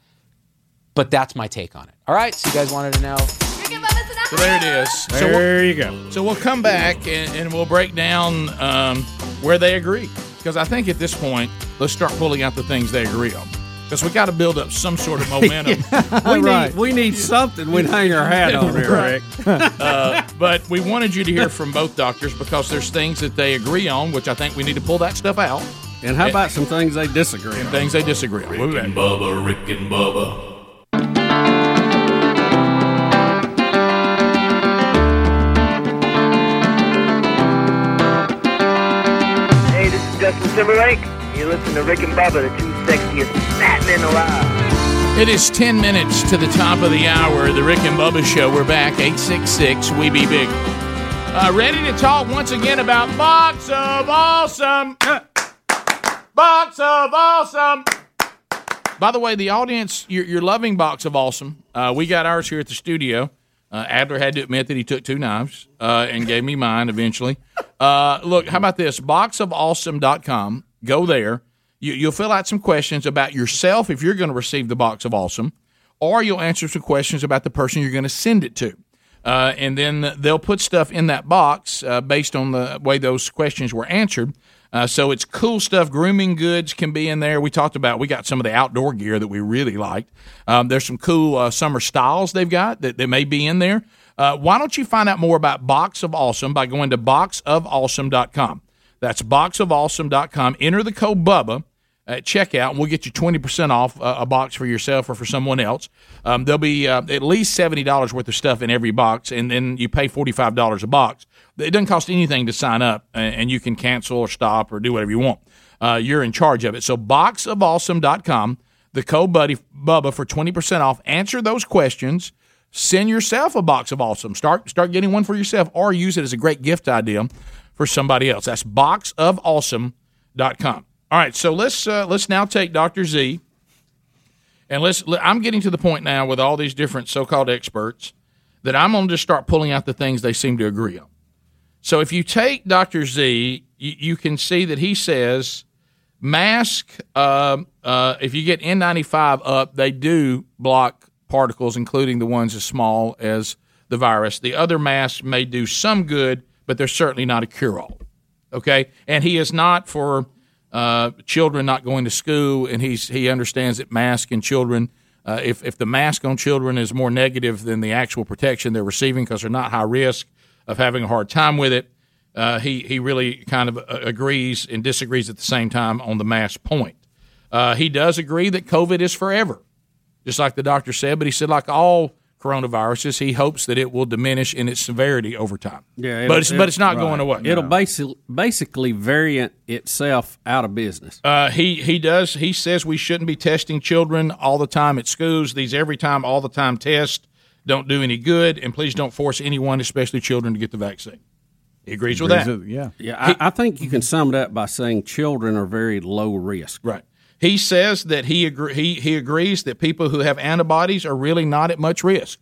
But that's my take on it. All right. So you guys wanted to know. So there it is. So There we'll- you go. So we'll come back and, and we'll break down um, where they agree. Because I think at this point, let's start pulling out the things they agree on. Because we got to build up some sort of momentum. we need we need something we'd hang our hat on there, Right. Rick. uh, but we wanted you to hear from both doctors because there's things that they agree on, which I think we need to pull that stuff out. And how about some things they disagree on? Things they disagree on. We'll be. Bubba, Rick and Bubba. Hey, this is Justin Timberlake. You listen to Rick and Bubba, the two sexiest alive. It is 10 minutes to the top of the hour. The Rick and Bubba Show. We're back. 866 We Be Big. Uh, ready to talk once again about Box of Awesome. Box of Awesome. By the way, the audience, you're, you're loving Box of Awesome. Uh, we got ours here at the studio. Uh, Adler had to admit that he took two knives uh, and gave me mine eventually. Uh, look, how about this? Boxofawesome.com. Go there. You, you'll fill out some questions about yourself if you're going to receive the Box of Awesome, or you'll answer some questions about the person you're going to send it to. Uh, and then they'll put stuff in that box uh, based on the way those questions were answered. Uh, so it's cool stuff. Grooming goods can be in there. We talked about we got some of the outdoor gear that we really liked. Um, there's some cool uh, summer styles they've got that, that may be in there. Uh, why don't you find out more about Box of Awesome by going to boxofawesome.com? That's boxofawesome.com. Enter the code BUBBA at checkout, and we'll get you 20% off uh, a box for yourself or for someone else. Um, there'll be uh, at least $70 worth of stuff in every box, and then you pay $45 a box. It doesn't cost anything to sign up, and, and you can cancel or stop or do whatever you want. Uh, you're in charge of it. So, boxofawesome.com, the code buddy Bubba for 20% off. Answer those questions. Send yourself a box of awesome. Start start getting one for yourself, or use it as a great gift idea for somebody else. That's boxofawesome.com. All right, so let's uh, let's now take Dr. Z, and let's. I'm getting to the point now with all these different so-called experts that I'm going to just start pulling out the things they seem to agree on. So if you take Dr. Z, you, you can see that he says mask. Uh, uh, if you get N95 up, they do block particles, including the ones as small as the virus. The other masks may do some good, but they're certainly not a cure-all. Okay, and he is not for uh, children not going to school, and he's he understands that mask and children. Uh, if if the mask on children is more negative than the actual protection they're receiving because they're not high risk of having a hard time with it, uh, he he really kind of uh, agrees and disagrees at the same time on the mask point. Uh, he does agree that COVID is forever, just like the doctor said. But he said, like all coronaviruses, he hopes that it will diminish in its severity over time. Yeah, but it's but it's not right. going away. It'll basically basically variant itself out of business. Uh, he he does. He says we shouldn't be testing children all the time at schools. These every time, all the time tests don't do any good, and please don't force anyone, especially children, to get the vaccine. He agrees with that. yeah, yeah. I, I think you can sum it up by saying children are very low risk. Right. He says that he agree, he he agrees that people who have antibodies are really not at much risk,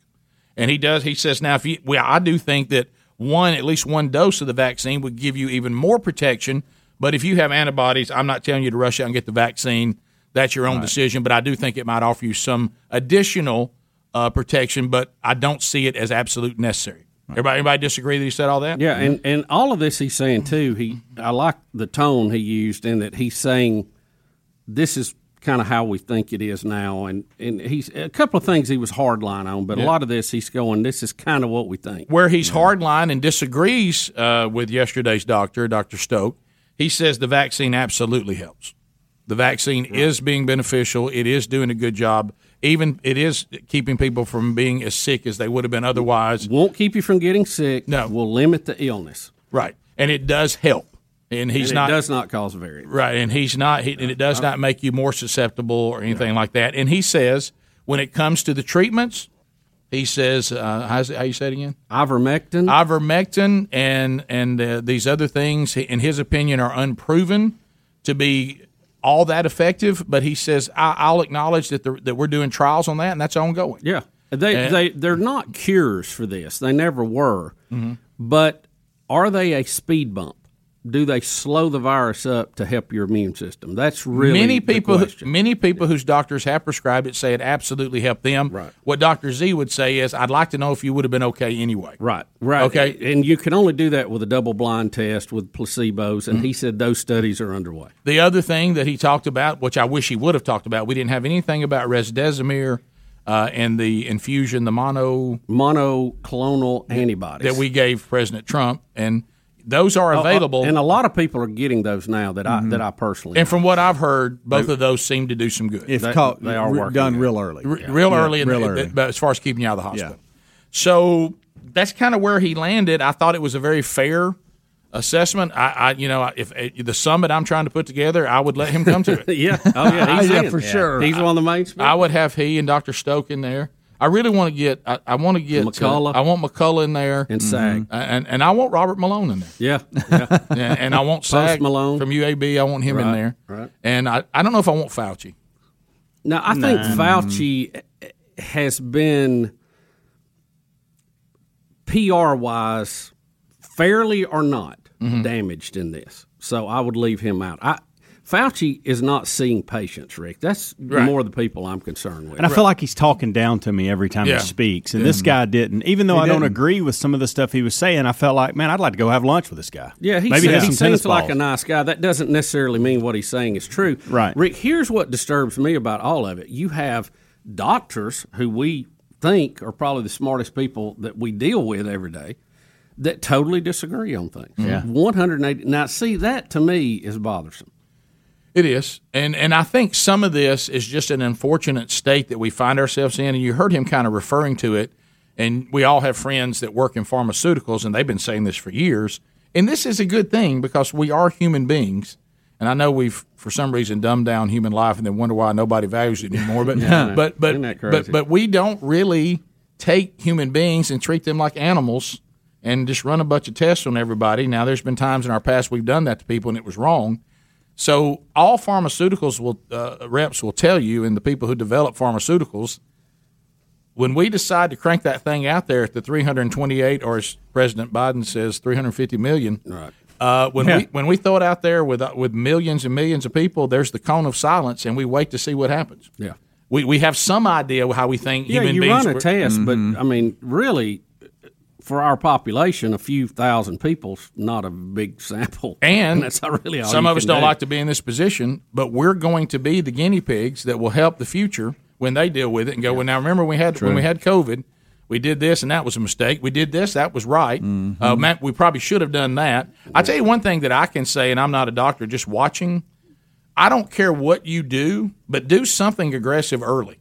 and he does. He says now if you, well, I do think that one at least one dose of the vaccine would give you even more protection. But if you have antibodies, I'm not telling you to rush out and get the vaccine. That's your own decision. But I do think it might offer you some additional uh, protection. But I don't see it as absolute necessary. Everybody, everybody disagree that he said all that? Yeah, and, and all of this he's saying too. He I like the tone he used in that he's saying this is kind of how we think it is now. And and he's a couple of things he was hardline on, but a lot of this he's going. This is kind of what we think. where he's hardline and disagrees uh, with yesterday's doctor, Dr. Stoke, he says the vaccine absolutely helps. The vaccine is being beneficial. It is doing a good job. Even it is keeping people from being as sick as they would have been otherwise. Won't keep you from getting sick. No, will limit the illness. Right, and it does help. And he's And it not does not cause a variant. Right, and he's not, he, and it does not make you more susceptible or anything like that. And he says when it comes to the treatments, he says, uh, how's it, how you say it again? Ivermectin. Ivermectin and and uh, these other things, in his opinion, are unproven to be all that effective. But he says I, I'll acknowledge that the, that we're doing trials on that, and that's ongoing. Yeah, they And- they they're not cures for this. They never were. Mhm. But are they a speed bump? Do they slow the virus up to help your immune system? That's really many people, many people whose doctors have prescribed it say it absolutely helped them. Right. What Doctor Z would say is, "I'd like to know if you would have been okay anyway." Right. Right. Okay. And you can only do that with a double blind test with placebos. And Mhm. he said those studies are underway. The other thing that he talked about, which I wish he would have talked about, we didn't have anything about remdesivir uh, and the infusion, the mono monoclonal antibodies that we gave President Trump, and those are Oh, oh, available. and a lot of people are getting those now that I Mhm. that I personally. And from what I've heard, both They- of those seem to do some good. If They- caught- they are re- working done good. real early. R- Yeah. real Yeah, early, in real the, early. but as far as keeping you out of the hospital. So that's kind of where he landed. I thought it was a very fair assessment. I, I you know, if, if the summit I'm trying to put together, I would let him come to it. yeah. Oh yeah. He's Yeah, in. for sure. He's one of the main. I would have he and Dr. Stoke in there. I really want to get. I, I want to get uh, McCullough. I want McCullough in there And Saag. Uh, and and I want Robert Malone in there. Yeah, yeah. and, and I want Post Saag Malone. from UAB. I want him in there. right. And I, I don't know if I want Fauci. Now, I think Nah. Fauci has been PR wise, fairly or not, Mm-hmm. damaged in this. So I would leave him out. I, Fauci is not seeing patients, Rick. That's Right. more the people I'm concerned with. And I feel like he's talking down to me every time Yeah. he speaks. And Yeah. this guy didn't. Even though He I don't didn't. agree with some of the stuff he was saying, I felt like, man, I'd like to go have lunch with this guy. Yeah, he, maybe seems, he some tennis seems like a nice guy. That doesn't necessarily mean what he's saying is true. Right. Rick, here's what disturbs me about all of it. You have doctors who we think are probably the smartest people that we deal with every day that totally disagree on things. Yeah. 180. Now, see, that to me is bothersome. It is, and and I think some of this is just an unfortunate state that we find ourselves in. And you heard him kind of referring to it. And we all have friends that work in pharmaceuticals, and they've been saying this for years. And this is a good thing because we are human beings. And I know we've, for some reason, dumbed down human life, and then wonder why nobody values it anymore. But Yeah. but but but but we don't really take human beings and treat them like animals and just run a bunch of tests on everybody. Now, there's been times in our past we've done that to people, and it was wrong. So all pharmaceuticals will uh, reps will tell you, and the people who develop pharmaceuticals, when we decide to crank that thing out there at the 328, or as President Biden says, 350 million. Right. Uh, when Yeah. we when we throw it out there with uh, with millions and millions of people, there's the cone of silence, and we wait to see what happens. Yeah. We, we have some idea how we think Yeah, human you beings run a work. test, Mhm. but I mean, really, for our population, a few thousand people's not a big sample, And that's not really all some of us don't do. like to be in this position, but we're going to be the guinea pigs that will help the future when they deal with it and go. Well, now remember we had True. when we had COVID, we did this and that was a mistake. We did this, that was right. Mm-hmm. Uh, Matt, we probably should have done that. I tell you one thing that I can say, and I'm not a doctor, just watching. I don't care what you do, but do something aggressive early.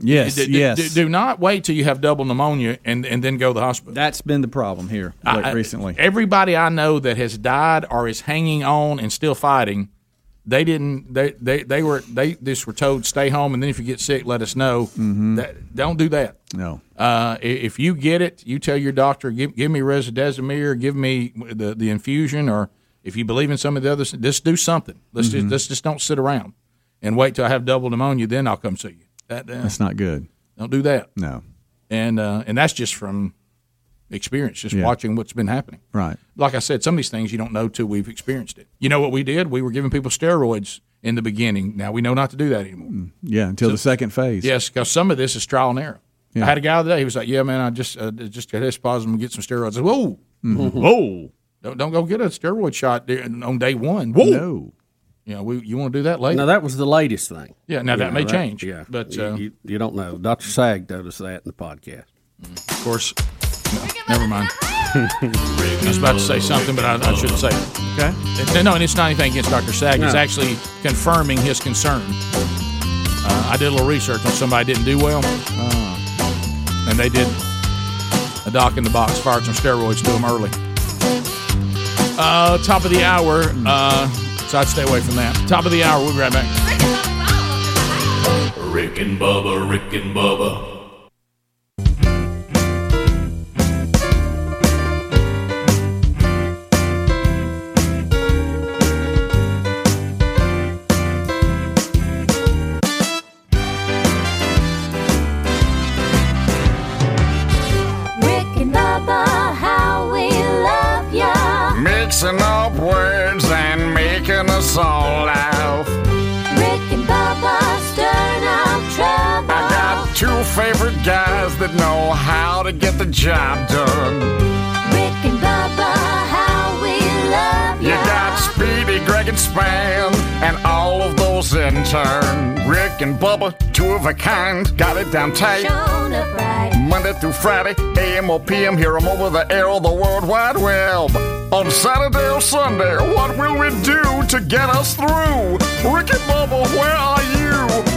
Yes, Do- yes. Do, do not wait till you have double pneumonia and, and then go to the hospital. That's been the problem here like, I- recently. Everybody I know that has died or is hanging on and still fighting, they didn't. They they, they were they just were told stay home and then if you get sick, let us know. Mm-hmm. That, don't do that. No. Uh, if you get it, you tell your doctor, give give me remdesivir, give me the the infusion, or if you believe in some of the others, just do something. Let's Mhm. just let's just don't sit around and wait till I have double pneumonia, then I'll come see you. That, uh, That's not good. Don't do that. No. And uh, and that's just from experience, just Yeah. watching what's been happening. Right. Like I said, some of these things you don't know till we've experienced it. You know what we did? We were giving people steroids in the beginning. Now we know not to do that anymore. Yeah, until So- the second phase. Yes, because some of this is trial and error. Yeah. I had a guy the other day. He was like, "Yeah, man, I just uh, just got positive and get some steroids." I said, "Whoa, Mhm. whoa, don't, don't go get a steroid shot on day one." Whoa, No. You know, we you want to do that later? Now that was the latest thing. Yeah, now that may right? change, Yeah, but, you, uh, you, you don't know. Doctor Saag told us that in the podcast. Of course. No, never mind. I was about to say something, but I, I shouldn't say it. Okay. And- No, and it's not anything against Dr. Saag. It's No. actually confirming his concern. Uh, I did a little research on somebody didn't do well, and they did a doc in the box, fired some steroids to him early. Uh, top of the hour, uh, so I'd stay away from that. Top of the hour, we'll be right back. Rick and Bubba, Rick and Bubba. Favorite guys that know how to get the job done. Rick and Bubba, how we love You ya. got Speedy, Greg, and Spann, and all of those in turn. Rick and Bubba, two of a kind, got it down tight. Shown up right. Monday through Friday, AM or PM, hear 'em over the air or the World Wide Web. On Saturday or Sunday, what will we do to get us through? Rick and Bubba, where are you?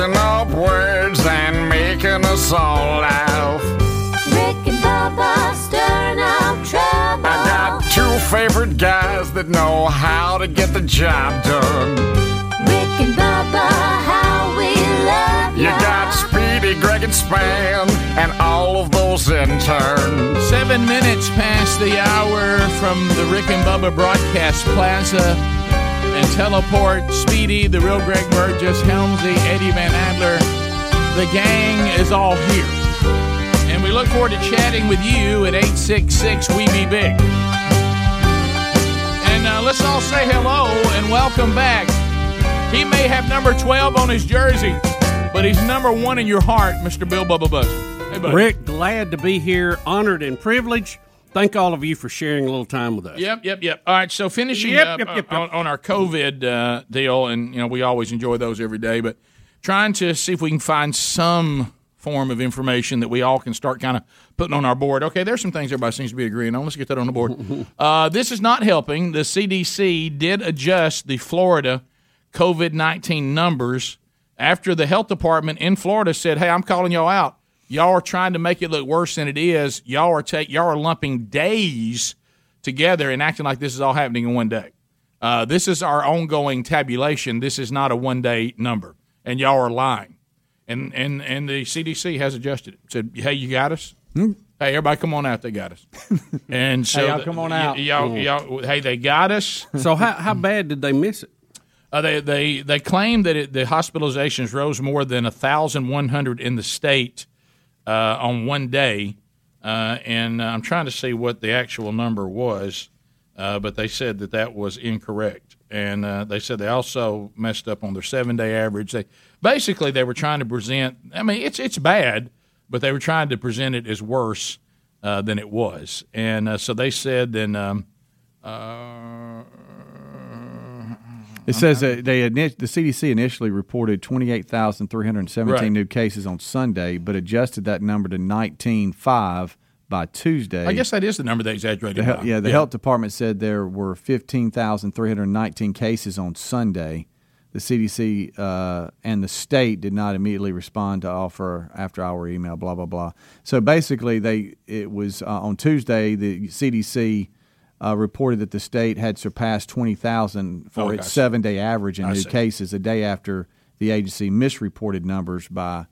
Mixing up words and making us all laugh. Rick and Bubba, stirring up trouble. I got two favorite guys that know how to get the job done. Rick and Bubba, how we love You ya. got Speedy, Greg, and Spann, and all of those interns. Seven minutes past the hour from the Rick and Bubba Broadcast Plaza and teleport Speedy, the real Greg Burgess, Helmsy, Eddie Van Adler. The gang is all here. And we look forward to chatting with you at 866 We Be Big. And uh, let's all say hello and welcome back. He may have number 12 on his jersey, but he's number one in your heart, Mr. Bill Bubba Buzz. Hey. Rick, glad to be here, honored and privileged. Thank all of you for sharing a little time with us. Yep, yep, yep. All right, so finishing Yep, up yep, yep, yep. On, on our COVID uh, deal, and you know we always enjoy those every day, but trying to see if we can find some form of information that we all can start kind of putting on our board. Okay, there's some things everybody seems to be agreeing on. Let's get that on the board. uh, this is not helping. The CDC did adjust the Florida COVID 19 numbers after the health department in Florida said, "Hey, I'm calling y'all out. Y'all are trying to make it look worse than it is. Y'all are take y'all are lumping days together and acting like this is all happening in one day. Uh, this is our ongoing tabulation. This is not a one day number, and y'all are lying. And and and the CDC has adjusted it. Said, hey, you got us. Hey, everybody, come on out. They got us. And so Hey, y'all come on y- out. y'all, y'all, hey, they got us. So how, how bad did they miss it? Uh, they they they claim that it, the hospitalizations rose more than thousand one hundred in the state uh, on one day, uh, and I'm trying to see what the actual number was, uh, but they said that that was incorrect, and uh, they said they also messed up on their seven day average. They basically they were trying to present. I mean, it's it's bad, but they were trying to present it as worse uh, than it was, and so they said then. Um, It says that they the CDC initially reported 28,317 Right. new cases on Sunday, but adjusted that number to 19,500 by Tuesday. I guess that is the number they exaggerated. The yeah, the health department said there were 15,319 cases on Sunday. The CDC uh, and the state did not immediately respond to offer after our email. Blah blah blah. So basically, they it was uh, on Tuesday. The CDC uh, reported that the state had surpassed 20,000 for Oh, its seven day average in I new see. cases. A day after the agency misreported numbers by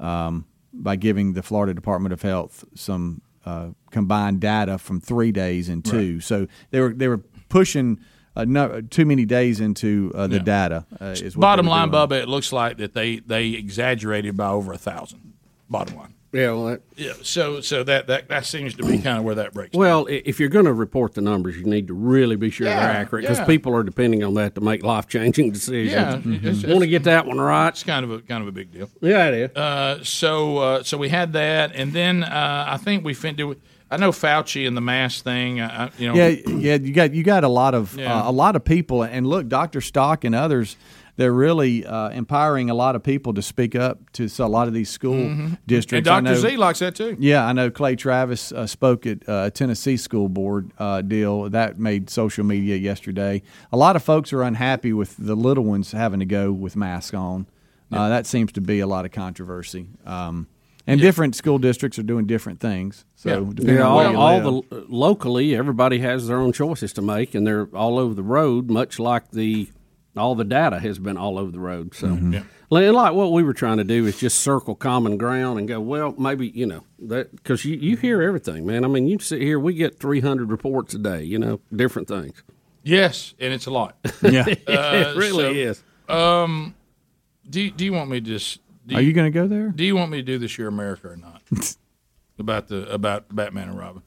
um, by giving the Florida Department of Health some uh, combined data from three days and two. Right. So they were they were pushing uh, no, too many days into uh, the Yeah. data. Uh, is what Bottom line, doing. Bubba, it looks like that they they exaggerated by over a thousand. Bottom line. Yeah, well, that, Yeah. So so that that, that seems to be kind of where that breaks. well, i- if you're going to report the numbers, you need to really be sure Yeah, they're accurate because yeah. people are depending on that to make life changing decisions. Yeah, it's- want to get that one right. It's kind of a kind of a big deal. Yeah, it is. Uh, so uh, so we had that, and then uh, I think we fin- did we, I know Fauci and the mask thing. I, I- you know, Yeah, yeah, you got you got a lot of Yeah. uh, a lot of people, and look, Doctor Stock and others, they're really uh, empowering a lot of people to speak up to a lot of these school Mhm. districts. And Dr. know- Z likes that too. Yeah, I know Clay Travis uh, spoke at uh, Tennessee School Board uh, deal that made social media yesterday. A lot of folks are unhappy with the little ones having to go with masks on. Uh, that seems to be a lot of controversy. Um, and different school districts are doing different things. So depending Yeah, all, all the locally, everybody has their own choices to make, and they're all over the road. Much like the all the data has been all over the road. So, Mm-hmm. Yeah. Like- like what we were trying to do is just circle common ground and go. Well, maybe you know that because you you hear everything, man. I mean, you sit here, we get three hundred reports a day. You know, different things. Yes, and it's a lot. Yeah. It really is. Um, do you- do you want me to just? Do Are you going to go there? Do you want me to do this year America or not? about the about Batman and Robin.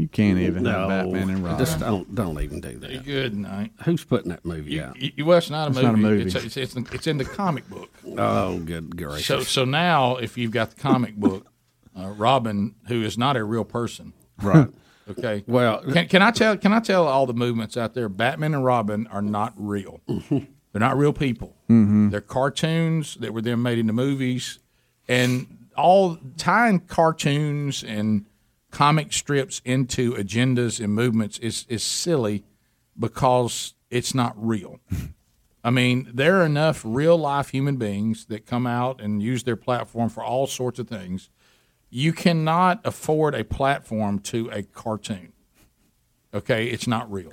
You can't even No, have Batman and Robin. Just don't don't even do that. Good night. Who's putting that movie You, out? you, well, it's not a It's movie. not a movie. It's, it's, it's, it's in the comic book. Oh, good gracious! So so now, if you've got the comic book, uh, Robin, who is not a real person, Right. Okay. Well- can, can I tell? Can I tell all the movements out there? Batman and Robin are not real. They're not real people. Mhm. They're cartoons that were then made into movies, and all tying cartoons and comic strips into agendas and movements is is silly because it's not real. I mean, there are enough real life human beings that come out and use their platform for all sorts of things. You cannot afford a platform to a cartoon. Okay, it's not real.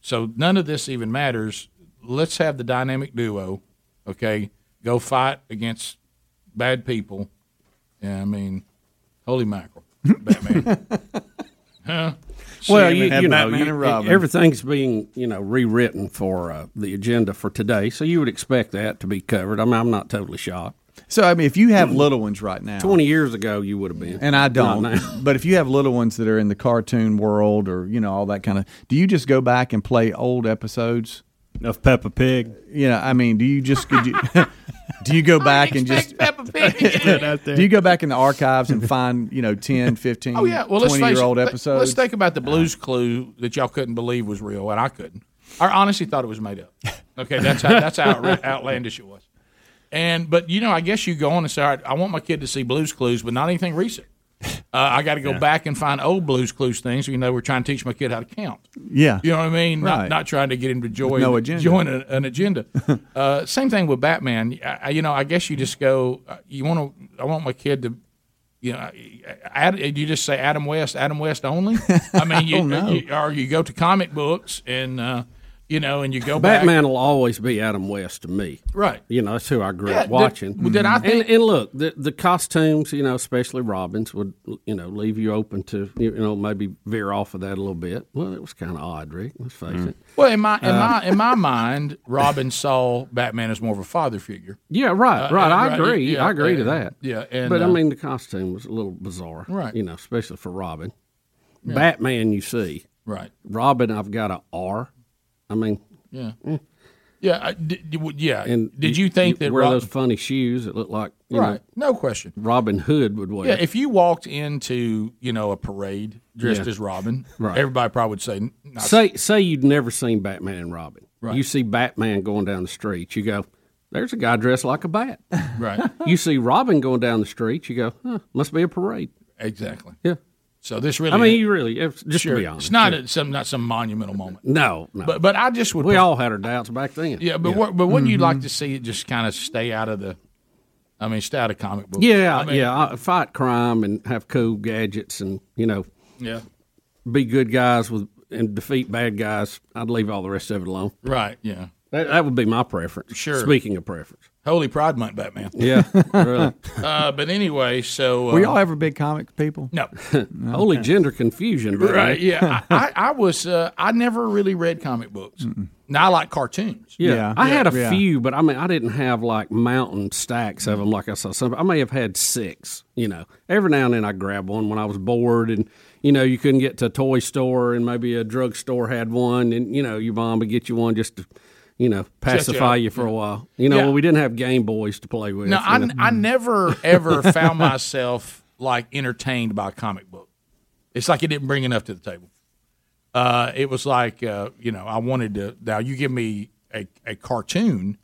So none of this even matters. Let's have the dynamic duo. Okay, go fight against bad people. Yeah, I mean, holy mackerel, Batman. huh? Well, See, you, I mean, you know, you- everything's being you know rewritten for uh, the agenda for today, so you would expect that to be covered. I mean, I'm not totally shocked. So I mean, if you have little ones right now, Twenty years ago, you would have been, and I don't. now. But if you have little ones that are in the cartoon world or you know all that kind of, do you just go back and play old episodes of Peppa Pig? You know, I mean, do you just do you, do you go back and just do you go back in the archives and find you know 10, 15, Oh yeah, well let's 20 face year old it. episodes? Let's think about the Blues uh-huh. Clue that y'all couldn't believe was real, and I couldn't. I honestly thought it was made up. Okay, that's how that's how outlandish it was. And but you know, I guess you go on and say, All right, I want my kid to see Blues Clues, but not anything recent. Uh, I got to go back and find old Blues Clues things. You know, we're trying to teach my kid how to count. Yeah. you know what I mean. Not, Right. not trying to get him to join no agenda. join a, an agenda. uh, same thing with Batman. I, I- you know, I guess you just go. uh, You want to. I want my kid to. You know, you just say Adam West, Adam West only. I mean, you, no. you- or you go to comic books and uh, you know, and you go back. Batman will always be Adam West to me. Right. You know, that's who I grew Yeah, up watching. did I think- and, and look, the the costumes, you know, especially Robin's, would you know leave you open to you know maybe veer off of that a little bit. Well, it was kind of odd, Rick. Let's face Mm. it. Well, in my in Uh, my in my mind, Robin saw Batman as more of a father figure. Yeah, right, Uh, right. uh, I right, agree. yeah, I agree to that. yeah, and, but I uh, mean, the costume was a little bizarre, Right. You know, especially for Robin. Yeah. Batman, you see, Right. Robin, I've got a R. I mean, Yeah. mm. Yeah, I, did, yeah. and did you think that wear Rob- those funny shoes that look like you Right. know, No question. Robin Hood would wear? Yeah, if you walked into you know a parade dressed Yeah. as Robin, Right. everybody probably would say, not say say you'd never seen Batman and Robin. Right. You see Batman going down the street, you go, "There's a guy dressed like a bat." Right. you see Robin going down the street, you go, huh, "Must be a parade." Exactly. Yeah. So this really, I mean, you really, just sure, to be honest, it's not yeah. a, some not some monumental moment. no, no. But but I just would. we all had our doubts back then. Yeah, but what, but wouldn't you Mhm. like to see it just kind of stay out of the? I mean, stay out of comic books. Yeah, I mean, yeah. Fight crime and have cool gadgets and you know, Yeah. be good guys with and defeat bad guys. I'd leave all the rest of it alone. Right. Yeah. That, that would be my preference. Sure. Speaking of preference. Holy Pride Month, Batman. Yeah, really. uh, but anyway, so uh, Were y'all ever big comic people? No. Holy gender confusion, brother. Right. Yeah. I, I, I was. Uh, I never really read comic books. Now I like cartoons. Yeah, I had a Yeah. few, but I mean, I didn't have like mountain stacks of them like I saw some. I may have had six. You know, every now and then I grab one when I was bored, and you know, you couldn't get to a toy store, and maybe a drugstore had one, and you know, your mom would get you one just to, you know, pacify you you, for a while. You know, Yeah. well, we didn't have Game Boys to play with. No, I, know. I never ever found myself like entertained by a comic book. It's like it didn't bring enough to the table. Uh, it was like uh, you know I wanted to. Now you give me a, a cartoon.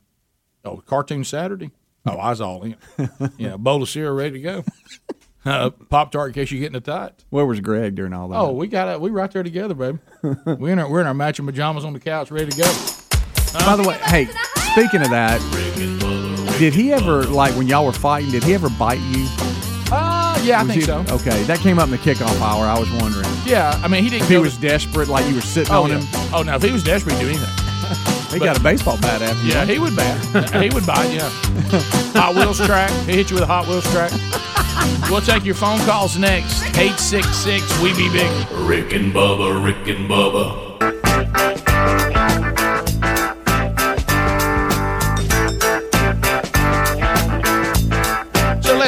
Oh, cartoon Saturday. Oh, I was all in. you know, bowl of cereal ready to go. Uh, Pop tart in case you get in a tight. Where was Greg during all that? Oh, we got it. We right there together, baby. we in our, we're in our matching pajamas on the couch, ready to go. By the way, hey, speaking of that, did he ever like when y'all were fighting? Did he ever bite you? Uh, yeah, I Was think he- so. Okay, that came up in the kickoff hour. I was wondering. Yeah, I mean he didn't. If he go was to- desperate, like you were sitting oh, on yeah. him. Oh, now if he was desperate, he'd do anything. He got a baseball bat after you. Yeah, he would bat. he would bite. Yeah. Hot Wheels track. He hit you with a Hot Wheels track. We'll take your phone calls next. Eight six six. We be big. Rick and Bubba, Rick and Bubba.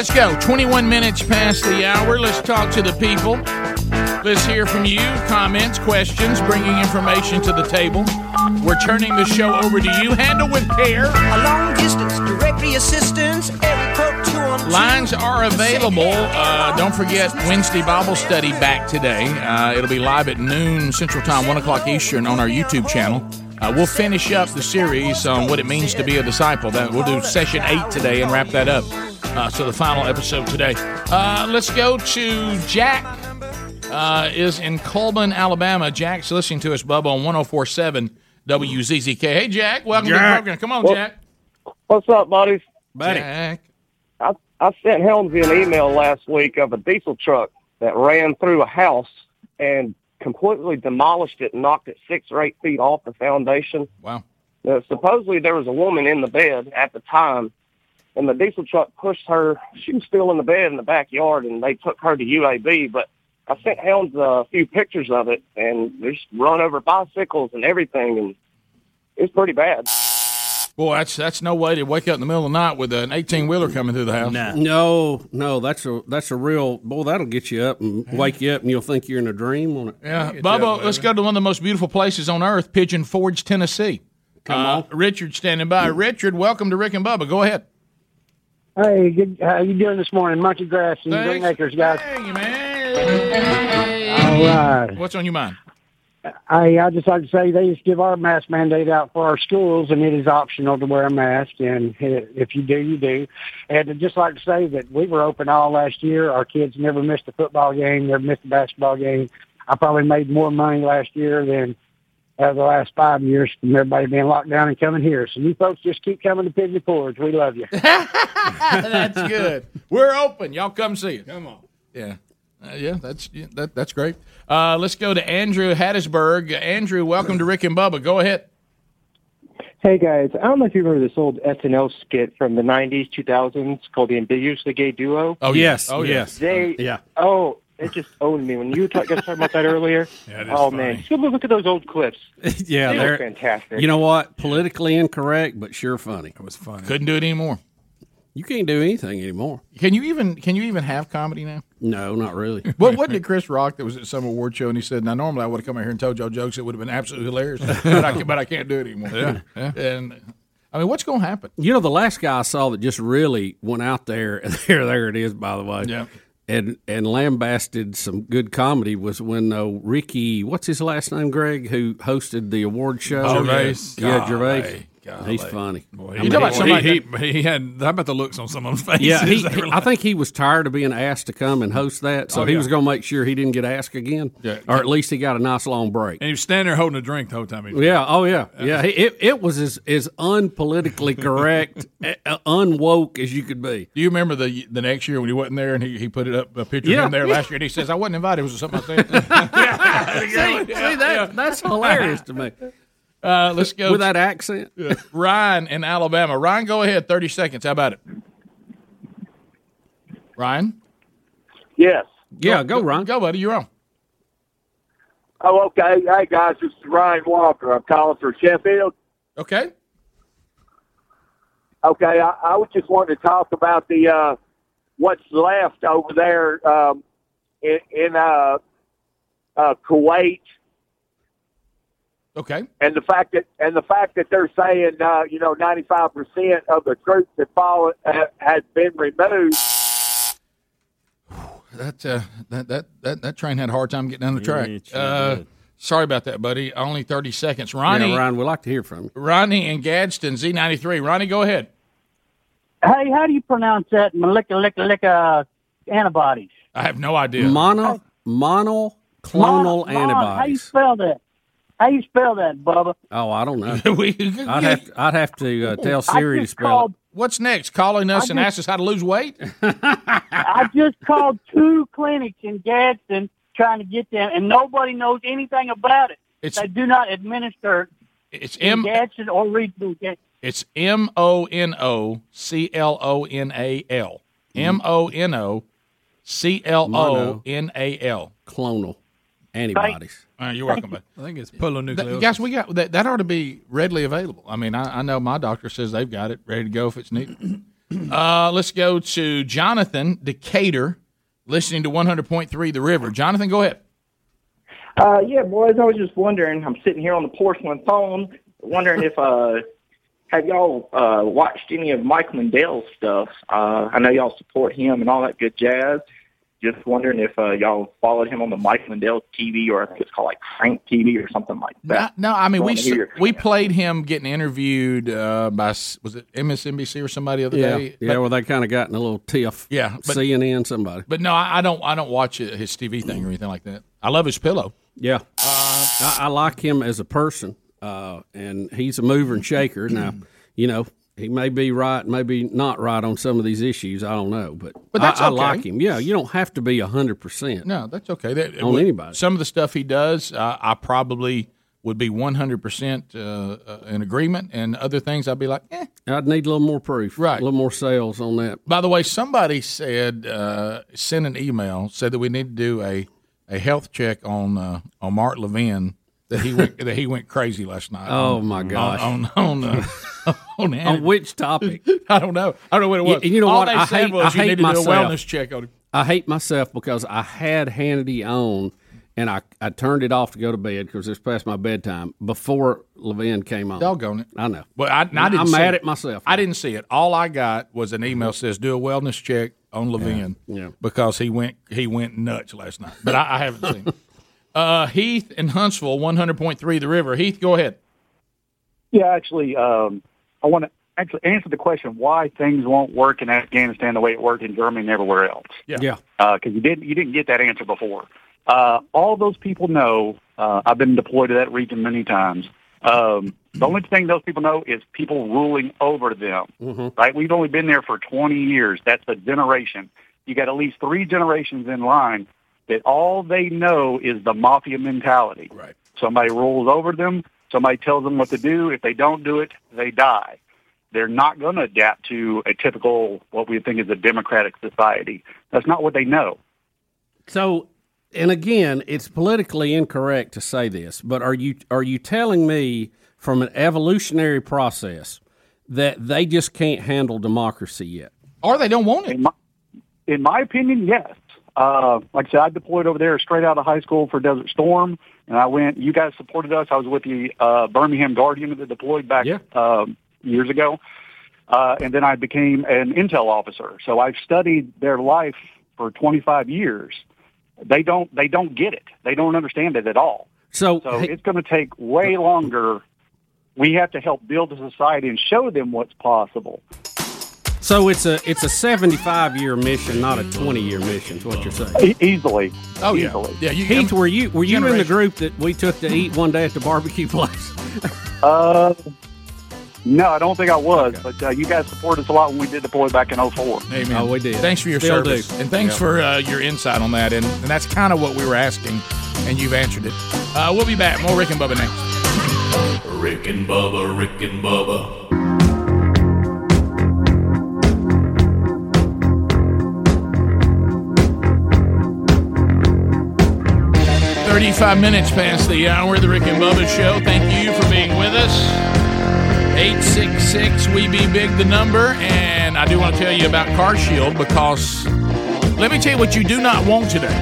Let's go. 21 minutes past the hour. Let's talk to the people. Let's hear from you. Comments, questions, bringing information to the table. We're turning the show over to you. Handle with care. A long distance directory assistance, area code 212. Lines are available. Uh, don't forget Wednesday Bible study back today. Uh, it'll be live at noon Central Time, 1 o'clock Eastern on our YouTube channel. Uh, we'll finish up the series on what it means to be a disciple. That we'll do session eight today and wrap that up. Uh, so the final episode today. Uh, let's go to Jack. Uh, is in Cullman, Alabama. Jack's listening to us, Bubba, on 1047 WZZK. Hey, Jack. Welcome to the program. Come on, Well- Jack. What's up, buddies? Buddy. Jack. I, I sent Helmsy an email last week of a diesel truck that ran through a house and completely demolished it and knocked it six or eight feet off the foundation. Wow. Now, supposedly there was a woman in the bed at the time, and the diesel truck pushed her. She was still in the bed in the backyard, and they took her to UAB. But I sent Helms a few pictures of it, and there's run over bicycles and everything, and it's pretty bad. Boy, that's that's no way to wake up in the middle of the night with an 18 wheeler coming through the house. No, no, that's a that's a real boy. That'll get you up and wake you up, and you'll think you're in a dream. On it, Yeah, Bubba, let's go to one of the most beautiful places on earth, Pigeon Forge, Tennessee. Come uh, on. Richard standing by. Mm. Richard, welcome to Rick and Bubba. Go ahead. Hey, good. How you doing this morning? Monkey Grass and Thanks. Green Acres, guys. Thank man. All right. What's on your mind? Hey, I just like to say they just give our mask mandate out for our schools, and it is optional to wear a mask. And if you do, you do. And I'd just like to say that we were open all last year. Our kids never missed a football game, never missed a basketball game. I probably made more money last year than uh, the last five years from everybody being locked down and coming here. So you folks just keep coming to Pigeon Forge. We love you. that's good. We're open. Y'all come see us. Come on. Yeah. Uh, yeah, that's yeah, that, that's great. Uh, let's go to Andrew Hattiesburg. Andrew, welcome to Rick and Bubba. Go ahead. Hey guys, I don't know if you remember this old SNL skit from the '90s, 2000s called "The Ambiguously Gay Duo." Oh, yes. Oh, yes. They, Yeah. Oh, it just owned me when you were ta- guys talking about that earlier. Yeah, oh funny. man, just look at those old clips. yeah, they they're fantastic. You know what? Politically incorrect, but sure funny. It was funny. Couldn't do it anymore. You can't do anything anymore. Can you even can you even have comedy now? No, not really. What what did Chris Rock that was at some award show and he said, "Now normally I would have come out here and told y'all jokes. It would have been absolutely hilarious, but I, can- but I can't do it anymore." Yeah, yeah. And I mean, what's going to happen? You know, the last guy I saw that just really went out there, and there, there it is, by the way. Yeah. And and lambasted some good comedy was when uh, Ricky, what's his last name, Greg, who hosted the award show? Oh, Gervais. yeah. Yeah, Gervais. Golly, He's golly. funny. Boy, I you mean, talk about somebody he- he, he had. How about the looks on some of them's faces? Yeah, he, They were I think he was tired of being asked to come and host that, so Oh, he yeah. was going to make sure he didn't get asked again, Yeah. or at least he got a nice long break. and he was standing there holding a drink the whole time. He Yeah. Oh, yeah. Yeah. He, it, it was as, as unpolitically correct, uh, unwoke as you could be. Do you remember the the next year when he wasn't there and he, he put it up a picture Yeah. of him there last year and he says, "I wasn't invited." Was it something I said? see, see that, that's hilarious to me. Uh, let's go With that accent. Ryan in Alabama. Ryan, go ahead. Thirty seconds. How about it? Ryan. Yes. Yeah, go, Ryan. Go, buddy. You're on. Oh, okay. Hey guys, this is Ryan Walker. I'm calling for Sheffield. Okay. Okay, I, I was just wanting to talk about the uh, what's left over there um, in, in uh, uh, Kuwait, Okay. and the fact that and the fact that they're saying uh, you know 95 percent of the troops that fallen uh, has been removed. that, uh, that that that that train had a hard time getting down the track. Yeah, sure uh, sorry about that, buddy. Only thirty seconds. Ronnie, Yeah, Ryan, we'd like to hear from you. Ronnie and Gadsden Z ninety three. Ronnie, go ahead. Hey, how do you pronounce that? Molecular antibodies. I have no idea. Mono monoclonal Mon- Mon- How you spell that? How you spell that, Bubba? Oh, I don't know. We- I'd have to, I'd have to uh, tell Siri to spell called- it. What's next? Calling us I and just- ask us how to lose weight? I just called two clinics in Gadsden trying to get them, and nobody knows anything about it. It's- they do not administer It's in M. Gadsden or regional. Gadsden. It's M O N O C L O N A L. M O N O C L O N A L. Clonal antibodies. All right, you're welcome, bud. I think it's Th- polynucleosis. Guys, we got that. That ought to be readily available. I mean, I, I know my doctor says they've got it ready to go if it's needed. uh, let's go to Jonathan Decatur, listening to 100.3 The River. Jonathan, go ahead. Uh, yeah, boys, I was just wondering. I'm sitting here on the porcelain phone, wondering if uh, have y'all uh watched any of Mike Lindell's stuff? Uh, I know y'all support him and all that good jazz. Just wondering if uh, y'all followed him on the Mike Lindell TV or I think it's called like Frank TV or something like that. No, I mean we Wanna hear your we played him getting interviewed uh, by was it MSNBC or somebody the other Yeah, day? yeah. But- well, they kind of got in a little tiff. Yeah, but- CNN, somebody. But no, I, I don't. I don't watch uh, his TV thing or anything like that. I love his pillow. Yeah, I, I like him as a person, uh, and he's a mover and shaker. Now, you know, he may be right, maybe not right on some of these issues. I don't know, but, But that's I, I okay. like him. Yeah, you don't have to be hundred percent. No, that's okay. That, On anybody. Some of the stuff he does, uh, I probably would be one hundred percent uh, in agreement, and other things I'd be like, eh. I'd need a little more proof, Right. A little more sales on that. By the way, somebody said uh, sent an email said that we need to do a, a health check on uh, on Mark Levin that he went that he went crazy last night. Oh, on- my gosh. On on on, uh, on, On which topic? I don't know. I don't know what it was. You, you know All what? they I said hate, was I hate myself. do a wellness check on him. I hate myself because I had Hannity on, and I, I turned it off to go to bed because it's past my bedtime before Levin came on. Doggone it. I know. Well, I, I didn't. I'm mad at myself. I didn't see it. All I got was an email says do a wellness check on Levin. Yeah. Because he went he went nuts last night. But I, I haven't seen. it. Uh, Heath in Huntsville, one hundred point three, the river. Heath, go ahead. Yeah, actually, um, I want to actually answer the question why things won't work in Afghanistan the way it worked in Germany and everywhere else. Yeah. Yeah. Because you didn't you didn't get that answer before. Uh, all those people know. Uh, I've been deployed to that region many times. Um, the only thing those people know is people ruling over them. Right? We've only been there for 20 years. That's a generation. You got at least three generations in line that all they know is the mafia mentality. Right. Somebody rolls over them. Somebody tells them what to do. If they don't do it, they die. They're not going to adapt to a typical, what we think is a democratic society. That's not what they know. So, and again, it's politically incorrect to say this, but are you are you telling me from an evolutionary process that they just can't handle democracy yet? Or they don't want it. In my, in my opinion, yes. Uh, like I said, I deployed over there straight out of high school for Desert Storm, and I went. You guys supported us. I was with the uh, Birmingham Guardian that deployed back um, years ago, uh, and then I became an intel officer. So I've studied their life for 25 years. They don't. They don't get it. They don't understand it at all. So, So it's going to take way longer. We have to help build a society and show them what's possible. So it's a it's a seventy five year mission, not a twenty year mission. Is what you're saying? E- easily. Oh Easily. yeah. You, Heath, were you were you in the group that we took to eat one day at the barbecue place? Uh, no, I don't think I was, but uh, you guys supported us a lot when we did deploy back in 04. Amen. Oh, we did. Thanks for your Still service, do. and thanks Yeah. for uh, your insight on that. And, and that's kind of what we were asking, and you've answered it. Uh, we'll be back. More Rick and Bubba next. Rick and Bubba, Rick and Bubba. 35 minutes past the hour the Rick and Bubba Show. Thank you for being with us. 866 We Be Big, the number. And I do want to tell you about Car Shield because let me tell you what you do not want today.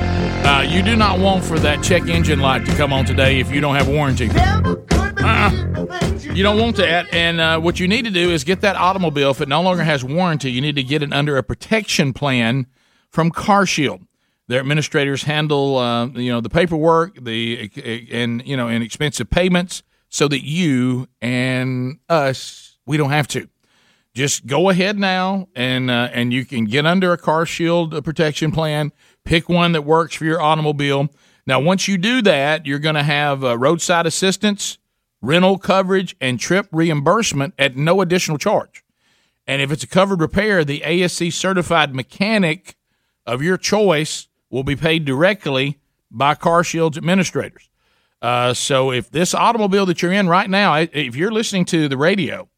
Uh, you do not want for that check engine light to come on today if you don't have warranty. Uh-uh. You don't want that. And uh, what you need to do is get that automobile, if it no longer has warranty, you need to get it under a protection plan from Car Shield. Their administrators handle, uh, you know, the paperwork, the and you know, and expensive payments, so that you and us we don't have to. Just go ahead now, and uh, and you can get under a car shield protection plan. Pick one that works for your automobile. Now, once you do that, you're going to have uh, roadside assistance, rental coverage, and trip reimbursement at no additional charge. And if it's a covered repair, the ASC certified mechanic of your choice will be paid directly by Car Shield's administrators. Uh, so if this automobile that you're in right now, if you're listening to the radio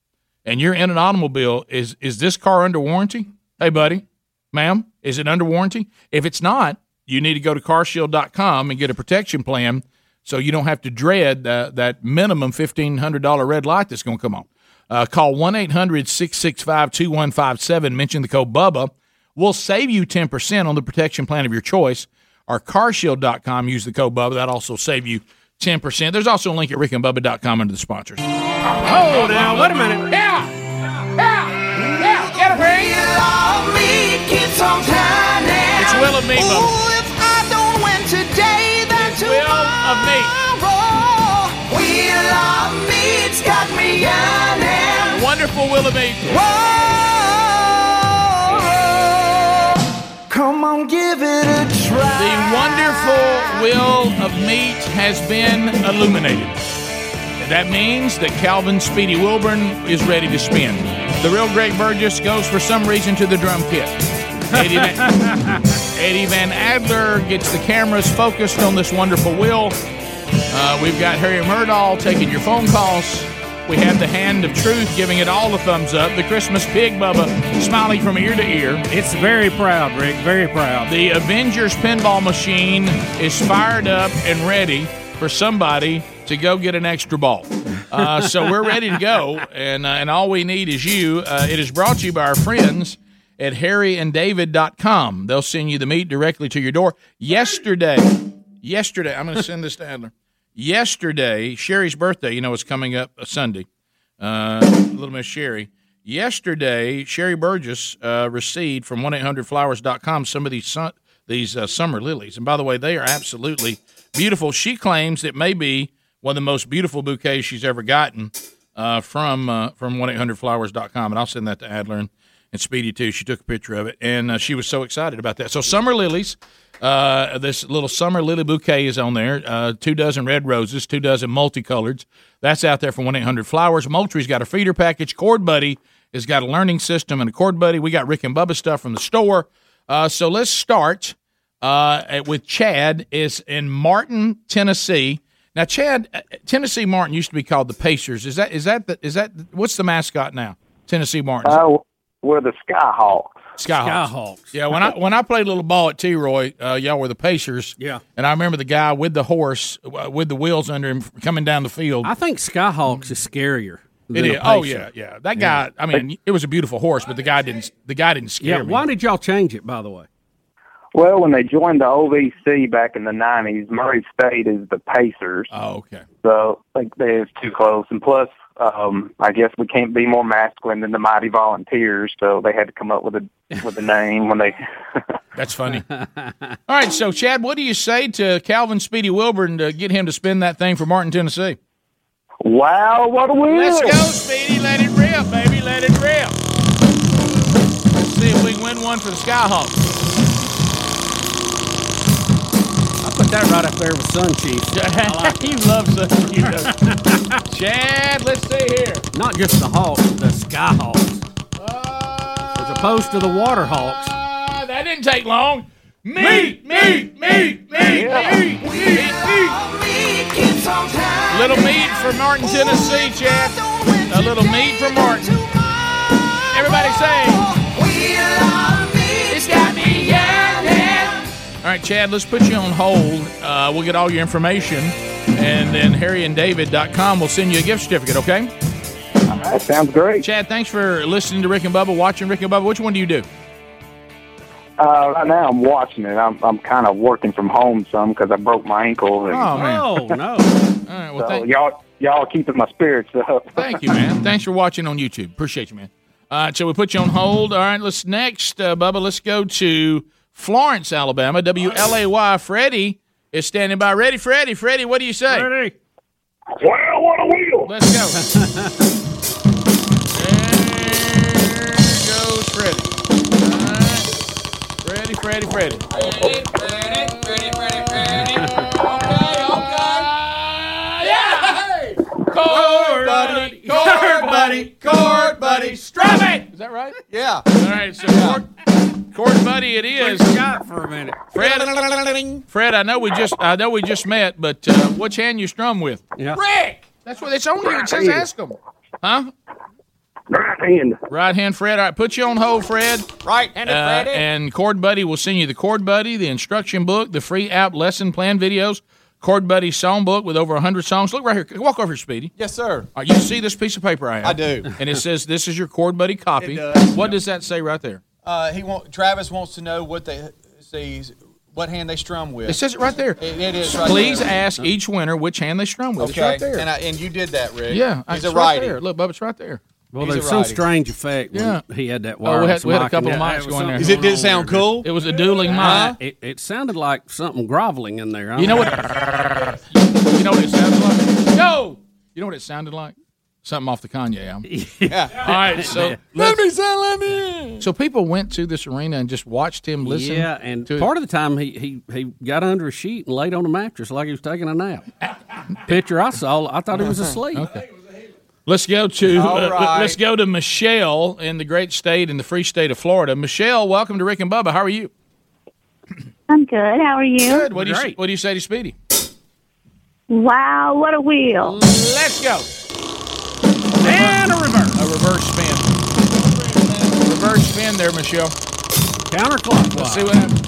and you're in an automobile, is is this car under warranty? Hey, buddy, ma'am, is it under warranty? If it's not, you need to go to carshield.com and get a protection plan so you don't have to dread uh, that minimum $1,500 red light that's going to come on. Uh, call 1 800 665 2157. Mention the code BUBBA. We'll save you 10% on the protection plan of your choice. Or carshield.com, use the code BUBBA. That'll also save you 10%. There's also a link at rickandbubba.com under the sponsors. Oh, now, wait a minute. Yeah! Yeah! Yeah! Get a ring! It's Wheel of Meat, Bubba. if I don't win today, then It's Wheel of Meat. tomorrow, Wheel of Meat's got me yearning. Wonderful Wheel of Meat. Whoa, come on, give it a try. The wonderful wheel of meat has been illuminated. That means that Calvin Speedy Wilburn is ready to spin. The real Greg Burgess goes for some reason to the drum kit. Eddie Van, Eddie Van Adler gets the cameras focused on this wonderful will. Uh, we've got Harry Murdahl taking your phone calls. We have the hand of truth giving it all the thumbs up. The Christmas pig, Bubba, smiling from ear to ear. It's very proud, Rick. Very proud. The Avengers pinball machine is fired up and ready for somebody to go get an extra ball. Uh, so we're ready to go, and uh, and all we need is you. Uh, it is brought to you by our friends at harryanddavid.com. They'll send you the meat directly to your door. Yesterday, yesterday, I'm going to send this to Adler. Yesterday, Sherry's birthday, you know, is coming up Sunday. Uh, little Miss Sherry. Yesterday, Sherry Burgess uh, received from 1-800-Flowers.com some of these these uh, summer lilies. And by the way, they are absolutely beautiful. She claims it may be one of the most beautiful bouquets she's ever gotten uh, from uh, from 1-800-Flowers.com. And I'll send that to Adler and, and Speedy, too. She took a picture of it, and uh, she was so excited about that. So summer lilies, uh, this little summer lily bouquet is on there. Uh, two dozen red roses, two dozen multicoloreds. That's out there for 1-800-Flowers. Moultrie's got a feeder package. Chord Buddy has got a learning system and a Chord Buddy. We got Rick and Bubba stuff from the store. Uh, so let's start uh, with Chad is in Martin, Tennessee. Now, Chad, uh, Tennessee Martin used to be called the Pacers. Is that is that the, is that what's the mascot now? Tennessee Martin. Uh, we're the Skyhawks. Skyhawks. Skyhawks. Yeah, when I when I played a little ball at Troy, uh, y'all were the Pacers. Yeah. and I remember the guy with the horse uh, with the wheels under him coming down the field. I think Skyhawks is scarier. It than is. a Oh yeah, yeah. That guy. I mean, it was a beautiful horse, but the guy didn't. The guy didn't scare Yeah. me. Why did y'all change it, by the way? Well, when they joined the OVC back in the '90s, Murray State is the Racers. Oh, okay. So I think they're too close, and plus, um, I guess we can't be more masculine than the Mighty Volunteers, so they had to come up with a with a name when they. That's funny. All right, so Chad, what do you say to Calvin Speedy Wilburn to get him to spin that thing for Martin, Tennessee? Wow, what a wheel! Let's go, Speedy. Let it rip, baby. Let it rip. Let's see if we can win one for the Skyhawks. Put that right up there with Sun Chief. you love Sun Chief. Chad, let's see here. Not just the Hawks, the Skyhawks. As opposed to the Water Hawks. Uh, that didn't take long. Meat, meat, meat, meat, meat, meat, meat. Little meat for Martin, Tennessee, Chad. A little meat for Martin. Everybody say. All right, Chad, let's put you on hold. Uh, we'll get all your information, and then harryanddavid.com will send you a gift certificate, okay? That sounds great. Chad, thanks for listening to Rick and Bubba, watching Rick and Bubba. Which one do you do? Uh, right now, I'm watching it. I'm I'm kind of working from home some because I broke my ankle. And, Oh, man. Oh, no. All right, well, so thank, y'all y'all keeping my spirits up. thank you, man. Thanks for watching on YouTube. Appreciate you, man. All right, so we put you on hold. All right, let's next, uh, Bubba, let's go to Florence, Alabama. WLAY. Freddie is standing by. Ready, Freddie? Freddie, what do you say? Ready. Well, what a wheel. Let's go. there goes Freddie. All right. Freddie, Freddie, Freddie. Freddie, Freddie, Freddie, Freddie, Freddie. Okay, okay. Yeah! Chord buddy, chord buddy, chord buddy, strum it! Is that right? Yeah. All right, so chord, chord buddy it is. Forgot for a minute. Fred, Fred, I know we just I know we just met, but uh, which hand you strum with? Yeah. Rick. That's what it's on here. It says ask them. Huh? Right hand. Right hand, Fred. All right, put you on hold, Fred. Right handed Uh, Freddie. and Chord Buddy will send you the Chord Buddy, the instruction book, the free app lesson plan videos, Chord Buddy song book with over 100 songs. Look right here. Walk over here, Speedy. yes, sir. All right, you see this piece of paper I have? I do. And it says this is your Chord Buddy copy. It does. What does that say right there? Uh, he want, Travis wants to know what they sees, what hand they strum with. It says it right there. It, it is. Right Please there. ask each winner which hand they strum with. Okay, It's right there. and I, and you did that, Rick. yeah, he's it's a right righty. there. Look, Bubba, it's right there. Well, there's some strange effect when Yeah. he had that Oh, we had- we had a couple of there. mics There going there. something it did it sound there. cool? It was a dueling Uh, mic. it, it sounded like something groveling in there. You know don't what? you know what it sounded like? Yo, you know what it sounded like? Something off the Kanye album. Yeah. All right, so Let me sound, let me. so people went to this arena and just watched him listen. Yeah, and to part of the time he, he he got under a sheet and laid on a mattress like he was taking a nap. Picture I saw, I thought he was asleep. Okay. Let's go to All uh, let's go to Michelle in the great state in the free state of Florida. Michelle, welcome to Rick and Bubba. How are you? I'm good. How are you? Good. What do you what do you say to Speedy? Wow, what a wheel. Let's go. And a reverse. Spin. Reverse spin there, Michelle. Counterclockwise. Let's see what happens.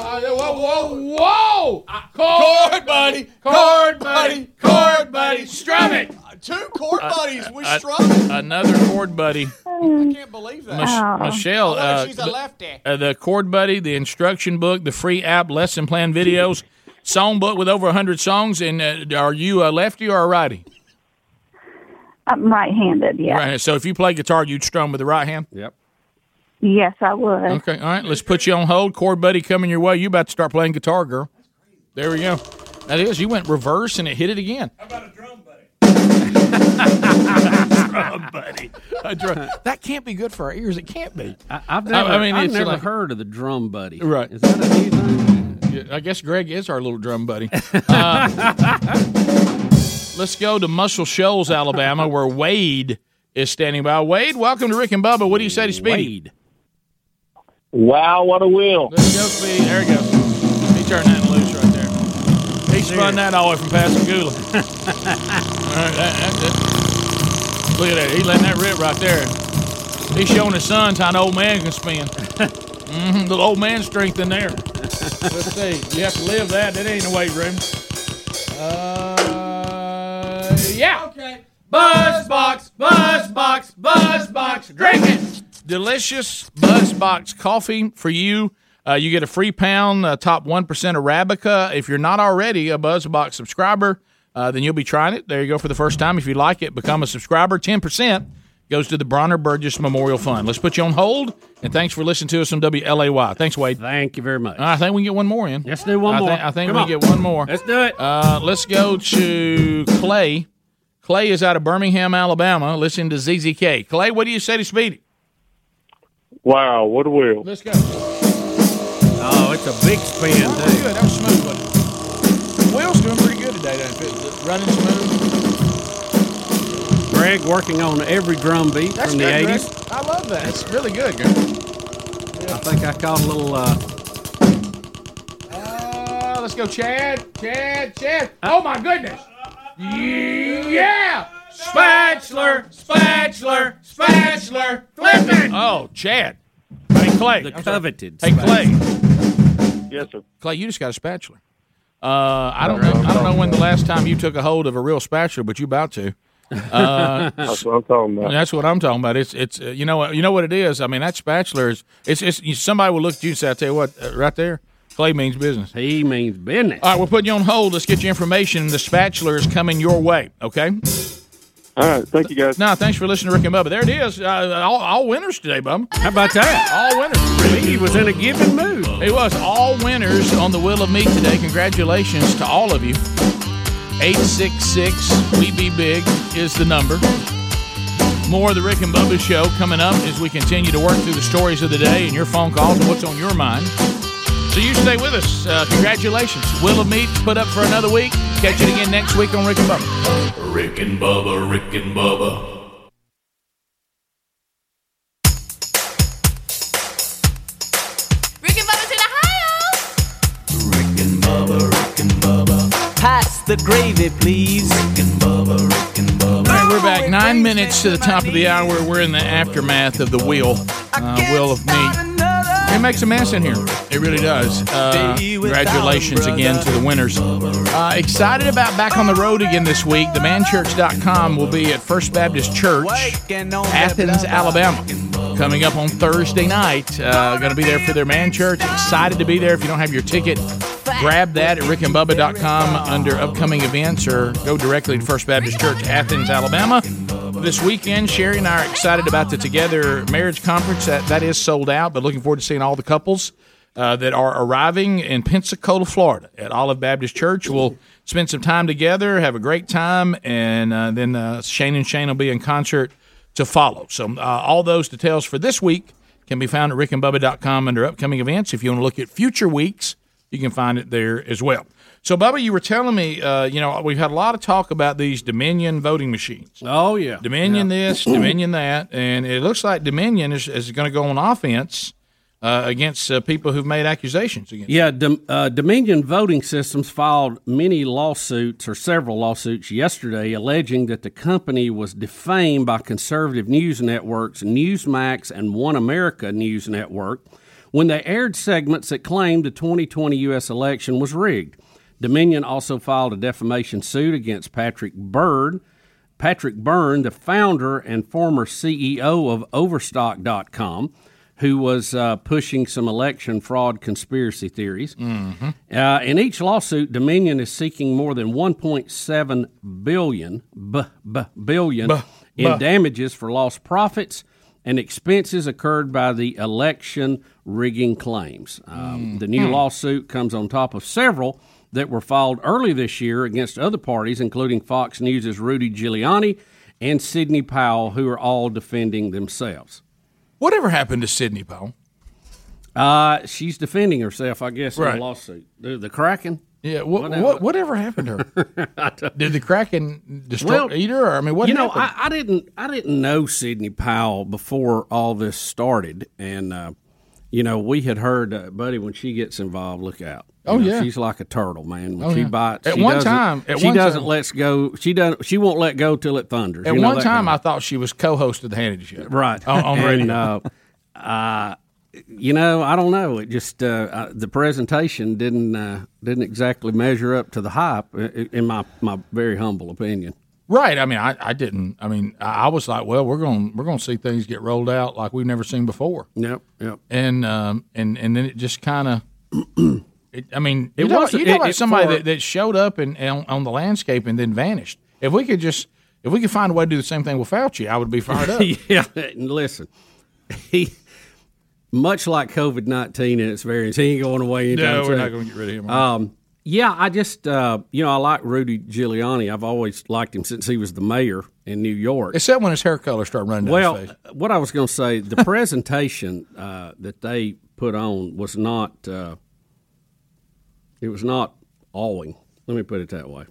Uh, whoa, whoa, whoa! Chord buddy, chord buddy, chord buddy, Strum it! Two chord buddies. We Uh, strum it. Another chord buddy. I can't believe that. Mich- Oh. Michelle, uh, she's a the- lefty. uh, the chord buddy, the instruction book, the free app, lesson plan videos, song book with over 100 songs. And uh, are you a lefty or a righty? I'm right-handed. Yeah. Right. So if you play guitar, you'd strum with the right hand. Yep. Yes, I would. Okay. All right. Let's put you on hold. Chord buddy coming your way. You about to start playing guitar, girl. There we go. That is. You went reverse and it hit it again. How about a drum buddy? drum buddy. A drum. That can't be good for our ears. It can't be. I, I've never, I I mean, have never like- heard of the drum buddy. Right. Is that a new thing? Yeah, I guess Greg is our little drum buddy. Uh, let's go to Muscle Shoals, Alabama, where Wade is standing by. Wade, welcome to Rick and Bubba. What do you say to Speedy? Wade. Wow, what a wheel. Let's go, Speedy. There he goes. He turned that loose right there. He spun that all the way from Pascagoula. all right, that, that, that. Look at that. He letting that rip right there. He's showing his sons how an old man can spin. hmm Little old man strength in there. Let's see. You have to live that. That ain't a weight room. Uh, yeah. Okay. Buzz box, buzz box, buzz box. Drink it. Delicious buzz box coffee for you. Uh, you get a free pound, uh, top 1% Arabica. If you're not already a BuzzBox subscriber, uh, then you'll be trying it. There you go for the first time. If you like it, become a subscriber. 10% goes to the Bronner Burgess Memorial Fund. Let's put you on hold, and thanks for listening to us on WLAY. Thanks, Wade. Thank you very much. I think we can get one more in. Let's do one I more. Think, I think Come we on. get one more. Let's do it. Uh, let's go to Clay. Clay is out of Birmingham, Alabama. Listen to ZZK. Clay, what do you say to Speedy? Wow, what a wheel. Let's go. Oh, it's a big spin, That was too. good. That was smooth. Wasn't it? Will's doing pretty good today. Doesn't it? Running smooth. Greg working on every drum beat That's from the good, Greg. 80s. I love that. It's really good, Greg. I think I caught a little. Uh, Uh, let's go, Chad. Chad. Chad. Oh my goodness. Yeah. Spatula. Spatula. Spatula. Flipping. Oh, Chad. Hey, Clay. the I'm sorry. coveted. Hey, Clay. Yes, sir. Clay, you just got a spatula. Uh, I don't know. I don't know when the last time you took a hold of a real spatula, but you about to. Uh, That's what I'm talking about. That's what I'm talking about. It's it's uh, you know what you know what it is. I mean that spatula is it's it's somebody will look at you and say, I tell you what, uh, right there, Clay means business. He means business. All right, we're putting you on hold. Let's get you information. The spatula is coming your way. Okay. All right, thank you guys. No, thanks for listening to Rick and Bubba. There it is. Uh, all, all winners today, Bubba. How about that? All winners. He was in a giving mood. He was all winners on the Wheel of Meat today. Congratulations to all of you. 866 We Be Big is the number. More of the Rick and Bubba show coming up as we continue to work through the stories of the day and your phone calls and what's on your mind. So you stay with us. Uh, congratulations. Wheel of Meat put up for another week. Catch it again next week on Rick and Bubba. Rick and Bubba, Rick and Bubba. Pass the gravy, please. All right, we're back. Nine minutes to the top of the hour. We're in the aftermath of the wheel, uh, wheel of meat. It makes a mess in here. It really does. Uh, congratulations again to the winners. Uh, excited about back on the road again this week. TheManChurch.com will be at First Baptist Church, Athens, Alabama. Coming up on Thursday night. Uh, going to be there for their man church. Excited to be there. If you don't have your ticket, grab that at rickandbubba.com under upcoming events or go directly to First Baptist Church, Athens, Alabama. This weekend, Sherry and I are excited about the Together Marriage Conference. That, that is sold out, but looking forward to seeing all the couples uh, that are arriving in Pensacola, Florida at Olive Baptist Church. We'll spend some time together, have a great time, and uh, then uh, Shane and Shane will be in concert to follow. So uh, all those details for this week can be found at rickandbubba.com under upcoming events. If you want to look at future weeks, you can find it there as well. So, Bubba, you were telling me, uh, you know, we've had a lot of talk about these Dominion voting machines. Oh yeah, Dominion this, Dominion that, and it looks like Dominion is, is going to go on offense uh, against uh, people who've made accusations against. Yeah, Dom- uh, Dominion Voting Systems filed many lawsuits or several lawsuits yesterday alleging that the company was defamed by conservative news networks Newsmax and One America News Network when they aired segments that claimed the 2020 U.S. election was rigged. Dominion also filed a defamation suit against Patrick Bird. Patrick Byrne, the founder and former CEO of Overstock.com, who was uh, pushing some election fraud conspiracy theories. Mm-hmm. Uh, in each lawsuit, Dominion is seeking more than 1.7 billion, b- b- billion Buh, in damages for lost profits and expenses occurred by the election rigging claims. Um, The new Hmm. lawsuit comes on top of several that were filed early this year against other parties, including Fox News' Rudy Giuliani and Sidney Powell, who are all defending themselves. Whatever happened to Sidney Powell? Uh, she's defending herself, I guess, in Right. the lawsuit. The, the Kraken? Yeah, what, Whatever. what, whatever happened to her? Did the Kraken destroy Well, eat her? Or, I mean, what you know, happened? I, I didn't, I didn't know Sidney Powell before all this started, and uh, you know, we had heard, uh, buddy, when she gets involved, look out. You Oh, know, yeah. she's like a turtle, man. When Oh, she yeah. bites, At she one time- at she one doesn't time- let go. She doesn't. She won't let go till it thunders. At You know one time, kind I thought she was co-host of the Hannity Show. right on, on and, radio. Uh, uh, you know, I don't know. It just uh, uh, the presentation didn't uh, didn't exactly measure up to the hype, in my my very humble opinion. Right. I mean, I, I didn't. I mean, I, I was like, well, we're going we're going to see things get rolled out like we've never seen before. Yep. Yep. And um and and then it just kind of. I mean, It wasn't- you about somebody for- that, that showed up and, and on the landscape and then vanished. If we could just, if we could find a way to do the same thing with Fauci, I would be fired up. yeah, and listen, he much like COVID nineteen and its variants, he ain't going away anytime No, we're soon. not gonna get rid of him. Um, yeah, I just uh, you know I like Rudy Giuliani. I've always liked him since he was the mayor in New York. Except when his hair color started running down Well, his face. what I was going to say, the presentation uh, that they put on was not. Uh, it was not awing. Let me put it that way.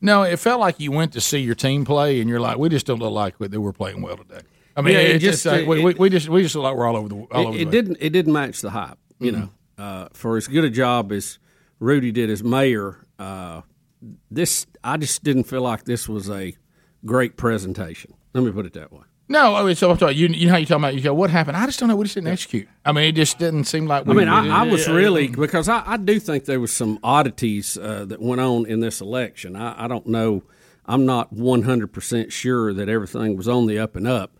No, it felt like you went to see your team play, and you're like, we just don't look like that we're playing well today. I mean, Yeah, it it just, just- like, we, it- we, we just we just look like we're all over the all it, over it the didn't it didn't match the hype you Mhm. know uh, for as good a job as rudy did as mayor uh, this i just didn't feel like this was a great presentation let me put it that way No, I mean, so I'm talking. You, you know how you talking about? You go, what happened? I just don't know. We just didn't execute. I mean, it just didn't seem like. I mean, I, I was really because I, I do think there was some oddities uh, that went on in this election. I, I don't know. I'm not 100 percent sure that everything was on the up and up.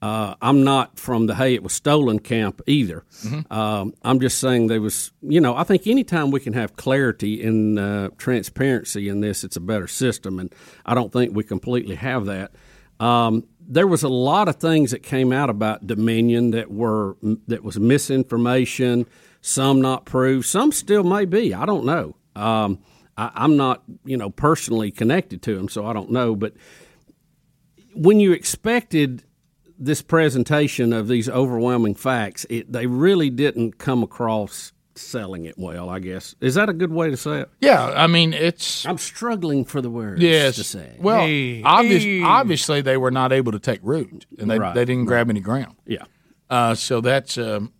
Uh, I'm not from the hey it was stolen camp either. Mm-hmm. Um, I'm just saying there was. You know, I think anytime we can have clarity and uh, transparency in this, it's a better system, and I don't think we completely have that. Um, there was a lot of things that came out about Dominion that were that was misinformation. Some not proved. Some still may be. I don't know. Um, I, I'm not, you know, personally connected to them, so I don't know. But when you expected this presentation of these overwhelming facts, it, they really didn't come across selling it well. I guess is that a good way to say it? Yeah, I mean it's. I'm struggling for the words Yes. to say. Well, Hey, obvious, hey. obviously they were not able to take root, and they Right, they didn't right. grab any ground. Yeah. Uh, so that's um,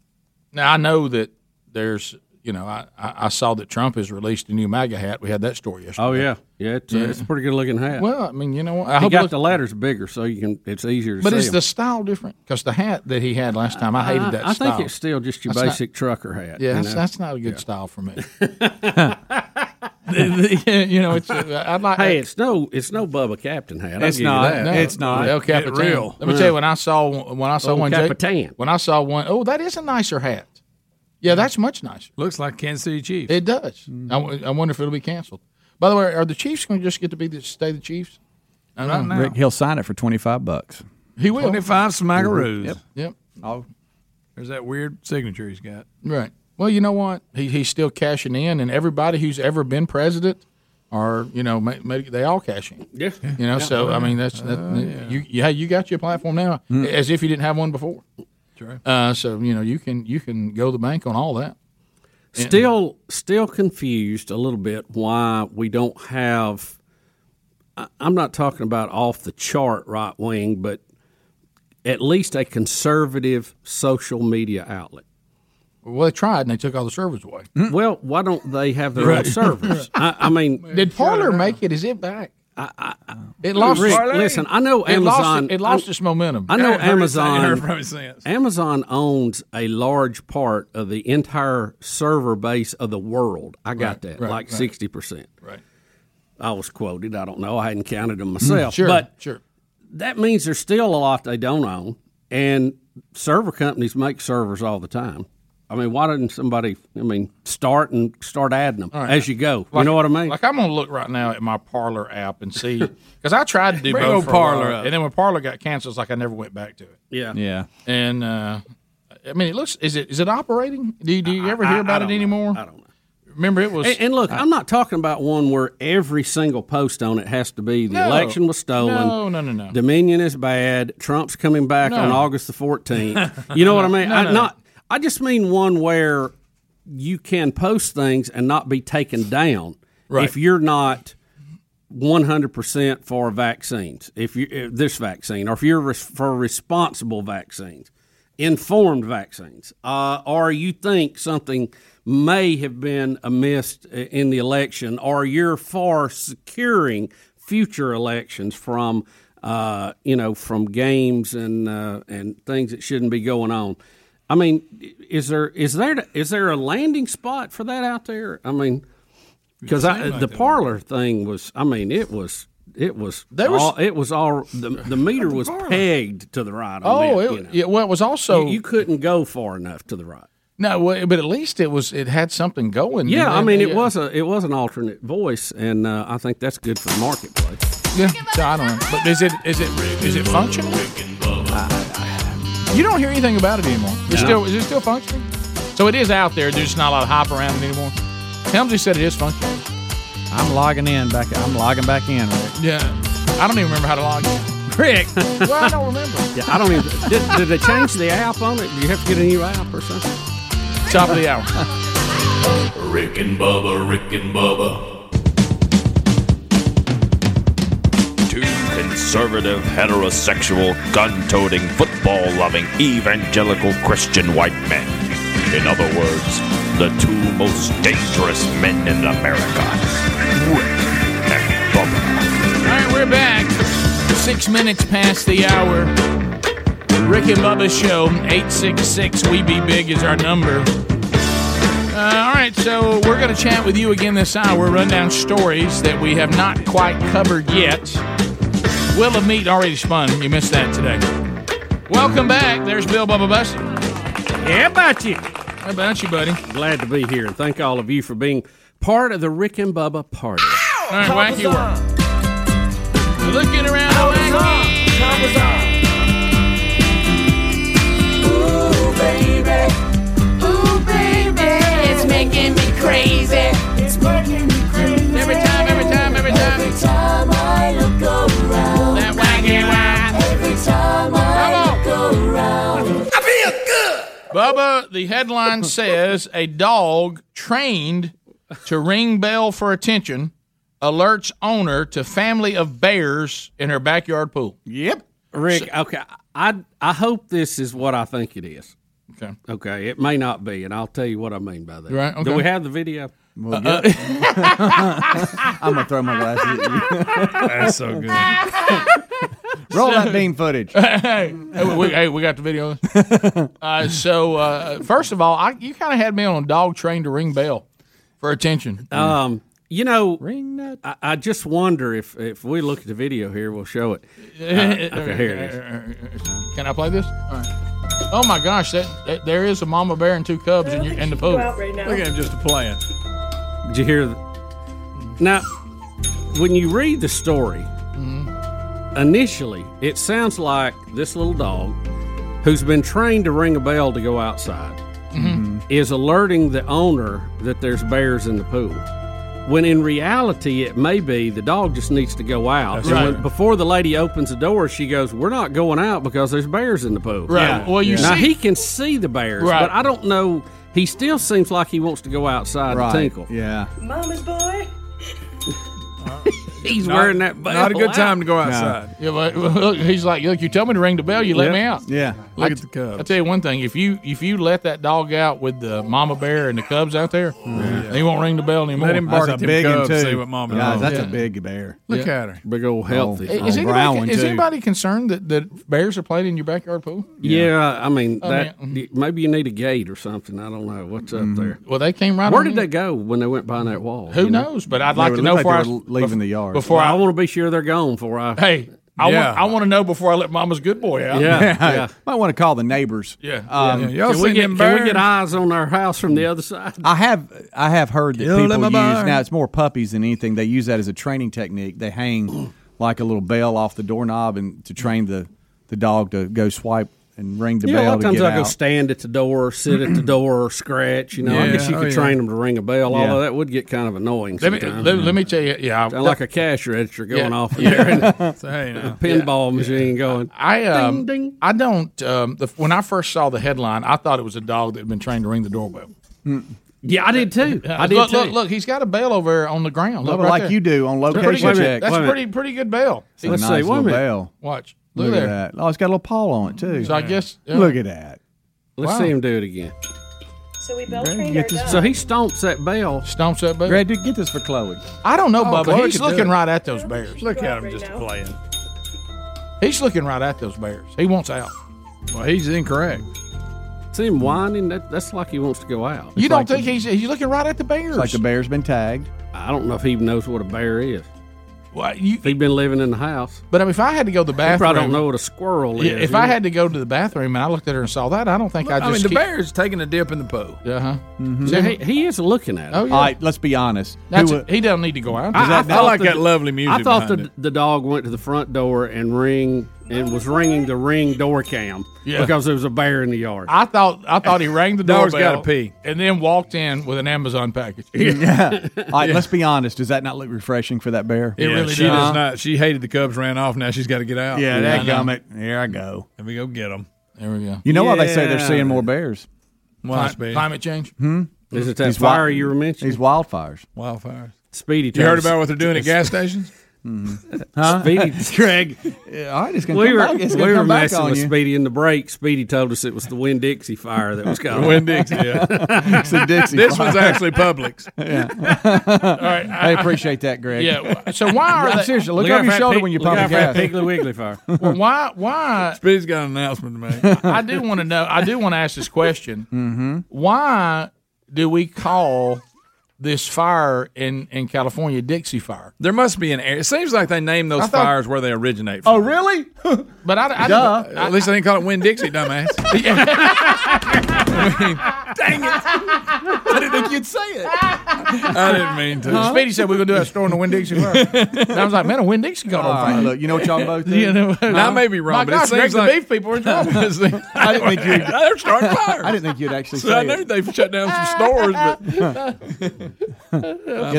now I know that there's you know I, I I saw that Trump has released a new MAGA hat. We had that story yesterday. Oh yeah, yeah. It's, uh, it's a pretty good looking hat. Well, I mean, you know, what? I I hope got looks- the letters bigger, so you can. It's easier to But see is 'em. the style different? Because the hat that he had last time, I hated that I style. think it's still just your That's not- basic trucker hat. Yeah, that's, that's not a good style for me. you know, it's uh, I'd like. Hey, it's no, it's no Bubba Captain hat. I'll It's not. that. No, It's not. El Get Capitan. real. Let me tell you, when I saw when I saw one, Jake- Capitan. when I saw one, oh, that is a nicer hat. Yeah, mm. that's much nicer. Looks like Kansas City Chiefs. It does. I mm. w- I, wonder if it'll be canceled. By the way, are the Chiefs going to just get to be the stay the Chiefs? I don't mm. know. Rick, he'll sign it for twenty five bucks. He will. 25 smackaroos. Yep. Yep. Oh, there's that weird signature he's got. Right. Well, you know what? He, he's still cashing in, and everybody who's ever been president, are you know, ma- ma- they all cash in. Yeah. You know, Yeah. so I mean, that's that, oh, you. Yeah, you got your platform now, as if you didn't have one before. True. Uh, so you know, you can you can go the bank on all that. Still, still confused a little bit why we don't have. I- I'm not talking about off the chart right wing, but at least a conservative social media outlet. Well, they tried and they took all the servers away. Well, why don't they have their own servers? I, I mean, Did Parler make it? Is it back? It lost. Rick, its- listen, I know it lost Amazon. it- It, lost its momentum. I know Ain't heard it- heard Amazon. from it since. Amazon owns a large part of the entire server base of the world. I got Right, that, right, like right. sixty percent. Right. I was quoted. I don't know. I hadn't counted them mm, myself. Sure. but sure. that means there's still a lot they don't own, and server companies make servers all the time. I mean, why didn't somebody? I mean, start and start adding them right. as you go. Like- you know what I mean? Like I'm gonna look right now at my Parler app and see because I tried to do Bring both old for a while, and then when Parler got canceled, it's like I never went back to it. yeah. Yeah. And uh, I mean, it looks is it is it operating? Do you, do you ever I- hear I about it know. anymore? I don't know. Remember, it was. And, and look, I'm not talking about one where every single post on it has to be the No. election was stolen. No, no, no, no. Dominion is bad. Trump's coming back No. on August the 14th. You know what I mean? No, I, no. not. I just mean one where you can post things and not be taken down Right. if you're not 100% for vaccines. If you if this vaccine, or if you're res- for responsible vaccines, informed vaccines, uh, or you think something may have been amiss in the election, or you're for securing future elections from, uh, you know, from games and uh, and things that shouldn't be going on. I mean, is there is there is there a landing spot for that out there? I mean, because like the there Parler thing was, I mean, it was. It was, There was- all, it was all the, the meter was pegged to the right. On oh, that, it, you know. yeah. Well, it was also you, you couldn't go far enough to the right. no, well, but at least it was. It had something going. Yeah, I mean, it yeah. was a it was an alternate voice, and uh, I think that's good for the marketplace. Yeah, so I don't know. But is it is it is it functional? You don't hear anything about it anymore. It's No. still is it still functioning? So it is out there. There's just not a lot of hype around it anymore. Helmsley said it is functioning. I'm logging in back. I'm logging back in. Rick. Yeah, I don't even remember how to log in. Rick. well, I don't remember. Yeah, I don't even. Did, did they change the app on it? Do you have to get a new app or something? Top of the hour. Rick and Bubba, Rick and Bubba. Conservative, heterosexual, gun toting, football loving, evangelical Christian white men. In other words, the two most dangerous men in America. Rick and Bubba. All right, we're back. Six minutes past the hour. Rick and Bubba Show, 866 We Be Big is our number. Uh, all right, so we're going to chat with you again this hour, run down stories that we have not quite covered yet. Wheel of Meat already spun. You missed that today. Welcome back. There's Bill Bubba Bussey. Yeah, about you. How about you, buddy? Glad to be here, and thank all of you for being part of the Rick and Bubba party. All right, wacky world. Looking around the wacky time was on. Ooh, baby. Ooh, baby. It's making me crazy. It's making me crazy. Every time, every time, every time. Every time Every time I look around. I feel good. Bubba, the headline says a dog trained to ring bell for attention alerts owner to family of bears in her backyard pool. Yep. Rick, okay, I I hope this is what I think it is. Okay. Okay, it may not be, and I'll tell you what I mean by that. Right, okay. Do we have the video? Well, I'm gonna throw my glasses at you. That's so good. Roll that beam footage. hey, we, hey, we got the video. uh, so, uh, first of all, I, you kind of had me on a dog train to ring bell for attention. Um, you know, ring I, I just wonder if if we look at the video here, we'll show it. Uh, okay, here it is. Can I play this? All right. Oh my gosh, that, that there is a mama bear and two cubs in, your, in the pool. Look at him just playing. Did you hear? Now, when you read the story, initially it sounds like this little dog, who's been trained to ring a bell to go outside, Mm-hmm. is alerting the owner that there's bears in the pool. When in reality, it may be the dog just needs to go out. That's And right. when- before the lady opens the door, she goes, "We're not going out because there's bears in the pool." Right. Well, you now see- he can see the bears, Right. but I don't know. He still seems like he wants to go outside Right. and tinkle. Yeah. Mama's boy. He's Not- wearing that. Bell Not a good time to go outside. Yeah, but look, he's like, look, you tell me to ring the bell, you let Yeah. me out. Yeah. Look I- at the cubs. I tell you one thing: if you if you let that dog out with the mama bear and the cubs out there, mm. he won't ring the bell anymore. Let him bark That's at a big one cubs. too. See what mama Guys, does. that's Yeah. a big bear. Look Yeah. at her. Big old healthy. Is, Oh, is anybody, one, is too. anybody concerned that, that bears are playing in your backyard pool? Yeah, I mean I that. mean, mm-hmm. maybe you need a gate or something. I don't know what's up mm-hmm. there. Well, they came right. Where on did in. they go when they went behind that wall? Who knows? But I'd like to know looked before like I they were leaving the yard. Before Well, I I, want to be sure they're gone before I. hey, I Yeah. want I want to know before I let Mama's good boy out. Yeah, yeah. Might want to call the neighbors. Yeah. Um, Yeah, Can we, get, can we get eyes on our house from the other side? I have I have heard that Kill people use barn. now it's more puppies than anything. They use that as a training technique. They hang like a little bell off the doorknob and to train the, the dog to go swipe and ring the Yeah, a lot of times I go out. stand at the door, sit at the door, or scratch. You know, I guess you oh, could yeah. train them to ring a bell. Yeah. Although that would get kind of annoying Let me, let, let me tell you, yeah, Sound like a cash register going Yeah. off in there, and So, hey, a now. pinball machine going. I um, Ding, ding. I don't. Um, the, when I first saw the headline, I thought it was a dog that had been trained to ring the doorbell. Yeah, I did too. I did look, too. look, look, he's got a bell over there on the ground. Look right like there. you do on That's location pretty good. check. That's a a pretty pretty good bell. It's a Let's nice see, wait a little bell. Watch. Look, Look, there. at that. Oh, it's got a little paw on it too. So I guess yeah. Look at that. Let's Wow. see him do it again. So we bell trained get our dog. So he stomps that bell. stomps that bell. Greg, dude, get this for Chloe. I don't know, Oh, Bubba. Chloe He's could do looking it. right at those bears. Look at him right just now. playing. He's looking right at those bears. He wants out. Well, he's incorrect. See him whining. That, that's like he wants to go out. you don't like think he's he's looking right at the bears? It's like the bear's been tagged. I don't know if he even knows what a bear is. Well, you, If he'd been living in the house, but I mean, if I had to go to the bathroom, I don't know what a squirrel is. if I had to go to the bathroom and I looked at her and saw that, I don't think I I just. mean, the keep, bear's taking a dip in the pool. Yeah, huh? So he, he is looking at it. Oh yeah. All right, let's be honest. That's Who, it. he doesn't need to go out. I, I I like the- that lovely music I thought the, it. the dog went to the front door and ring and was ringing the ring door cam Yeah. because there was a bear in the yard. I thought I thought he rang the Dog's doorbell, gotta pee. and then walked in with an Amazon package. yeah. All right, let's be honest. Does that not look refreshing for that bear? It yeah, really she does. does not. She hated the Cubs, ran off. Now she's got to get out. Yeah, I that know. gummit. Here I go. Let me go get them. There we go. You know why they say they're seeing more bears? Well, Cli- climate change. Hmm. Is it that These fire wi- you were mentioning? These wildfires. wildfires. Speedy. You heard about what they're doing at gas stations? Huh? Speedy. Greg. Yeah, all right, it's gonna we come were, back. It's we gonna were back messing on with you. Speedy in the break. Speedy told us it was the Winn Dixie fire that was coming. Winn Dixie. Yeah. It's a Dixie this fire. one's actually Publix. All right. I appreciate that, Greg. Yeah. So why are I'm they? serious. Look, out over your shoulder pig- when you look pump out for gas. Piggly Wiggly fire. well, why? Why? Speedy's got an announcement to make. I do want to know. I do want to ask this question. Mm-hmm. Why do we call this fire in, in California Dixie Fire? There must be an area. It seems like they name those thought- fires where they originate oh, from. Oh, really? But I, I, Duh. I, At least they didn't call it Winn Dixie, dumbass. Dang it! I didn't think you'd say it. I didn't mean to. Huh? Speedy said we are gonna do a store in the Winn Dixie first. and I was like, man, a Winn Dixie caught All on right, fire. look, you know what y'all both do? You know, Huh? I may be wrong, My but gosh, it seems Greg, the like beef people are in trouble. I didn't think you. They're starting fires. I didn't think you'd actually So say I know it. they've shut down some stores, but Yeah,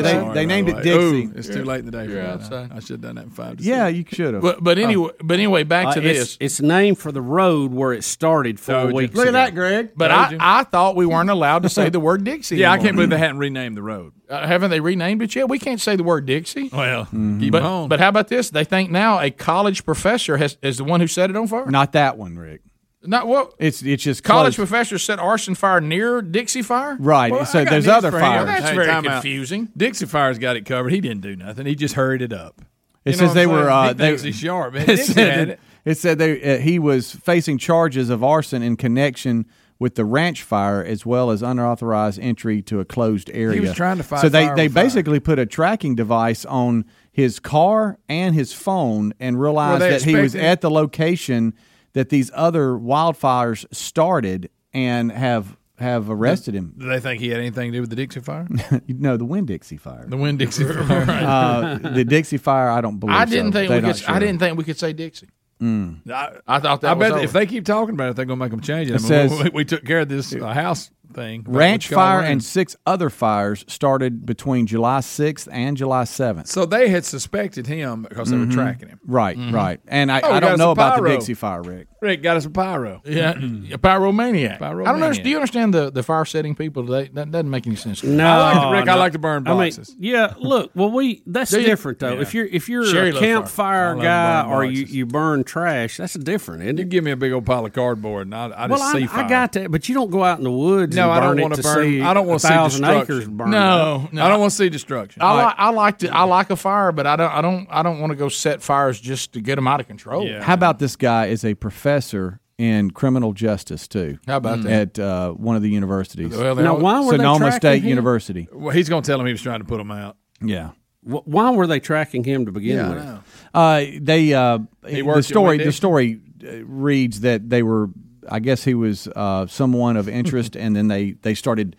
they- they named it Dixie. Ooh, it's too late in the day. For that. I should have done that in five. To Yeah, six. you should have. But, but anyway, but anyway, back Uh, to it's, this. It's named for the road where it started four Told you. weeks Look at that, Greg. But Told I, you. I thought we weren't allowed to say the word Dixie. Yeah, I can't believe they hadn't renamed the road. Uh, haven't they renamed it yet? We can't say the word Dixie. Well, Mm-hmm. keep But, on. but how about this? They think now a college professor has is the one who set it on fire. Not that one, Rick. Not what It's it's just college close. professor set arson fire near Dixie fire. Right, Well, so there's other for him. fires. That's Hey, very time out. confusing. Dixie Fire's got it covered. He didn't do nothing. He just hurried it up. It You says they were. saying? Uh, He they, thinks he's sharp. It said, that- it. it said they, uh, he was facing charges of arson in connection with the ranch fire as well as unauthorized entry to a closed area. He was trying to fight So they fire they with fire. basically put a tracking device on his car and his phone and realized that he was at the location that these other wildfires started and have have arrested him. Do they think he had anything to do with the Dixie Fire? no, the Winn Dixie fire. The Winn Dixie Fire. Uh, the Dixie fire, I don't believe. I didn't so. think They're we could. sure. I didn't think we could say Dixie. Mm. I, I thought that I was bet over. if they keep talking about it, they're going to make them change it. It I mean, says- we, we took care of this uh, house thing. Ranch what you call fire and six other fires started between July 6th and July 7th. So they had suspected him because they were Mhm. tracking him. Right, right. And I, Oh, I got don't us know a about the pyro. Dixie fire, Rick. Rick got us a pyro. Yeah, a pyromaniac. I don't Pyromaniac. understand. Do you understand the, the fire setting people? They, that doesn't make any sense. to me. No, I like to- Rick, I like to burn I mean, boxes. yeah, look, well, we that's Do you? different though. Yeah. If you're if you're Sherry a loves fire. campfire I love guy burning or you, you burn trash, that's different, isn't You give me a big old pile of cardboard, and I, I just well, I, see fire. I got that, but you don't go out in the woods. No, and I don't want to to burn. See I don't want to see thousand destruction. acres burned. No, no. I don't want to see destruction. I like. I like to. I like a fire, but I don't. I don't. I don't want to go set fires just to get them out of control. Yeah. How about this guy is a professor in criminal justice, too? How about that? At uh, one of the universities. Well, they Now, all- why were they Sonoma tracking State him? University. Well, he's going to tell him he was trying to put them out. Yeah. Wh- Why were they tracking him to begin with? Uh, they uh, He the story the story uh, reads that they were I guess he was uh, someone of interest and then they they started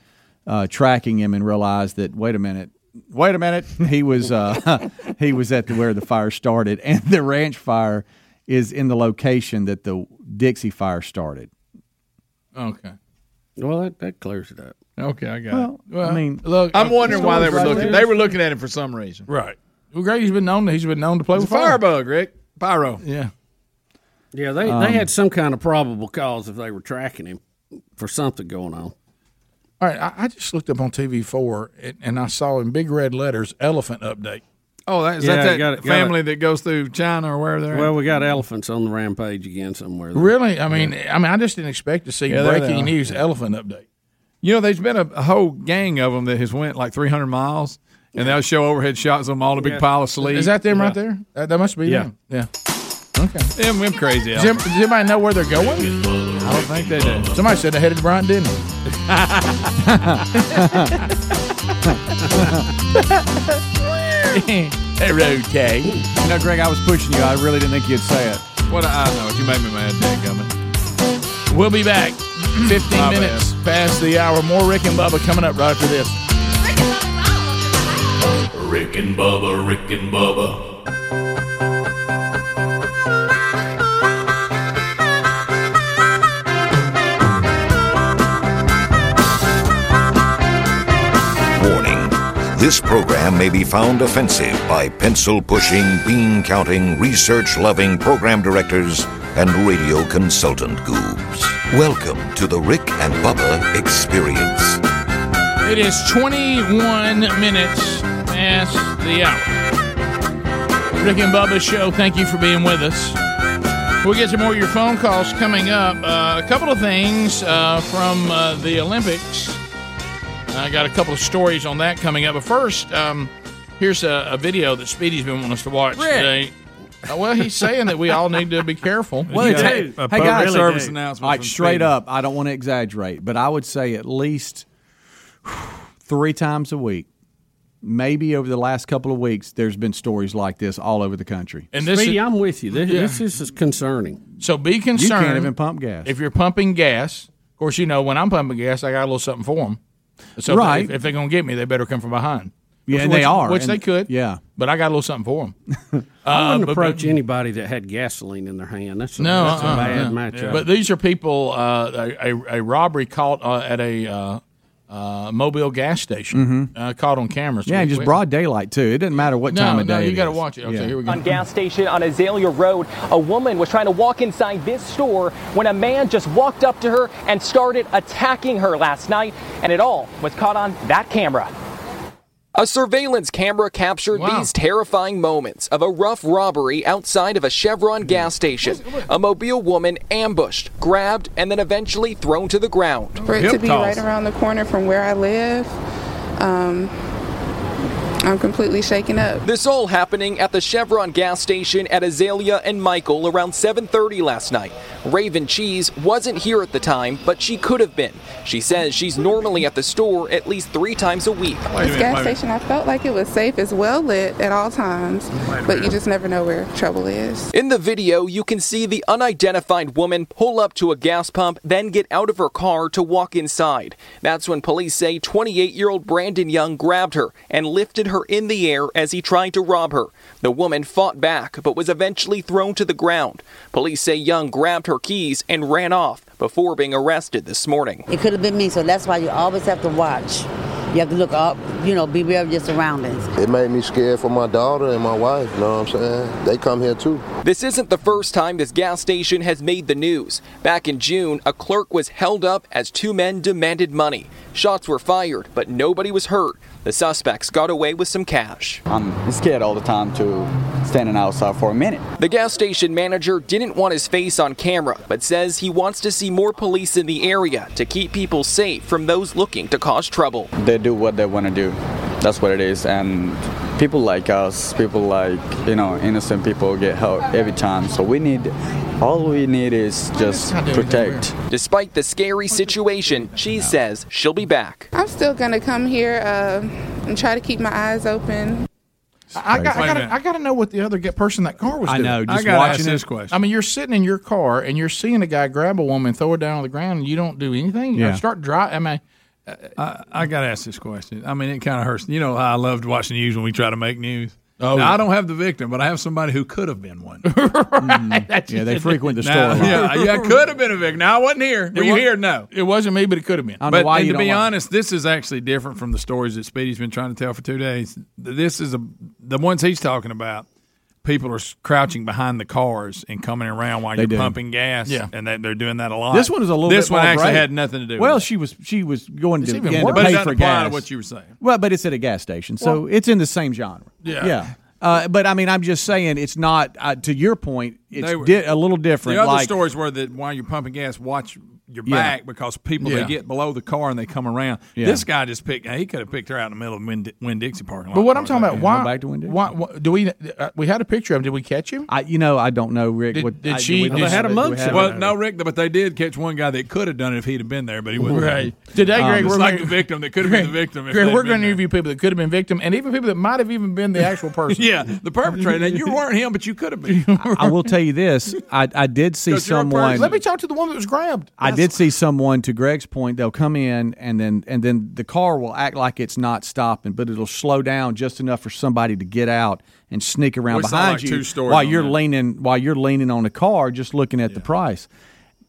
uh, tracking him and realized that wait a minute wait a minute he was uh, he was at the, where the fire started and the ranch fire is in the location that the Dixie fire started. Okay. Well, that, that clears it up. Okay, I got Well, it. I mean, look, I'm wondering why they were right looking. there. They were looking at him for some reason. right. Well, Greg, he's been known. He's been known to play It's a with fire. firebug, Rick. Pyro. Yeah. Yeah, they, Um, they had some kind of probable cause if they were tracking him for something going on. All right. I, I just looked up on TV four and, and I saw in big red letters "elephant update." Oh, that, is Yeah, that that got it, family that goes through China or where they're Well, at? we got elephants on the rampage again somewhere. Really? I mean, I mean, I just didn't expect to see Yeah, breaking are. news elephant update. You know, there's been a, a whole gang of them that has went like 300 miles, and they'll show overhead shots of them all in a big Yeah. pile of sleep. Is that them Yeah. right there? That, that must be Yeah. them. Yeah. Okay. Them, them crazy. Does, elephants. every- does anybody know where they're going? I don't think they do. Somebody said they headed to Bryant Denny. okay. You know, Greg, I was pushing you. I really didn't think you'd say it. What I know is you made me mad, dadgummit. We'll be back. 15 My minutes past the hour. More Rick and Bubba coming up right after this. Rick and Bubba, Rick and Bubba. This program may be found offensive by pencil pushing, bean counting, research loving program directors and radio consultant goobs. Welcome to the Rick and Bubba Experience. It is 21 minutes past the hour. Rick and Bubba show. Thank you for being with us. We'll get to more of your phone calls coming up. Uh, a couple of things uh, from uh, the Olympics. I got a couple of stories on that coming up. But first, um, here's a, a video that Speedy's been wanting us to watch Rick. today. Uh, well, he's saying that we all need to be careful. Well, Yeah, hey, a hey public guys, service announcement Like straight Speedy. up, I don't want to exaggerate, but I would say at least three times a week, maybe over the last couple of weeks, there's been stories like this all over the country. And this Speedy, is, I'm with you. This, Yeah. this is concerning. so be concerned. You concerned. can't even pump gas. if you're pumping gas. Of course, you know when I'm pumping gas, I got a little something for them. So Right. if, if they're gonna get me, they better come from behind. Yeah, Which- and they are, which and- they could. yeah. but I got a little something for them. I wouldn't but- approach anybody that had gasoline in their hand. That's a, No, that's uh-uh, a bad yeah. matchup. But these are people. Uh, a, a, a robbery caught uh, at a uh, Mobile gas station. Uh, caught on camera. So Mm-hmm. Yeah, we- and just we- broad daylight too. It didn't matter what No, time of no, day. you gotta watch it. Okay, Yeah. here we go. On gas station on Azalea Road, a woman was trying to walk inside this store when a man just walked up to her and started attacking her last night, and it all was caught on that camera. A surveillance camera captured these terrifying moments of a rough robbery outside of a Chevron gas station. A Mobile woman ambushed, grabbed, and then eventually thrown to the ground. For it to be right around the corner from where I live, um, I'm completely shaken up. This all happening at the Chevron gas station at Azalea and Michael around 7:30 last night. Raven Cheese wasn't here at the time, but she could have been. She says she's normally at the store at least 3 times a week. This gas station, I felt like it was safe. It's well lit at all times, but you just never know where trouble is. In the video, you can see the unidentified woman pull up to a gas pump, then get out of her car to walk inside. That's when police say 28 year old Brandon Young grabbed her and lifted her in the air as he tried to rob her. The woman fought back but was eventually thrown to the ground. Police say Young grabbed her keys and ran off before being arrested this morning. It could have been me, so that's why you always have to watch. You have to look up, you know, be aware of your surroundings. It made me scared for my daughter and my wife, you know what I'm saying? They come here too. This isn't the first time this gas station has made the news. Back in June, a clerk was held up as two men demanded money. Shots were fired, but nobody was hurt. The suspects got away with some cash. I'm scared all the time to standing outside for a minute. The gas station manager didn't want his face on camera, but says he wants to see more police in the area to keep people safe from those looking to cause trouble. They do what they want to do. That's what it is. And people like us, people like, you know, innocent people get hurt every time. So we need, all we need is just protect. Despite the scary situation, she says she'll be back. I'm still gonna come here uh, and try to keep my eyes open. I, got, I, gotta. I gotta know what the other get- person in that car was I know, just I gotta watching ask this question. I mean, you're sitting in your car and you're seeing a guy grab a woman, throw her down on the ground, and you don't do anything. You Yeah. start driving. I mean, I, I got to ask this question. I mean, it kind of hurts. You know how I loved watching news when we try to make news. Oh, Now. I don't have the victim, but I have somebody who could have been one. Yeah, they frequent the store. Now, a yeah, yeah, I could have been a victim. Now I wasn't here. Were It you here? No. it wasn't me, but it could have been. I don't know But why and you to don't be like- honest, this is actually different from the stories that Speedy's been trying to tell for two days. This is a the ones he's talking about. People are crouching behind the cars and coming around while They you're do. pumping gas. Yeah. and they, they're doing that a lot. This one is a little. This bit one more actually brave. had nothing to do. Well, with it. she was she was going It's to, even again, to worse. but it pay doesn't for gas. what you were saying. Well, but it's at a gas station, so it's in the same genre. Yeah. yeah. Uh, but I mean, I'm just saying it's not. Uh, to your point, it's were- di- a little different. The other like, stories were that while you're pumping gas, watch your Yeah. back because people Yeah. they get below the car and they come around. Yeah. This guy just picked. He could have picked her out in the middle of Winn, Winn Dixie parking lot. But what I'm talking about, why? back to Winn-Dixie. why, why- do we? Uh, we had a picture of him. Did we catch him? I, you know, I don't know, Rick. Did- what, did I- she- we- Well, they had a do we mugshot. have Well, no, Rick, but they did catch one guy that could have done it if he'd have been there, but he wasn't. Right. Today, Greg, it's we're like gonna- the victim that could have been the victim. Greg, we're going to interview people that could have been victim, and even people that might have even been the actual person. Yeah, the perpetrator. Now, you weren't him, but you could have been. I will tell you this: I, I did see you're someone. Let me talk to the one that was grabbed. I did see someone. To Greg's point, they'll come in and then and then the car will act like it's not stopping, but it'll slow down just enough for somebody to get out and sneak around We saw, behind like, you two stories while you're that. leaning while you're leaning on the car, just looking at the price.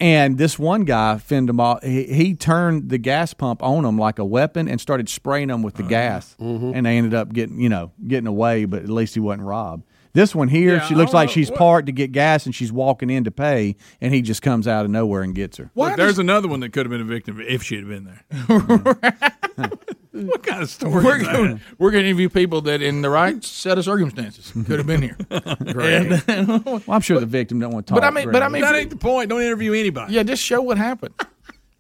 And this one guy, fend him off. He, he turned the gas pump on them like a weapon and started spraying them with the oh, gas. Mm-hmm. And they ended up getting, you know, getting away. But at least he wasn't robbed. This one here, Yeah, she looks like know. she's What- parked to get gas, and she's walking in to pay, and he just comes out of nowhere and gets her. But there's another one that could have been a victim if she had been there. what kind of story We're is that? going, we're going to interview people that, in the right set of circumstances, could have been here. Greg. well, I'm sure the victim don't want to talk. But I mean, but I mean, that ain't the point. Don't interview anybody. yeah, just show what happened.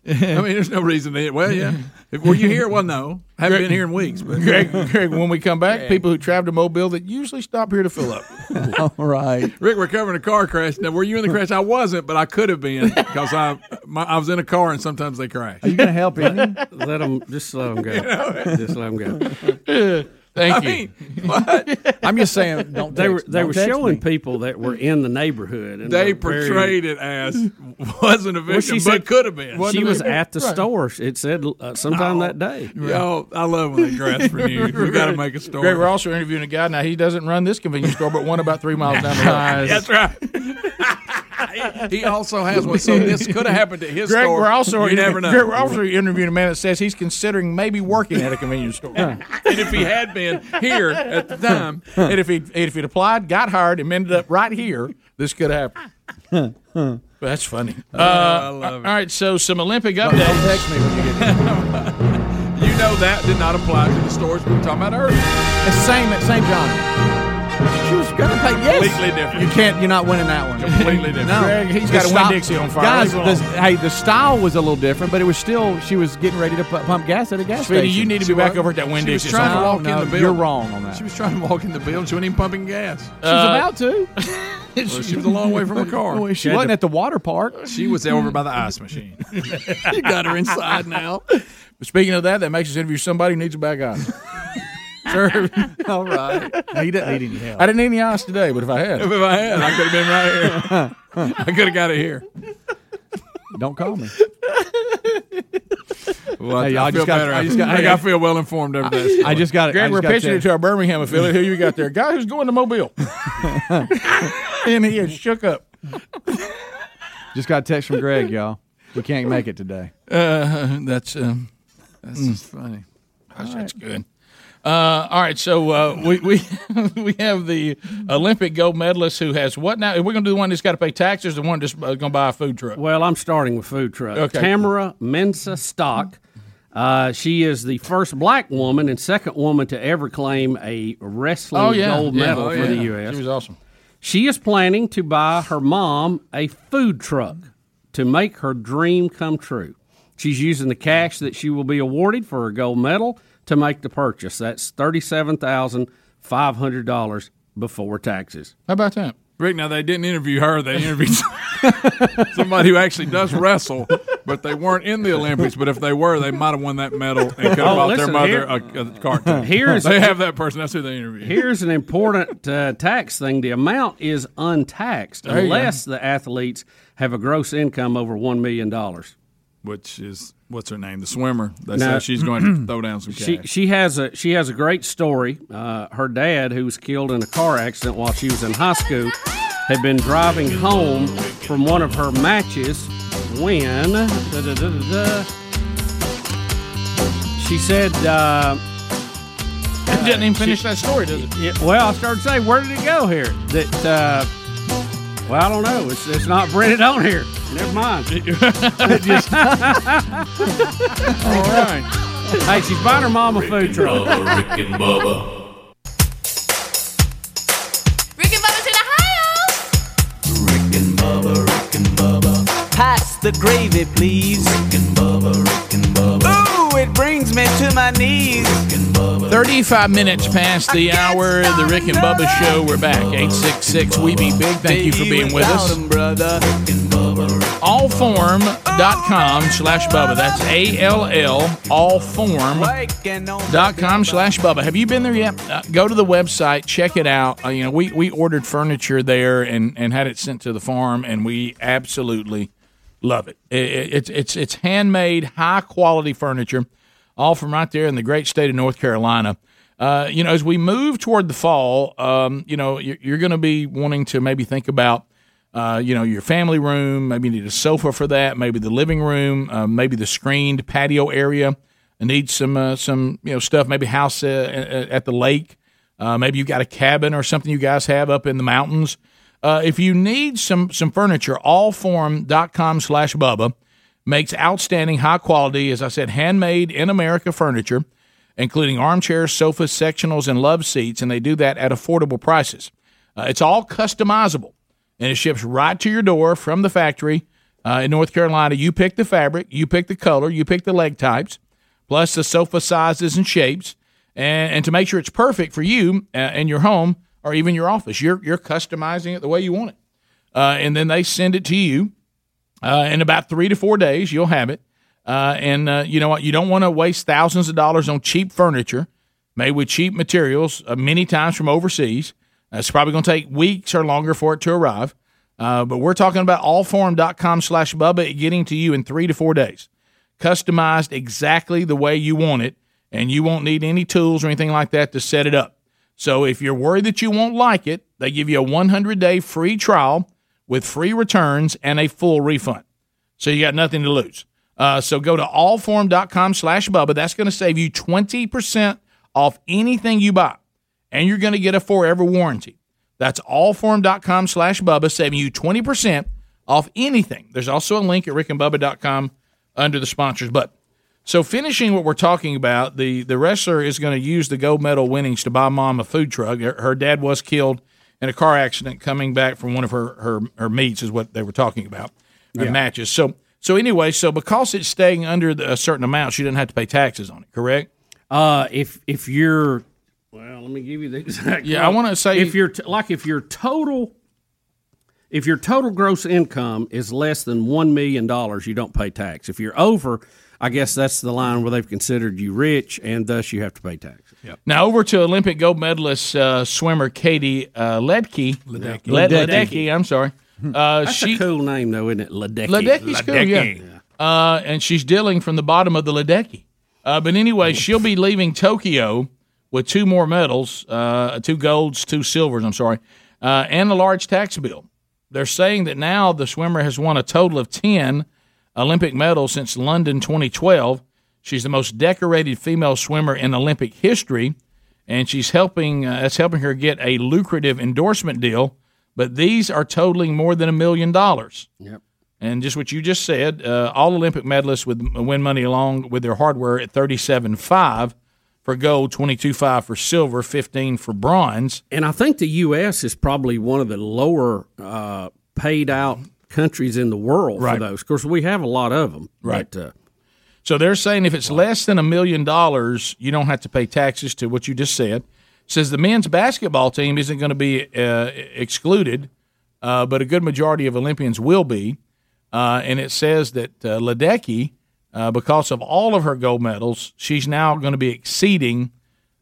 I mean, there's no reason to. Well, yeah. If, were you here? Well, no. Haven't Greg- been here in weeks. But Greg, Greg, when we come back, people who travel to Mobile that usually stop here to fill up. All right. Rick, we're covering a car crash. Now, were you in the crash? I wasn't, but I could have been because I my, I was in a car and sometimes they crash. Are you going to help Andy? Let them just let them go. Just let them go. Thank I you. mean, what? I'm just saying, don't they were they don't were showing me. people that were in the neighborhood. And They were very- portrayed it as wasn't a victim, Well, she but said- could have been. She was at the Right. store. It said uh, sometime that day. Yo, I love when they grasp for news. We got to make a story. Greg, we're also interviewing a guy now. He doesn't run this convenience store, but one about three miles down the line. That's right. He also has one. So this could have happened to his Greg, store. we're also you never know. Greg, we're also interviewing a man that says he's considering maybe working at a convenience store. and if he had been here at the time, and if he if he'd applied, got hired, and ended up right here, this could happen. But that's funny. Uh, I love it. All right, so some Olympic updates. text me when you get you know that did not apply to the stores we were talking about earlier. It's same at St. John. She was gonna pay. Yes, Completely different. You can't. You're not winning that one. Completely different. No, Greg, he's The got a style- Winn-Dixie on fire. Guys, the, hey, the style was a little different, but it was still. She was getting ready to pu- pump gas at a gas Speedy, station. you need to be back over at that Winn She was Dixie. trying to No, walk no, in the building. you're wrong on that. She was trying to walk in the building. She wasn't even pumping gas. Uh, she was about to. Well, she was a long way from her car. Well, she wasn't at the water park. She was over by the ice machine. you got her inside now. But speaking of that, that makes us interview somebody who needs a bag of ice. Sir, All right. No, you didn't need any help. I didn't need any ice today, but if I had, If I had, I could have been right here. I could have got it here. Don't call me. Well, Hey, I, I feel just got- better. I I, just got- think I I- feel well informed over this. I just got it. I Greg, just we're got pitching it to our Birmingham affiliate. Who you got there? Guy who's going to Mobile. and he is shook up. Just got a text from Greg, y'all. We can't make it today. Uh, that's um, That's just funny. Gosh, that's good. Uh, all right, so uh, we we we have the Olympic gold medalist who has what now? Are We're going to do the one that's got to pay taxes, the one that's uh, going to buy a food truck. Well, I'm starting with food truck. Okay. Tamyra Mensah-Stock. Uh, she is the first black woman and second woman to ever claim a wrestling Oh yeah, gold Yeah. medal Oh, for the. U.S. She was awesome. She is planning to buy her mom a food truck to make her dream come true. She's using the cash that she will be awarded for her gold medal to make the purchase. That's thirty-seven thousand five hundred dollars before taxes. How about that? Rick, now they didn't interview her. They interviewed somebody who actually does wrestle, but they weren't in the Olympics. But if they were, they might have won that medal and could have Oh, bought listen, their mother here- a, a cartoon. Here's- they have that person. That's who they interviewed. Here's an important uh, tax thing: the amount is untaxed There unless the athletes have a gross income over one million dollars. Which is what's her name? The swimmer. They Now- say she's going to throw down some cash. She she has a she has a great story. Uh, her dad, who was killed in a car accident while she was in high school, had been driving home from one of her matches when da, da, da, da, da. she said. Uh, It didn't even finish that story, does it? Yeah, well, I started to say, where did it go here? That, uh, well, I don't know. It's, it's not printed on here. Never mind. Just- All right. hey, she's buying her mom a food truck. Bubba, Rick and Bubba. Rick and Bubba's in Ohio. Rick and Bubba, Rick and Bubba. Pass the gravy, please. Rick and Bubba, Rick and Bubba. Ooh, it brings me to my knees. 35 minutes past the hour. Of the Rick and Bubba Show. We're back. 866 We Be Big. Thank you for being with us. brother. Allform.com slash Bubba. That's A L L, allform.com slash Bubba. Have you been there yet? Uh, go to the website, check it out. Uh, you know, we, we ordered furniture there and, and had it sent to the farm, and we absolutely love it. It- it- it's, it's, it's handmade, high quality furniture, all from right there in the great state of North Carolina. Uh, you know, as we move toward the fall, um, you know, you're, you're going to be wanting to maybe think about uh, you know, your family room. Maybe you need a sofa for that. Maybe the living room. Uh, maybe the screened patio area needs some uh, some you know stuff. Maybe house uh, at the lake. Uh, maybe you've got a cabin or something you guys have up in the mountains. Uh, if you need some some furniture, allform.com slash Bubba makes outstanding high quality, as I said, handmade in America furniture, including armchairs, sofas, sectionals, and love seats, and they do that at affordable prices. It's all customizable and it ships right to your door from the factory uh, in North Carolina. You pick the fabric, you pick the color, you pick the leg types, plus the sofa sizes and shapes, and, and to make sure it's perfect for you uh, and your home or even your office. You're you're customizing it the way you want it, uh, and then they send it to you. Uh, in about three to four days, you'll have it. Uh, and uh, you know what? You don't want to waste thousands of dollars on cheap furniture. made with cheap materials, many times from overseas. Uh, It's probably going to take weeks or longer for it to arrive. Uh, but we're talking about allform.com slash Bubba getting to you in three to four days. Customized exactly the way you want it, and you won't need any tools or anything like that to set it up. So if you're worried that you won't like it, they give you a 100 day free trial with free returns and a full refund. So you got nothing to lose. Uh, so go to allform.com slash Bubba. That's going to save you 20% off anything you buy. And you're going to get a forever warranty. That's allform.com slash Bubba, saving you 20% off anything. There's also a link at rickandbubba.com under the sponsors But So finishing what we're talking about, the, the wrestler is going to use the gold medal winnings to buy mom a food truck. Her, her dad was killed in a car accident coming back from one of her, her, her meets is what they were talking about, Yeah. matches. So so anyway, so because it's staying under the, a certain amount, she didn't have to pay taxes on it, correct? Uh, if if you're, well, let me give you the exact. Yeah, I wanna say- if you're t- like if your total, if your total gross income is less than one million dollars, you don't pay tax. If you're over, I guess that's the line where they've considered you rich, and thus you have to pay tax. Yep. Now over to Olympic gold medalist uh, swimmer Katie uh, Ledecky. Ledecky. Ledecky. Ledecky, I'm sorry. Uh, That's she, a cool name, though, isn't it? Ledecky. Ledecky's cool, yeah. Uh, and she's dealing from the bottom of the Ledecky. Uh, but anyway, she'll be leaving Tokyo with two more medals, uh, two golds, two silvers, I'm sorry, uh, and a large tax bill. They're saying that now the swimmer has won a total of 10 Olympic medals since London 2012. She's the most decorated female swimmer in Olympic history, and she's helping. Uh, that's helping her get a lucrative endorsement deal. But these are totaling more than a million dollars. Yep. And just what you just said, uh, all Olympic medalists would win money along with their hardware at thirty-seven five for gold, twenty-two five for silver, fifteen for bronze. And I think the U.S. is probably one of the lower uh, paid out countries in the world Right. for those. Of course, we have a lot of them. Right. But, uh, So they're saying if it's less than a million dollars, you don't have to pay taxes to what you just said. Says the men's basketball team isn't going to be uh, excluded, uh, but a good majority of Olympians will be. Uh, and it says that uh, Ledecky, uh, because of all of her gold medals, she's now going to be exceeding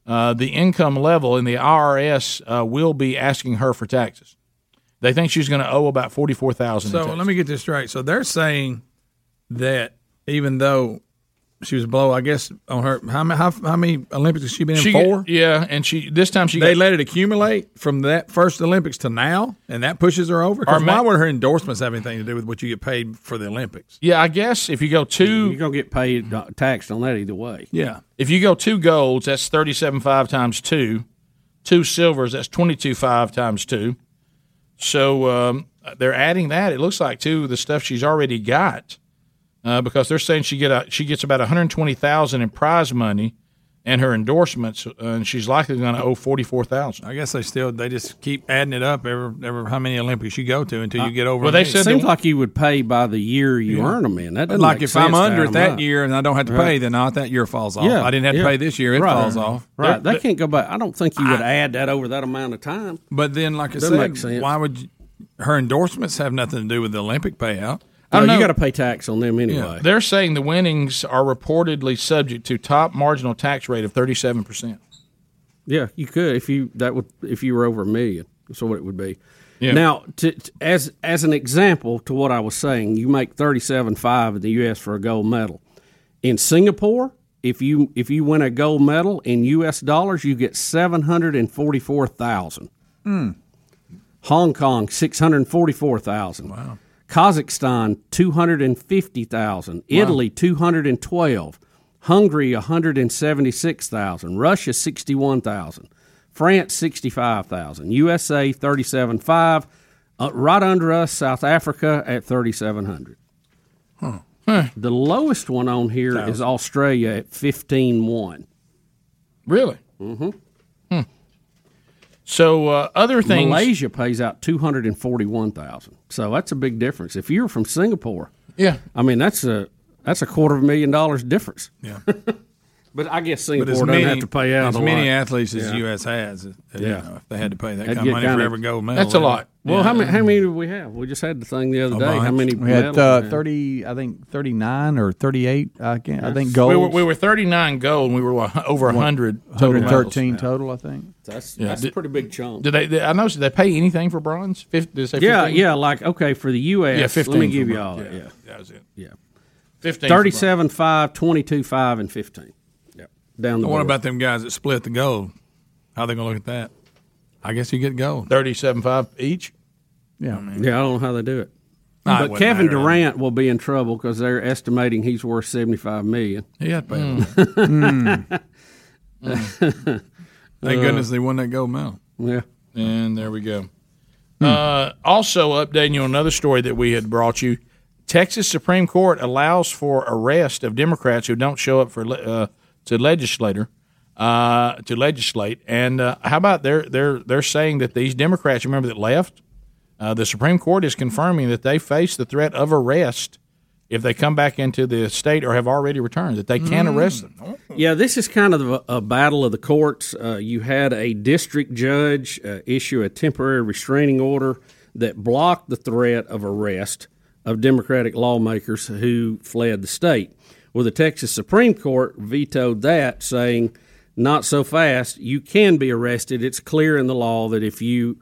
uh, the income level, and the IRS uh, will be asking her for taxes. They think she's going to owe about forty four thousand. So let me get this straight. So they're saying that even though she was below, I guess on her how many how, how many Olympics has she been in? She- Four. yeah, and she this time she they got- let it accumulate from that first Olympics to now, and that pushes her over. Or ma- why would her endorsements have anything to do with what you get paid for the Olympics? Yeah, I guess if you go two, you're going to get paid uh, taxed on that either way. Yeah. If you go two golds, that's thirty-seven five times two. Two silvers, that's twenty-two five times two. So um, they're adding that. It looks like to the stuff she's already got, uh, because they're saying she get a, she gets about one hundred twenty thousand in prize money, and her endorsements, uh, and she's likely going to owe forty four thousand. I guess they still they just keep adding it up every, every how many Olympics you go to until you get over. Well, a they million. seems like you would pay by the year you Yeah. earn them in. That doesn't like make if I'm under add it 'em that up. year and I don't have to Right. pay, then not that year falls off. Yeah, I didn't have to pay this year; it Right. falls off. Right, They're- they can't go back. I don't think you would add that over that amount of time. But then, like I Doesn't said, why would you, her endorsements have nothing to do with the Olympic payout? I don't No, you got to pay tax on them anyway. They're saying the winnings are reportedly subject to top marginal tax rate of thirty-seven percent. Yeah, you could if you that would if you were over a million. That's what it would be. Yeah. Now, to, to- as as an example to what I was saying, you make thirty seven five in the U.S. for a gold medal. In Singapore, if you if you win a gold medal in U.S. dollars, you get seven hundred and forty four thousand. Hmm. Hong Kong six hundred forty four thousand. Wow. Kazakhstan 250,000, Italy 212, Hungary 176,000, Russia 61,000, France 65,000, USA 37,500, uh, right under us South Africa at 3,700. Huh. Huh. Hmm. The lowest one on here is Australia at 15,1. Really? Mhm. Hmm. So uh, other things Malaysia pays out 241,000. So that's a big difference. If you're from Singapore, Yeah. I mean that's a that's a quarter of a million dollars difference. Yeah. But I guess But Singapore as doesn't have to pay out as a many lot. athletes as Yeah. the U.S. has. uh, You Yeah. know, if they had to pay that That'd kind of money kinda- for every gold medal, That's a lot. Well, Yeah. how many? How many do we have? We just had the thing the other A day. How many? We had uh, thirty, I think thirty nine or thirty eight. I can't. I think We gold. were, we were 39 gold, and we were what, over 100 total medals. 113 total, I think. That's Yeah. that's a pretty big chunk. Did they, they- I noticed, did they pay anything for bronze? Fif- did they say Yeah, yeah. Like okay, for the U.S. Yeah, 15 Let me give you all. Yeah, Yeah, that was it. Yeah, 15 for 37, 5, 22, 5, and fifteen. Yeah, down the. What board. about them guys that split the gold? How they going to look at that? I guess you get gold. 37.5 each? Yeah. Yeah, I don't know how they do it. Nah, but wouldn't Kevin matter. Durant will be in trouble because they're estimating he's worth seventy five million. Yeah, Mm. Thank Uh, goodness they won that gold medal. Yeah. And there we go. Uh, also, updating you on another story that we had brought you. Texas Supreme Court allows for arrest of Democrats who don't show up for uh, to legislator uh, to legislate. And uh, how about they're they're they're saying that these Democrats, remember that left, uh, the Supreme Court is confirming that they face the threat of arrest if they come back into the state or have already returned. That they can arrest them. Yeah, this is kind of a, a battle of the courts. Uh, you had a district judge uh, issue a temporary restraining order that blocked the threat of arrest of Democratic lawmakers who fled the state. Well, the Texas Supreme Court vetoed that, saying, not so fast. You can be arrested. It's clear in the law that if you,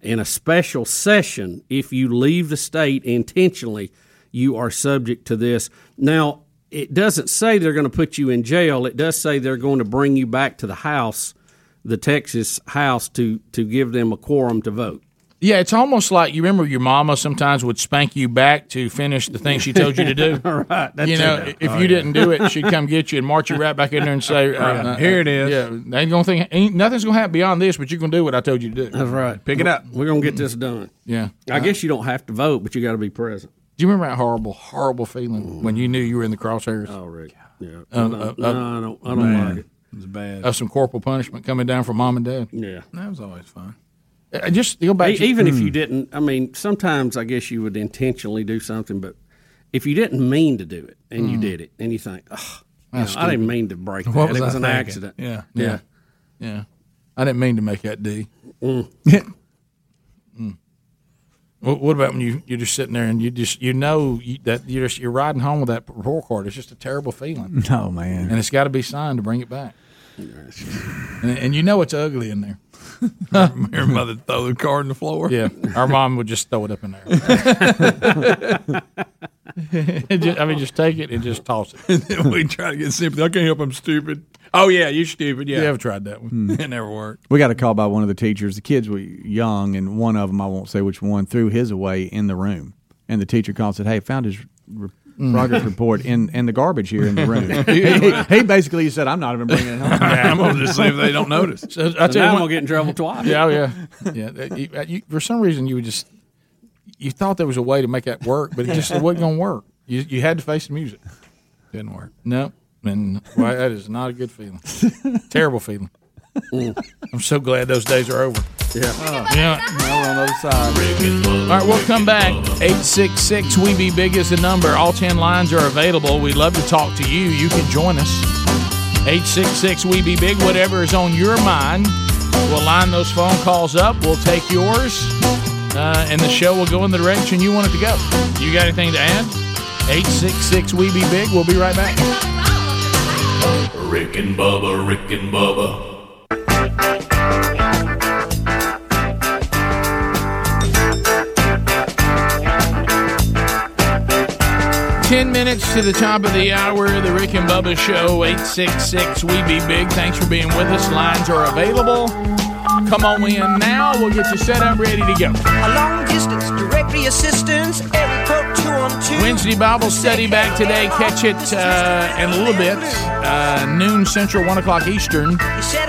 in a special session, if you leave the state intentionally, you are subject to this. Now, it doesn't say they're going to put you in jail. It does say they're going to bring you back to the House, the Texas House, to to give them a quorum to vote. Yeah, it's almost like you remember your mama sometimes would spank you back to finish the thing she told you to do. right. that's you know, it. if Oh, you yeah. didn't do it, she'd come get you and march you right back in there and say, uh, Right. uh, Here it is. Yeah, they ain't gonna think ain't nothing's gonna happen beyond this, but you're gonna do what I told you to do. That's right. Pick it up. We're gonna get this done. Yeah, I guess you don't have to vote, but you got to be present. Do you remember that horrible, horrible feeling when you knew you were in the crosshairs? Oh, Rick. Yeah. Uh, no, uh, no, uh, I don't. I don't Man, like it. It's bad. Of some corporal punishment coming down from mom and dad. Yeah. That was always fun. Uh, Just go back. To- Even if you didn't, I mean, sometimes I guess you would intentionally do something, but if you didn't mean to do it and you Mm. did it, and you think, oh, That's I didn't mean to break that. What was it I was an thinking? accident. Yeah. yeah, yeah. I didn't mean to make that D. Mm. Mm. What, what about when you you're just sitting there and you just you know you, that you're just you're riding home with that report card? It's just a terrible feeling. No man. and it's got to be signed to bring it back. And, and you know it's ugly in there. Your mother throw the card on the floor. Yeah, our mom would just throw it up in there. Just- I mean, just take it and just toss it. we try to get sympathy. I can't help I'm stupid. Oh yeah, you're stupid. Yeah, You ever tried that one? it never worked. We got a call by one of the teachers. The kids were young, and one of them, I won't say which one, threw his away in the room. And the teacher called and said, "Hey, found his re- Mm. progress report in, in the garbage here in the room." he, he basically said, "I'm not even bringing it home." I'm gonna just see if they don't notice. So, I tell now you I'm gonna get in trouble twice. Yeah, oh, yeah, yeah. You, you, for some reason, you would just you thought there was a way to make that work, but it just it wasn't going to work. You you had to face the music. Didn't work. No, and well, that is not a good feeling. Terrible feeling. I'm so glad those days are over. Yeah. Yeah. Now we're on the other side. All right, we'll come back. 866 We Be Big is the number. All 10 lines are available. We'd love to talk to you. You can join us. 866 We Be Big, whatever is on your mind. We'll line those phone calls up. We'll take yours, uh, and the show will go in the direction you want it to go. You got anything to add? 866 We Be Big. We'll be right back. Rick and Bubba, Rick and Bubba. Ten minutes to the top of the hour, the Rick and Bubba Show, 866 We Be Big. Thanks for being with us. Lines are available. Come on in now. We'll get you set up, ready to go. A long distance directory assistance, area code 212. Wednesday Bible study back today. Catch it uh, in a little bit, uh, noon Central, 1 o'clock Eastern,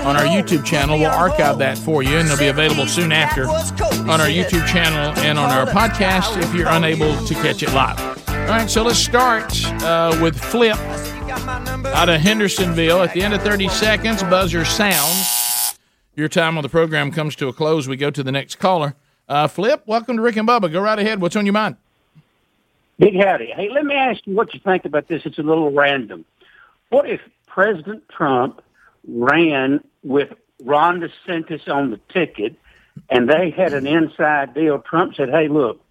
on our YouTube channel. We'll archive that for you, and it'll be available soon after on our YouTube channel and on our podcast if you're unable to catch it live. All right, so let's start uh, with Flip out of Hendersonville. At the end of 30 seconds, buzzer sounds. Your time on the program comes to a close. We go to the next caller. Uh, Flip, welcome to Rick and Bubba. Go right ahead. What's on your mind? Big howdy. Hey, let me ask you what you think about this. It's a little random. What if President Trump ran with Ron DeSantis on the ticket, and they had an inside deal. Trump said, "Hey, look,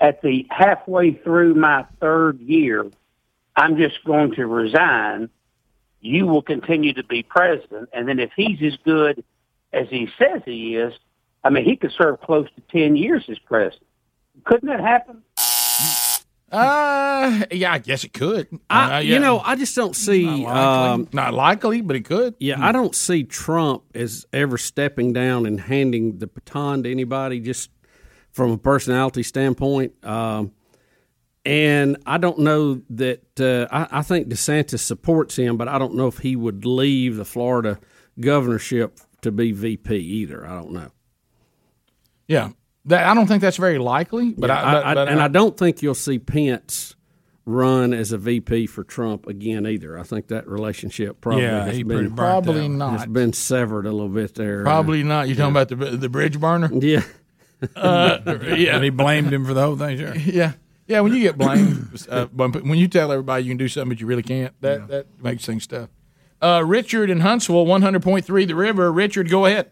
at the halfway through my third year, I'm just going to resign. You will continue to be president, and then if he's as good as he says he is, I mean, he could serve close to ten years as president. Couldn't that happen?" Uh, yeah, I guess it could. I, Uh, You know, I just don't see. Not likely. um, Not likely, but it could. Yeah, I don't see Trump as ever stepping down and handing the baton to anybody, just from a personality standpoint. Um, and I don't know that. Uh, I, I think DeSantis supports him, but I don't know if he would leave the Florida governorship to be VP either. I don't know. Yeah, that I don't think that's very likely. But Yeah, I, but, I- but and I don't think you'll see Pence run as a VP for Trump again either. I think that relationship probably Yeah, has been probably out. not. It's been severed a little bit there. Probably not. you're talking about the the bridge burner? Yeah. Uh, yeah. And he blamed him for the whole thing. Sure. Yeah, yeah. When you get blamed, uh, when you tell everybody you can do something but you really can't, that that makes things tough. Uh, Richard in Huntsville, one hundred point three, the river. Richard, go ahead.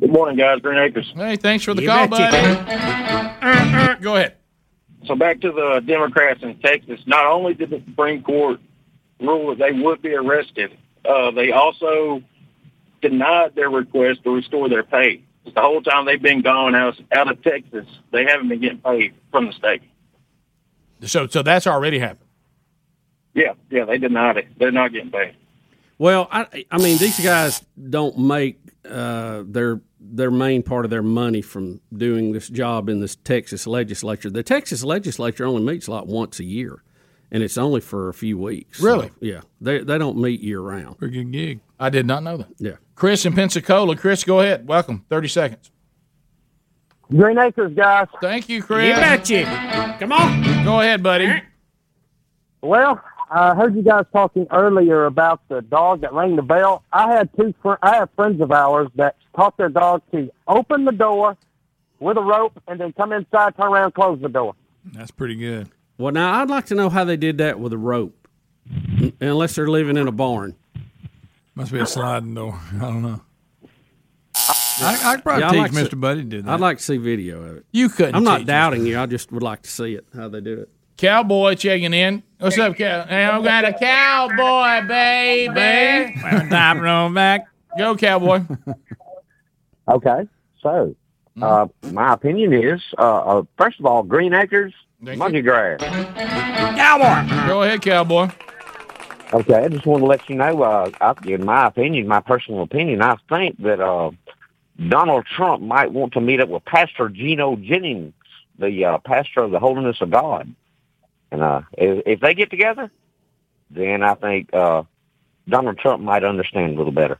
Good morning, guys. Green Acres. Hey, thanks for the You call, betcha. buddy. go ahead. So back to the Democrats in Texas. Not only did the Supreme Court rule that they would be arrested, uh, they also denied their request to restore their pay. The whole time they've been gone out, out of Texas, they haven't been getting paid from the state. So, so that's already happened. Yeah, yeah, they denied it. They're not getting paid. Well, I, I mean, these guys don't make uh, their their main part of their money from doing this job in this Texas legislature. The Texas legislature only meets like once a year, and it's only for a few weeks. So, Really? yeah, they they don't meet year round. Pretty good gig. I did not know that. Yeah. Chris in Pensacola. Chris, go ahead. Welcome. Thirty seconds. Green Acres, guys. Thank you, Chris. You betcha. Come on. Go ahead, buddy. Well, I heard you guys talking earlier about the dog that rang the bell. I had two. Fr- I have friends of ours that taught their dog to open the door with a rope and then come inside, turn around, close the door. That's pretty good. Well, now I'd like to know how they did that with a rope, unless they're living in a barn. Must be a sliding door. I don't know. I, I could probably Yeah, I'd teach like to Mr. see- Buddy to do that. I'd like to see video of it. You couldn't I'm not teach doubting you. I just would like to see it how they do it. Cowboy checking in. What's up, cow? Hey, I got a cowboy, baby. Diaping on back. Go, cowboy. Okay, so uh, my opinion is, uh, uh, first of all, Green Acres, monkey grass. Cowboy. Go ahead, cowboy. Okay, I just want to let you know, uh, I, in my opinion, my personal opinion, I think that uh, Donald Trump might want to meet up with Pastor Gino Jennings, the uh, pastor of the Holiness of God. And uh, if, if they get together, then I think uh, Donald Trump might understand a little better.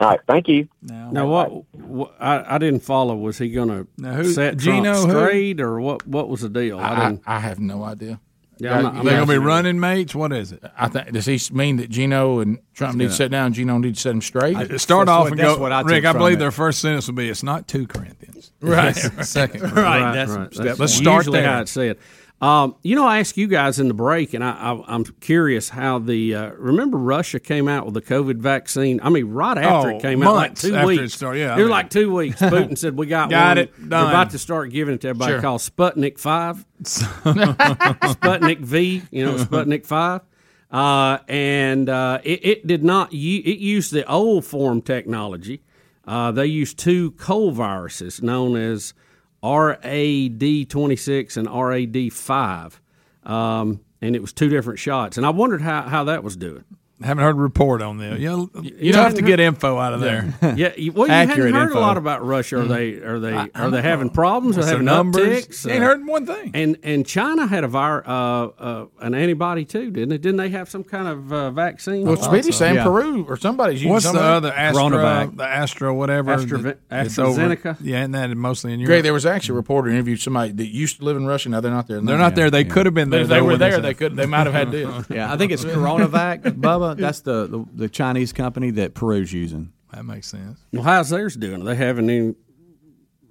All right, thank you. Now, what, what I, I didn't follow. Was he going who- to set Gino Trump who? straight, or what? What was the deal? I, I, didn't. I have no idea. Yeah, I'm not- I'm They're not gonna be sure. running mates. What is it? I think does he mean that Gino and Trump need to Yeah. sit down? Gino need to set him straight. I- start off and go, Rick. I believe their first sentence will be, "It's not two Corinthians." Right. Second. right, That's, right. step. That's Let's start usually there. how it's said. Um, you know, I asked you guys in the break, and I, I, I'm curious how the uh, remember Russia came out with the COVID vaccine. I mean, right after Oh, it came out, like two after it weeks. started, yeah, it was mean- like two weeks. Putin said we got, Got one. it, We're about to start giving it to everybody Sure. called Sputnik Five, Sputnik V. You know, Sputnik Five. Uh, and uh, it, it did not. u- It used the old form technology. Uh, they used two cold viruses known as RAD26 and RAD5. Um, and it was two different shots. And I wondered how, how that was doing. Haven't heard a report on them. You, you, you have to haven't get info out of there. Yeah, you- well, you Accurate hadn't heard info. a lot about Russia. Are Mhm. they are they I- I are they know. having problems? Are they having numbers? upticks? You ain't heard one thing. And and China had a vir- uh, uh, an antibody too, didn't it? Didn't they have some kind of uh, vaccine? Well, Speedy saying Peru or somebody's using What's the somebody. other Astra? The Astra, whatever. Astra- It's over. AstraZeneca? Yeah, and that mostly in Europe. Greg, there was actually a reporter interviewed somebody that used to live in Russia. Now they're not there. They're not there. They could have been there. They They were there, they said. could. They might have had deals. Yeah, I think it's CoronaVac, Bubba. That's the, the the Chinese company that Peru's using. That makes sense. Well, how's theirs doing? Are they having any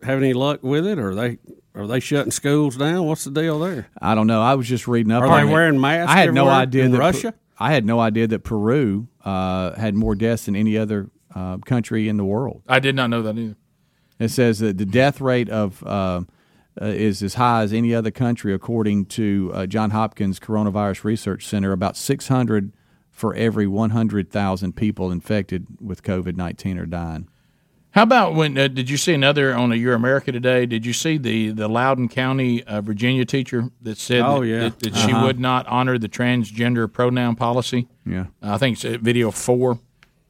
having any luck with it? Or are they are they shutting schools down? What's the deal there? I don't know. I was just reading up. Are on they it. wearing masks I had no idea in that Russia? I had no idea that Peru uh, had more deaths than any other uh, country in the world. I did not know that either. It says that the death rate of uh, uh, is as high as any other country, according to uh, John Hopkins Coronavirus Research Center. About 600 for every 100,000 people infected with COVID 19 are dying. How about when uh, did you see another on a Your America today? Did you see the the Loudoun County uh, Virginia teacher that said Oh, that, yeah. that, that she Uh-huh. would not honor the transgender pronoun policy? Yeah, I think it's uh, video four.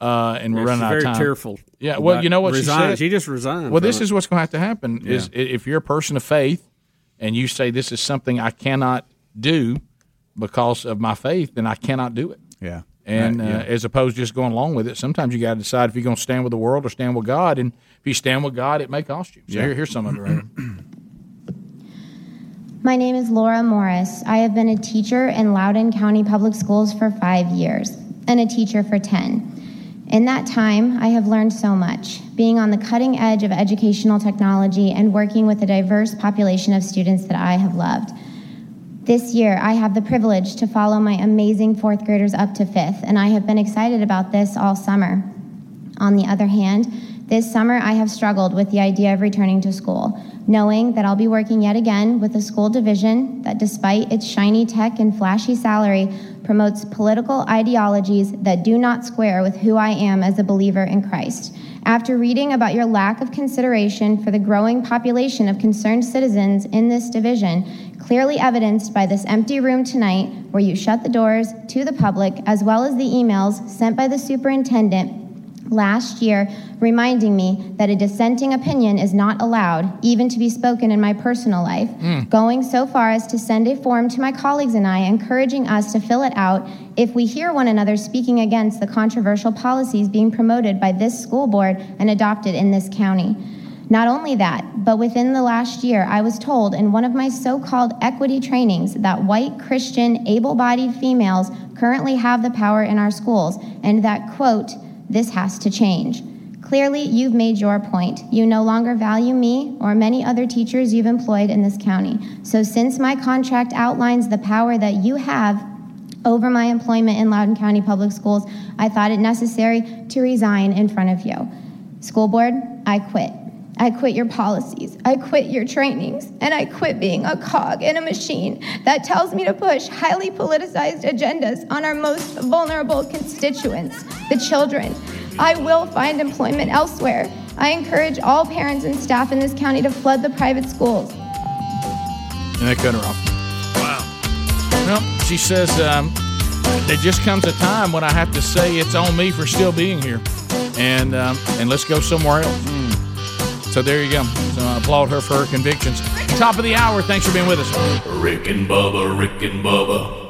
Uh, and we're Yeah, running she's out of very time. tearful Yeah, well, you know what resigning. she said. She just resigned Well, this it. is what's going to have to happen: is Yeah. i- if you're a person of faith and you say this is something I cannot do because of my faith, then I cannot do it. Yeah. And Right, yeah. uh, as opposed to just going along with it, sometimes you got to decide if you're going to stand with the world or stand with God. And if you stand with God, it may cost you. So Yeah. here, here's some of it. Right. My name is Laura Morris. I have been a teacher in Loudoun County Public Schools for five years and a teacher for 10. In that time, I have learned so much, being on the cutting edge of educational technology and working with a diverse population of students that I have loved. This year, I have the privilege to follow my amazing fourth graders up to fifth, and I have been excited about this all summer. On the other hand, this summer I have struggled with the idea of returning to school, knowing that I'll be working yet again with a school division that, despite its shiny tech and flashy salary, promotes political ideologies that do not square with who I am as a believer in Christ. After reading about your lack of consideration for the growing population of concerned citizens in this division, clearly evidenced by this empty room tonight, where you shut the doors to the public, as well as the emails sent by the superintendent last year reminding me that a dissenting opinion is not allowed, even to be spoken in my personal life, hmm. going so far as to send a form to my colleagues and I, encouraging us to fill it out if we hear one another speaking against the controversial policies being promoted by this school board and adopted in this county. Not only that, but within the last year, I was told in one of my so called equity trainings that white Christian, able bodied females currently have the power in our schools, and that, quote, this has to change. Clearly, you've made your point. You no longer value me or many other teachers you've employed in this county. So, since my contract outlines the power that you have over my employment in Loudoun County Public Schools, I thought it necessary to resign in front of you. School board, I quit. I quit your policies. I quit your trainings. And I quit being a cog in a machine that tells me to push highly politicized agendas on our most vulnerable constituents, the children. I will find employment elsewhere. I encourage all parents and staff in this county to flood the private schools. And they cut her off. Wow. Well, she says um, there just comes a time when I have to say it's on me for still being here, and um, and let's go somewhere else. So there you go. So I applaud her for her convictions. Top of the hour. Thanks for being with us. Rick and Bubba, Rick and Bubba.